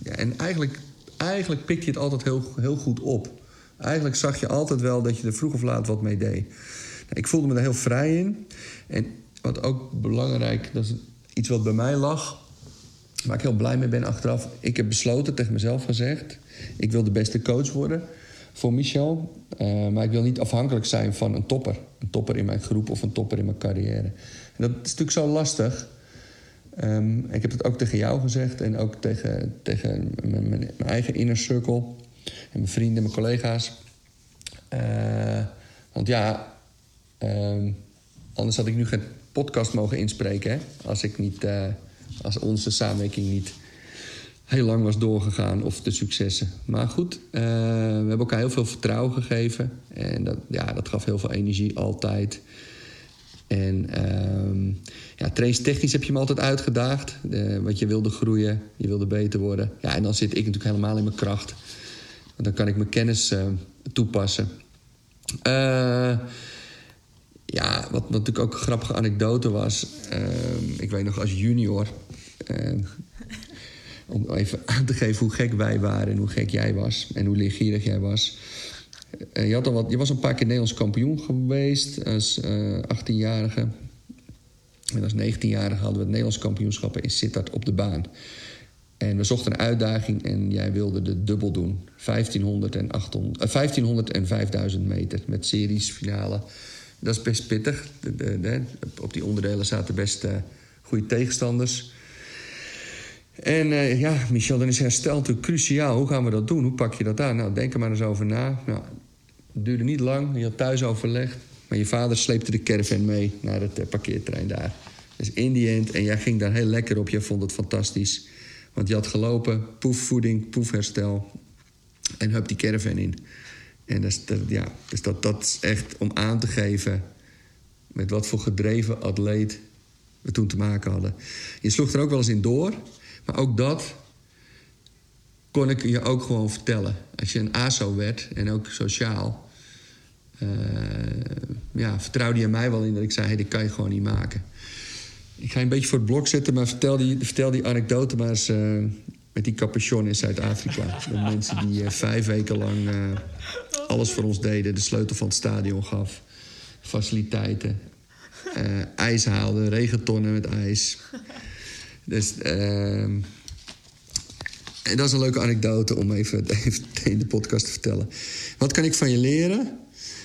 ja, en eigenlijk, eigenlijk je het altijd heel, heel goed op. Eigenlijk zag je altijd wel dat je er vroeg of laat wat mee deed. Nou, ik voelde me daar heel vrij in. En wat ook belangrijk, dat is iets wat bij mij lag... waar ik heel blij mee ben achteraf. Ik heb besloten, tegen mezelf gezegd... Ik wil de beste coach worden voor Michel. Uh, maar ik wil niet afhankelijk zijn van een topper. Een topper in mijn groep of een topper in mijn carrière. Dat is natuurlijk zo lastig. Um, ik heb het ook tegen jou gezegd en ook tegen, tegen mijn, mijn, eigen inner circle. En mijn vrienden en mijn collega's. Uh, want ja, um, anders had ik nu geen podcast mogen inspreken. Hè? Als, ik niet, uh, als onze samenwerking niet heel lang was doorgegaan of de successen. Maar goed, uh, we hebben elkaar heel veel vertrouwen gegeven. En dat, ja, dat gaf heel veel energie altijd. En uh, ja, trainstechnisch heb je me altijd uitgedaagd. Uh, want je wilde groeien, je wilde beter worden. Ja, en dan zit ik natuurlijk helemaal in mijn kracht. Want dan kan ik mijn kennis uh, toepassen. ja, wat, wat natuurlijk ook een grappige anekdote was. Ehm, ik weet nog als junior om even aan te geven hoe gek wij waren en hoe gek jij was en hoe leergierig jij was. Uh, je, had al wat, je was een paar keer Nederlands kampioen geweest als uh, eh, 18-jarige. En als 19-jarige hadden we het Nederlands kampioenschappen in Sittard op de baan. En we zochten een uitdaging en jij wilde de dubbel doen. 1500 en, 800, uh, 1500 en 5000 meter met series, finale. Dat is best pittig. Op die onderdelen zaten best goede tegenstanders. En uh, ja, Michel, dan is herstel natuurlijk cruciaal. Hoe gaan we dat doen? Hoe pak je dat aan? Nou, denk er maar eens over na. Nou, het duurde niet lang. Je had thuis overlegd. Maar je vader sleepte de caravan mee naar het uh, daar. Dus in die end, en jij ging daar heel lekker op. Jij vond het fantastisch. Want je had gelopen, poefvoeding, poefherstel. En hup die caravan in. En dat, dat, ja, dus dat, dat is echt om aan te geven... met wat voor gedreven atleet we toen te maken hadden. Je sloeg er ook wel eens in door... Maar ook dat kon ik je ook gewoon vertellen. Als je een ASO werd en ook sociaal... Uh, ja, vertrouwde je mij wel in dat ik zei... Hey, dit kan je gewoon niet maken. Ik ga je een beetje voor het blok zetten... maar vertel die, vertel die anekdote maar eens... Uh, met die capuchon in Zuid-Afrika. de mensen die uh, vijf weken lang alles voor ons deden. De sleutel van het stadion gaf. Faciliteiten. ijs haalden, regentonnen met ijs. Dus en dat is een leuke anekdote om even, even in de podcast te vertellen. Wat kan ik van je leren?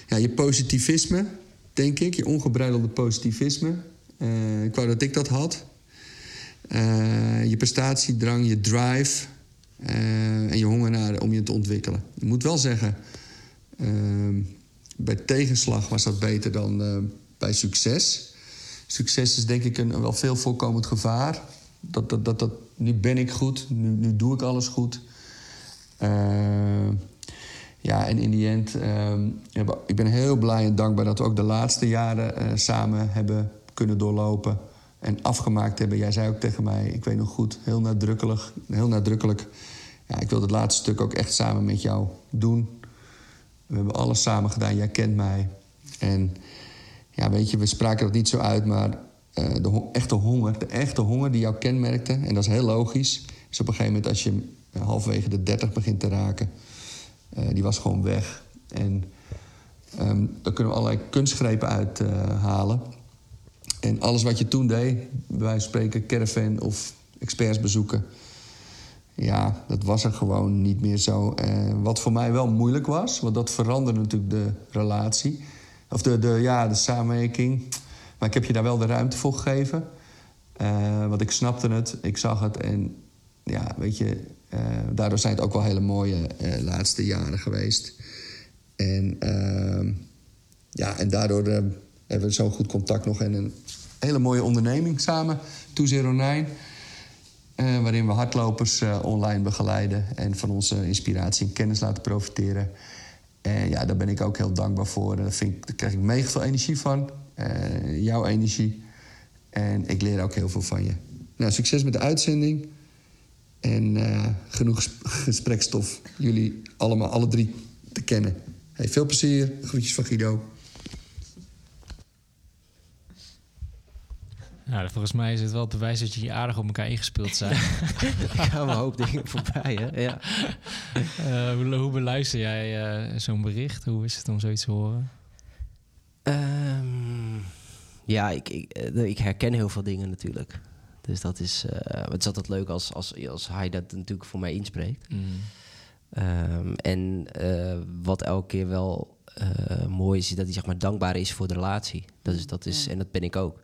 Ja, je positivisme, denk ik. Je ongebreidelde positivisme. Uh, ik wou dat ik dat had. Uh, je prestatiedrang, je drive. Uh, en je honger naar, om je te ontwikkelen. Ik moet wel zeggen, ehm, bij tegenslag was dat beter dan bij succes. Succes is denk ik een wel veel voorkomend gevaar dat, dat, nu ben ik goed, nu, nu doe ik alles goed. Uh, ja, en in die end, hebben- ik ben heel blij en dankbaar dat we ook de laatste jaren eh, samen hebben kunnen doorlopen en afgemaakt hebben. Jij zei ook tegen mij, ik weet nog goed, heel nadrukkelijk, heel nadrukkelijk. Ja, ik wil het laatste stuk ook echt samen met jou doen. We hebben alles samen gedaan, jij kent mij. En ja, weet je, we spraken dat niet zo uit, maar eh, de ho- echte honger, de echte honger die jou kenmerkte, en dat is heel logisch, is op een gegeven moment als je eh, halverwege de 30 begint te raken, eh, die was gewoon weg. En ehm daar kunnen we allerlei kunstgrepen uithalen. halen. en alles wat je toen deed, van spreken, caravan of experts bezoeken, ja, dat was er gewoon niet meer zo. Eh, wat voor mij wel moeilijk was, want dat veranderde natuurlijk de relatie. Of de, de, ja, de samenwerking. Maar ik heb je daar wel de ruimte voor gegeven. Eh, want ik snapte het, ik zag het. En ja, weet je, eh, daardoor zijn het ook wel hele mooie eh, laatste jaren geweest. En, ehm, ja, en daardoor hebben we zo'n goed contact nog. En een hele mooie onderneming samen, 209. Eh, waarin we hardlopers online begeleiden en van onze inspiratie en kennis laten profiteren. En ja, daar ben ik ook heel dankbaar voor. Daar, vind ik, daar krijg ik mega veel energie van. Eh, jouw energie. En ik leer ook heel veel van je. Nou, succes met de uitzending. En eh, genoeg ges- gesprekstof. Jullie allemaal, alle drie, te kennen. Hey, veel plezier. Groetjes van Guido. Nou, volgens mij is het wel het bewijs dat jullie aardig op elkaar ingespeeld zijn. Er gaan een hoop dingen voorbij, hè? Ja. Eh, hoe, hoe beluister jij eh, zo'n bericht? Hoe is het om zoiets te horen? Ehm, ja, ik, ik, eh, ik herken heel veel dingen natuurlijk. Dus dat is, eh, het is altijd leuk als, als, als hij dat natuurlijk voor mij inspreekt. Mm. Ehm, en eh, wat elke keer wel eh, mooi is, is dat hij zeg maar dankbaar is voor de relatie. Dat is, dat is, En dat ben ik ook.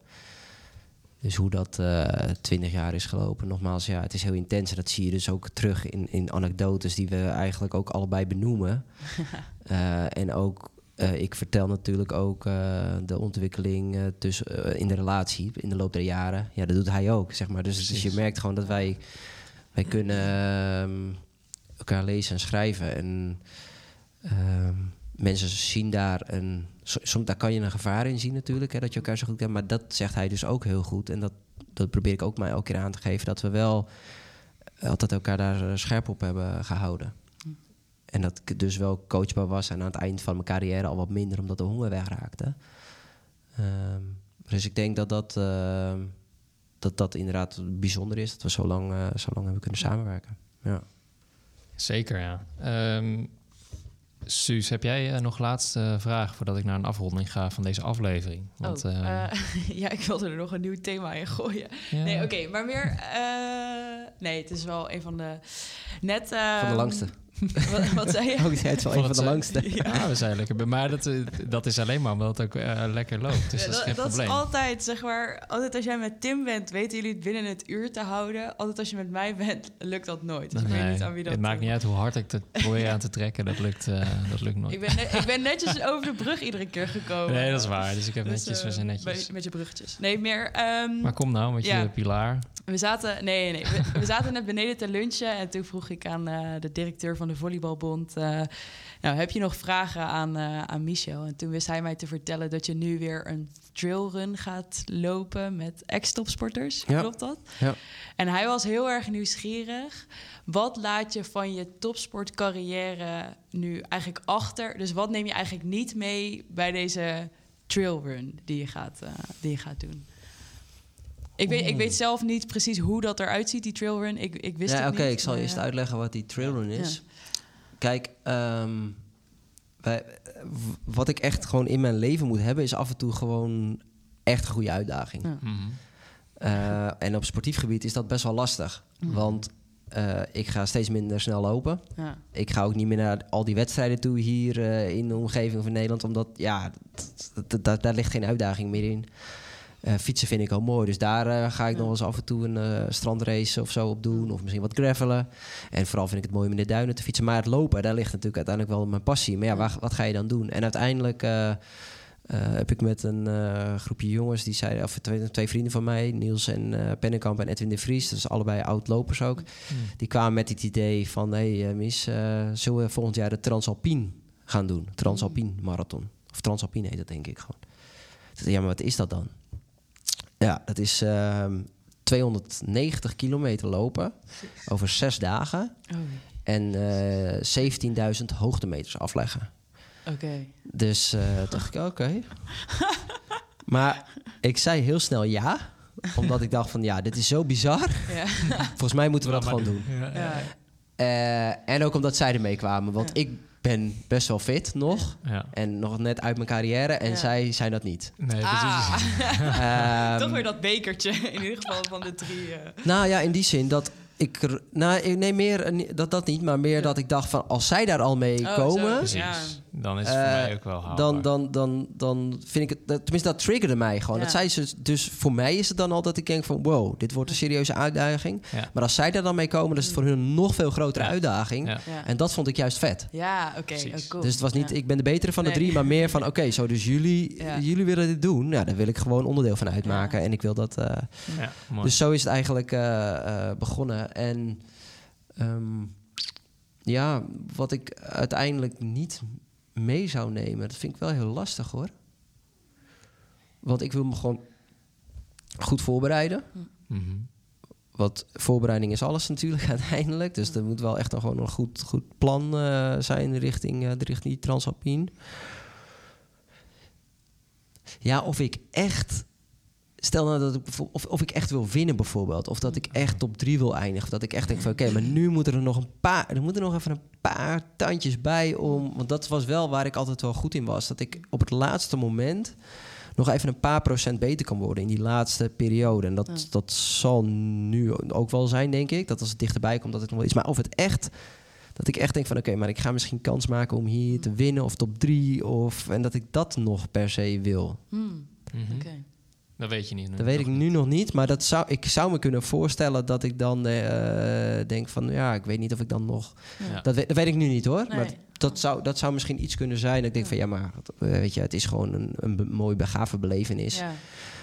Dus hoe dat twintig jaar is gelopen, nogmaals, ja, het is heel intens. En dat zie je dus ook terug in, in anekdotes die we eigenlijk ook allebei benoemen. Eh, en ook, eh, ik vertel natuurlijk ook eh, de ontwikkeling eh, tussen, in de relatie in de loop der jaren. Ja, dat doet hij ook, zeg maar. Dus, dus je merkt gewoon dat wij, wij kunnen ehm, elkaar lezen en schrijven. En ehm, mensen zien daar een... so- Soms daar kan je een gevaar in zien natuurlijk, hè, dat je elkaar zo goed kent. Maar dat zegt hij dus ook heel goed. En dat, dat probeer ik ook mij elke keer aan te geven. Dat we wel altijd elkaar daar scherp op hebben gehouden. En dat ik dus wel coachbaar was en aan het eind van mijn carrière al wat minder, omdat de honger wegraakte. Ehm, dus ik denk dat dat, ehm, dat dat inderdaad bijzonder is, dat we zo lang, eh, zo lang hebben kunnen samenwerken. Ja. Zeker, ja. Ehm Suus, heb jij eh, nog laatste vraag voordat ik naar een afronding ga van deze aflevering? Want, oh, ehm, eh, ja, ik wilde er nog een nieuw thema in gooien. ja. Nee, oké, maar meer... eh, nee, het is wel een van de... Net... Van de langste. Wat, wat zei je? Ook het wel een van de zo- langste. Ja, we zijn lekker. bij- Maar dat, eh, dat is alleen maar omdat het ook eh, lekker loopt. Dus dat is geen dat probleem. is altijd, zeg maar, altijd als jij met Tim bent, weten jullie het binnen het uur te houden. Altijd als je met mij bent, lukt dat nooit. Dus ik weet Nee, niet aan wie dat het maakt eh, niet uit hoe hard ik het probeer aan te trekken. Dat lukt, eh, dat lukt nooit. Ik ben, net- ik ben netjes over de brug iedere keer gekomen. Nee, dat is waar. Dus ik heb Dus, netjes, eh, we zijn netjes. Met, met je bruggetjes. Nee, meer... ehm, Maar kom nou met Ja. je pilaar. We zaten, nee, nee, we, we zaten net beneden te lunchen en toen vroeg ik aan eh, de directeur van de Volleybalbond: eh, Nou, heb je nog vragen aan, eh, aan Michel? En toen wist hij mij te vertellen dat je nu weer een trailrun gaat lopen met ex-topsporters. Ja. Klopt dat? Ja. En hij was heel erg nieuwsgierig. Wat laat je van je topsportcarrière nu eigenlijk achter? Dus wat neem je eigenlijk niet mee bij deze trailrun die je gaat, eh, die je gaat doen? Ik weet, ik weet zelf niet precies hoe dat eruit ziet, die trailrun. Ik, ik wist ja, oké, ik zal eerst uitleggen wat die trailrun is. Kijk, ehm, wij, wat ik echt gewoon in mijn leven moet hebben, is af en toe gewoon echt een goede uitdaging. Ja. Mhm. Eh, en op sportief gebied is dat best wel lastig. Mhm. Want eh, ik ga steeds minder snel lopen. Ja. Ik ga ook niet meer naar al die wedstrijden toe hier eh, in de omgeving van Nederland. Omdat, ja, d- d- d- daar ligt geen uitdaging meer in. Eh, fietsen vind ik al mooi. Dus daar eh, ga ik Ja. nog wel eens af en toe een eh, strandrace of zo op doen. Of misschien wat gravelen. En vooral vind ik het mooi om in de duinen te fietsen. Maar het lopen, daar ligt natuurlijk uiteindelijk wel mijn passie. Maar ja, waar, wat ga je dan doen? En uiteindelijk... heb ik met een groepje jongens die zeiden, of twee, twee vrienden van mij, Niels en Pennenkamp en Edwin de Vries, dat is allebei oud-lopers ook, die kwamen met het idee van, hé hey, eh, zullen we volgend jaar de Transalpine gaan doen? Transalpine Marathon. Of Transalpine heet dat denk ik gewoon. Ja, maar wat is dat dan? Ja, dat is ehm, 290 kilometer lopen over zes dagen Oh, en eh 17.000 hoogtemeters afleggen. oké. Dus eh dacht ik, oké. maar ik zei heel snel ja. Omdat ik dacht van, ja, dit is zo bizar. Ja. Volgens mij moeten we dat gewoon doen. Ja. Eh, en ook omdat zij ermee kwamen. Want Ja. ik ben best wel fit nog. Ja. En nog net uit mijn carrière. En Ja. zij zijn dat niet. Nee, precies. Ah, Ehm, toch weer dat bekertje in ieder geval van de drie. eh. Nou ja, in die zin dat ik... Nou, ik- nee, meer eh, dat, dat niet. Maar meer dat ik dacht van... Als zij daar al mee Oh, komen... zo. Dan is het voor Eh, mij ook wel haalbaar. dan, dan, dan, dan vind ik het... dat- Tenminste, dat triggerde mij gewoon. Ja. Dat zij ze, dus voor mij is het dan al dat ik denk van... Wow, dit wordt een serieuze uitdaging. Ja. Maar als zij daar dan mee komen... dan is het voor hun een nog veel grotere Ja. uitdaging. Ja. Ja, En dat vond ik juist vet. ja oké. Oh, cool. Dus het was niet, Ja. ik ben de betere van de Nee. drie, maar meer van, oké, zo dus jullie, Ja. jullie willen dit doen. Nou, daar wil ik gewoon onderdeel van uitmaken. Ja. En ik wil dat. eh, Ja, mooi. dus zo is het eigenlijk eh, eh, begonnen. En ehm, ja, wat ik uiteindelijk niet mee zou nemen, dat vind ik wel heel lastig hoor. Want ik wil me gewoon goed voorbereiden. Mhm. Want voorbereiding is alles natuurlijk uiteindelijk. Dus er moet wel echt nog gewoon een goed, goed plan eh, zijn richting, eh, richting die Transalpine. Ja, of ik echt... Stel nou dat ik of, of ik echt wil winnen bijvoorbeeld. Of dat ik echt top 3 wil eindigen. Of dat ik echt denk van oké, maar nu moeten er nog een paar... Er moeten nog even een paar tandjes bij om... Want dat was wel waar ik altijd wel goed in was. Dat ik op het laatste moment nog even een paar procent beter kan worden in die laatste periode. En dat, Ja. dat zal nu ook wel zijn, denk ik. Dat als het dichterbij komt, dat het nog wel is. Maar of het echt... Dat ik echt denk van oké, maar ik ga misschien kans maken om hier te winnen of top 3. Of, en dat ik dat nog per se wil. Hmm, Mhm. oké. Dat weet je niet. Dat weet ik nu nog niet, maar dat zou, ik zou me kunnen voorstellen dat ik dan eh, denk van ja, ik weet niet of ik dan nog. Ja. Dat, weet, dat weet ik nu niet hoor. Nee. Maar dat zou, dat zou misschien iets kunnen zijn. Dat ik denk van ja, maar eh, weet je, het is gewoon een, een be- mooi begave belevenis. Ja.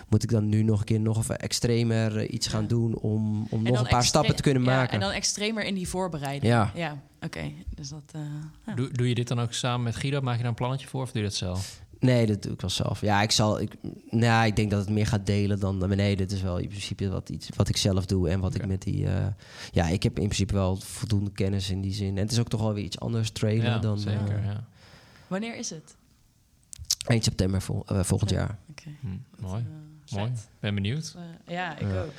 Moet ik dan nu nog een keer nog even extremer eh, iets gaan Ja. doen om, om nog een paar stappen te kunnen ja, maken? En dan extremer in die voorbereiding. Ja. Ja, oké. Dus dat... eh, ja. Doe, doe je dit dan ook samen met Guido? Maak je daar een plannetje voor of doe je dat zelf? Nee, dat doe ik wel zelf. Ja, ik zal. Ik, nou, ik denk dat het meer gaat delen dan. Nee, dit is wel in principe wat, iets, wat ik zelf doe. En wat ik met die. eh, ja, ik heb in principe wel voldoende kennis in die zin. En het is ook toch wel weer iets anders trainen Ja, dan. zeker. eh, ja. Wanneer is het? eind september vol- eh, volgend Ja. jaar. Oké. Hm, mooi, mooi. Ben benieuwd. Ja, ik ook.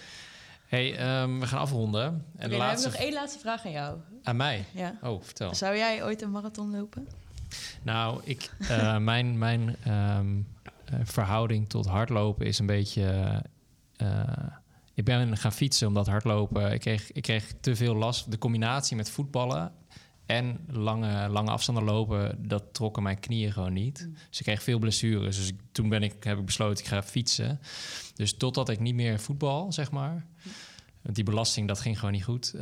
hey, ehm, we gaan afronden. En de laatste... heb ik nog één laatste vraag aan jou. Aan mij? Ja. Oh, vertel. Zou jij ooit een marathon lopen? Nou, ik, eh, mijn, mijn ehm, eh, verhouding tot hardlopen is een beetje... eh, ik ben gaan fietsen omdat hardlopen... Ik kreeg, ik kreeg te veel last. De combinatie met voetballen en lange, lange afstanden lopen... dat trokken mijn knieën gewoon niet. Dus ik kreeg veel blessures. Dus ik, toen ben ik, heb ik besloten, ik ga fietsen. Dus totdat ik niet meer voetbal, zeg maar... Want die belasting, dat ging gewoon niet goed.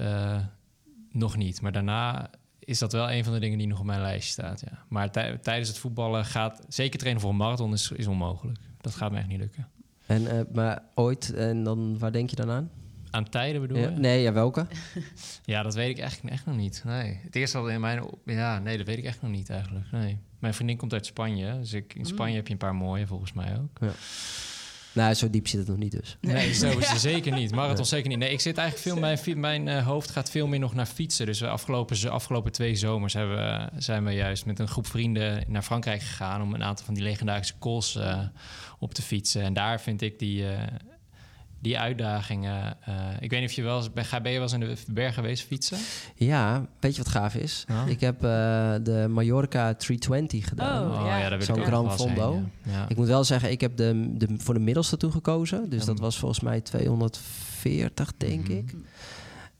nog niet. Maar daarna is dat wel een van de dingen die nog op mijn lijstje staat. Ja. Maar tij- tijdens het voetballen gaat... Zeker trainen voor een marathon is, is onmogelijk. Dat gaat me echt niet lukken. En, eh, maar ooit, en dan waar denk je dan aan? Aan tijden bedoel Ja, je? nee, ja, welke? Ja, dat weet ik echt, echt nog niet. Nee. Het eerste al in mijn... Ja, nee, dat weet ik echt nog niet eigenlijk. Nee. Mijn vriendin komt uit Spanje. Dus ik, in Spanje heb je een paar mooie, volgens mij ook. Nou, zo diep zit het nog niet dus. Nee, zo is het zeker niet. Marathon zeker niet. Nee, ik zit eigenlijk veel... Mijn, mijn eh, hoofd gaat veel meer nog naar fietsen. Dus de afgelopen, afgelopen twee zomers hebben, we- zijn we juist met een groep vrienden naar Frankrijk gegaan... om een aantal van die legendarische calls eh, op te fietsen. En daar vind ik die, eh, die uitdagingen... eh, ik weet niet of je wel eens... Je wel eens in de bergen geweest fietsen? Ja, weet je wat gaaf is? Ja. Ik heb eh, de Mallorca 320 gedaan. Oh, ja. daar wil Zo'n Gran Fondo. heen, ja. Ja. Ik moet wel zeggen, ik heb de, de, voor de middelste toen gekozen. Dus Ja. dat was volgens mij 240, denk Mhm. ik.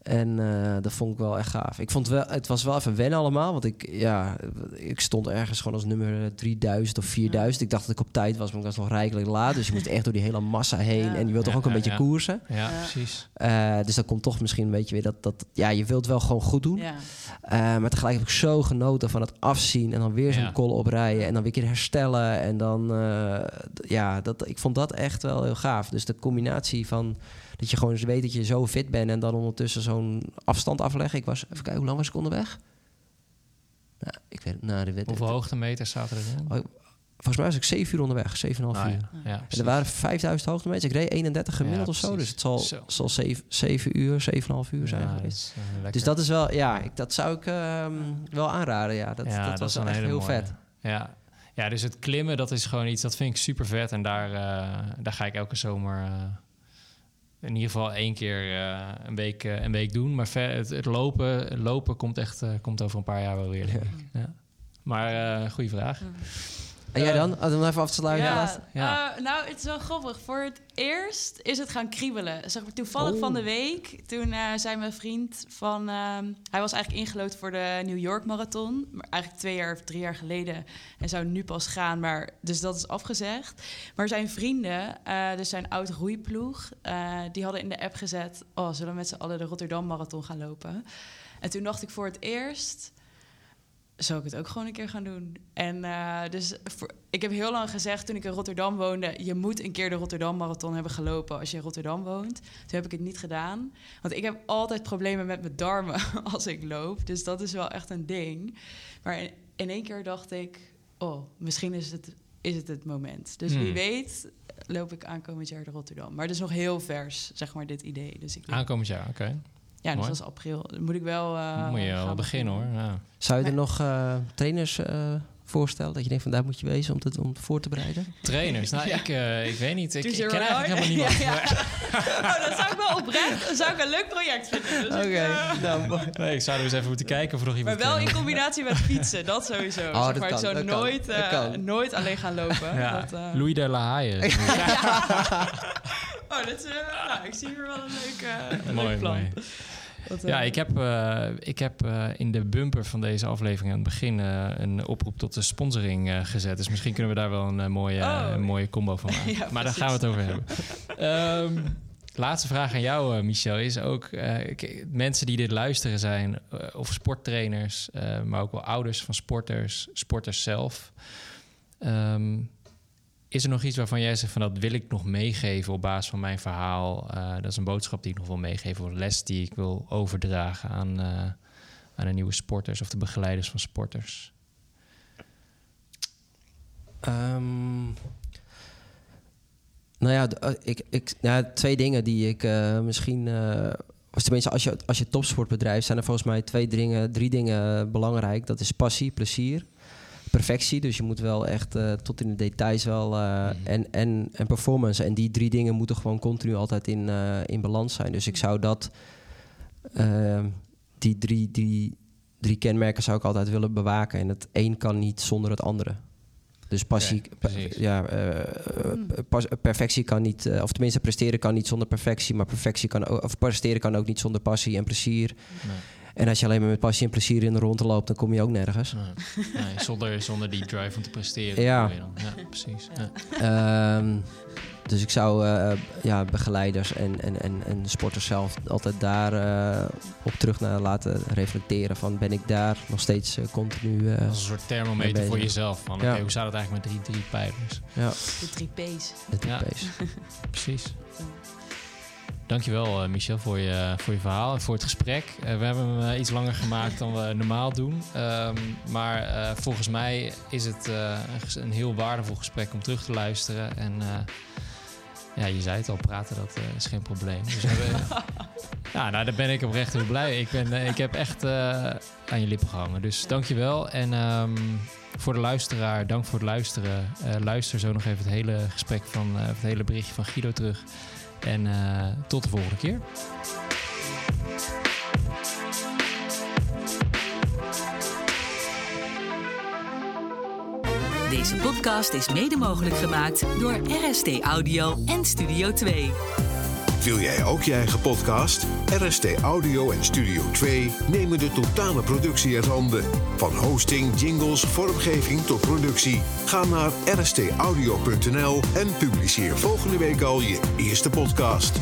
En eh, dat vond ik wel echt gaaf. Ik vond wel, het was wel even wennen allemaal. Want ik, ja, ik stond ergens gewoon als nummer 3000 of 4000. Ik dacht dat ik op tijd was, maar ik was nog rijkelijk laat. Dus je moet echt door die hele massa heen. Ja. En je wilt toch Ja, ook een ja, beetje ja. koersen. Ja, Ja. precies. Eh, dus dat komt toch misschien een beetje weer dat, dat... Ja, je wilt wel gewoon goed doen. Ja. Eh, maar tegelijk heb ik zo genoten van het afzien en dan weer zo'n Ja. kol oprijden en dan weer een keer herstellen. En dan, eh, ja, dat, ik vond dat echt wel heel gaaf. Dus de combinatie van dat je gewoon eens weet dat je zo fit bent en dan ondertussen zo'n afstand afleggen. Ik was, even kijken, hoe lang was ik onderweg? Nou, ik weet, nou, dat weet Hoeveel hoogtemeters zaten er in? Oh, Volgens mij was ik 7 uur onderweg, 7,5 uur. Nou ja, ja, En er waren 5000 hoogtemeters. Ik reed 31 gemiddeld Ja, of zo. Dus het zal, Zo. zal 7, 7 uur, 7,5 uur zijn Ja, geweest. dat is, eh. Dus dat is wel, ja, ik, dat zou ik ehm, wel aanraden. Ja, dat, Ja, dat was wel echt heel mooie. vet. Ja. ja, dus het klimmen, dat is gewoon iets, dat vind ik super vet. En daar, eh, daar ga ik elke zomer eh, in ieder geval één keer eh, een, week, eh, een week doen. Maar ver, het, het lopen, het lopen komt echt eh, komt over een paar jaar wel weer. Ja. Maar eh goede vraag. En jij dan? Om even af te sluiten. Ja. Ja. eh, nou, het is wel grappig. Voor het eerst is het gaan kriebelen. Zeg maar, toevallig Oh. van de week, toen eh, zei mijn vriend van... ehm, hij was eigenlijk ingelood voor de New York Marathon. Maar eigenlijk twee jaar of drie jaar geleden. En zou nu pas gaan, maar dus dat is afgezegd. Maar zijn vrienden, eh, dus zijn oud roeiploeg... die hadden in de app gezet... oh, zullen we met z'n allen de Rotterdam Marathon gaan lopen? En toen dacht ik voor het eerst zou ik het ook gewoon een keer gaan doen. En eh, dus voor, ik heb heel lang gezegd toen ik in Rotterdam woonde... je moet een keer de Rotterdam Marathon hebben gelopen als je in Rotterdam woont. Toen heb ik het niet gedaan. Want ik heb altijd problemen met mijn darmen als ik loop. Dus dat is wel echt een ding. Maar in, in één keer dacht ik... oh, misschien is het is het, het moment. Dus Hmm. wie weet loop ik aankomend jaar de Rotterdam. Maar het is nog heel vers, zeg maar, dit idee. Dus ik Aankomend jaar, oké. Ja, dus mooi. dat is april. Dan moet ik wel... eh, Moet je wel beginnen hoor. Ja. Zou je er nog eh, trainers eh, voorstellen? Dat je denkt van daar moet je wezen om het om voor te bereiden? Trainers, nou ik, eh, ik weet niet. Ik, ik ken eigenlijk helemaal niemand. Ja, Oh, dat zou ik wel oprecht. Dat zou ik een leuk project vinden. Dus ik, eh, nou. Nee, ik zou er eens even moeten kijken of er nog iemand... maar wel in combinatie met fietsen, dat sowieso. Oh, zeg dat maar, kan, ik zou nooit, nooit alleen gaan lopen. Ja, Dat, eh, Louis de La Haye. Oh, dat is, nou, ik zie hier wel een leuk, een mooi, leuk plan. mooi. Dat, eh, Ja, ik heb, eh, ik heb eh, in de bumper van deze aflevering aan het begin een oproep tot de sponsoring gezet. Dus misschien kunnen we daar wel een, mooie, Oh. een mooie combo van maken. Ja, maar daar gaan we het over hebben. Ehm, laatste vraag aan jou, Michel, is ook... mensen die dit luisteren zijn, of sporttrainers... maar ook wel ouders van sporters, sporters zelf... Ehm, is er nog iets waarvan jij zegt van dat wil ik nog meegeven op basis van mijn verhaal? Eh, dat is een boodschap die ik nog wil meegeven, of een les die ik wil overdragen aan, eh, aan de nieuwe sporters of de begeleiders van sporters. Ehm, nou ja, eh, ik, ik, ja, twee dingen die ik misschien... of tenminste, als je, als je topsport bedrijft... zijn er volgens mij twee dingen, drie dingen belangrijk. Dat is passie, plezier, perfectie. Dus je moet wel echt eh, tot in de details wel... eh, en, en, en performance. En die drie dingen moeten gewoon continu altijd in, eh, in balans zijn. Dus ik zou dat... eh, die drie, die drie kenmerken zou ik altijd willen bewaken. En het een kan niet zonder het andere. Dus passie, ja, pas- perfectie kan niet, of tenminste presteren kan niet zonder perfectie, maar perfectie kan ook, of presteren kan ook niet zonder passie en plezier. Nee, En als je alleen maar met passie en plezier in de rond loopt, dan kom je ook nergens. nee, nee, zonder, zonder die drive om te presteren. Ja. ja precies. Ja. Ehm, dus ik zou eh, ja, begeleiders en, en, en, en sporters zelf altijd daar eh, op terug naar laten reflecteren. Van ben ik daar nog steeds eh, continu. eh, Als een soort thermometer voor jezelf. Van, Ja. hoe staat het eigenlijk met drie, drie pijlers? ja, De drie P's. die Ja. pace. Precies. Dankjewel, eh Michel, voor je, voor je verhaal en voor het gesprek. Eh, we hebben hem eh, iets langer gemaakt dan we normaal doen. Ehm, maar volgens mij is het een heel waardevol gesprek om terug te luisteren. En ja, je zei het al, praten dat is geen probleem. Dus we ja, nou, daar ben ik oprecht heel blij. Ik, ben, ik heb echt aan je lippen gehangen. Dus dankjewel. En ehm, voor de luisteraar, dank voor het luisteren. Luister zo nog even het hele gesprek van, het hele berichtje van Guido terug. En eh, tot de volgende keer. Deze podcast is mede mogelijk gemaakt door RST Audio en Studio 2. Wil jij ook je eigen podcast? RST Audio en Studio 2 nemen de totale productie uit handen. Van hosting, jingles, vormgeving tot productie. Ga naar rstaudio.nl en publiceer volgende week al je eerste podcast.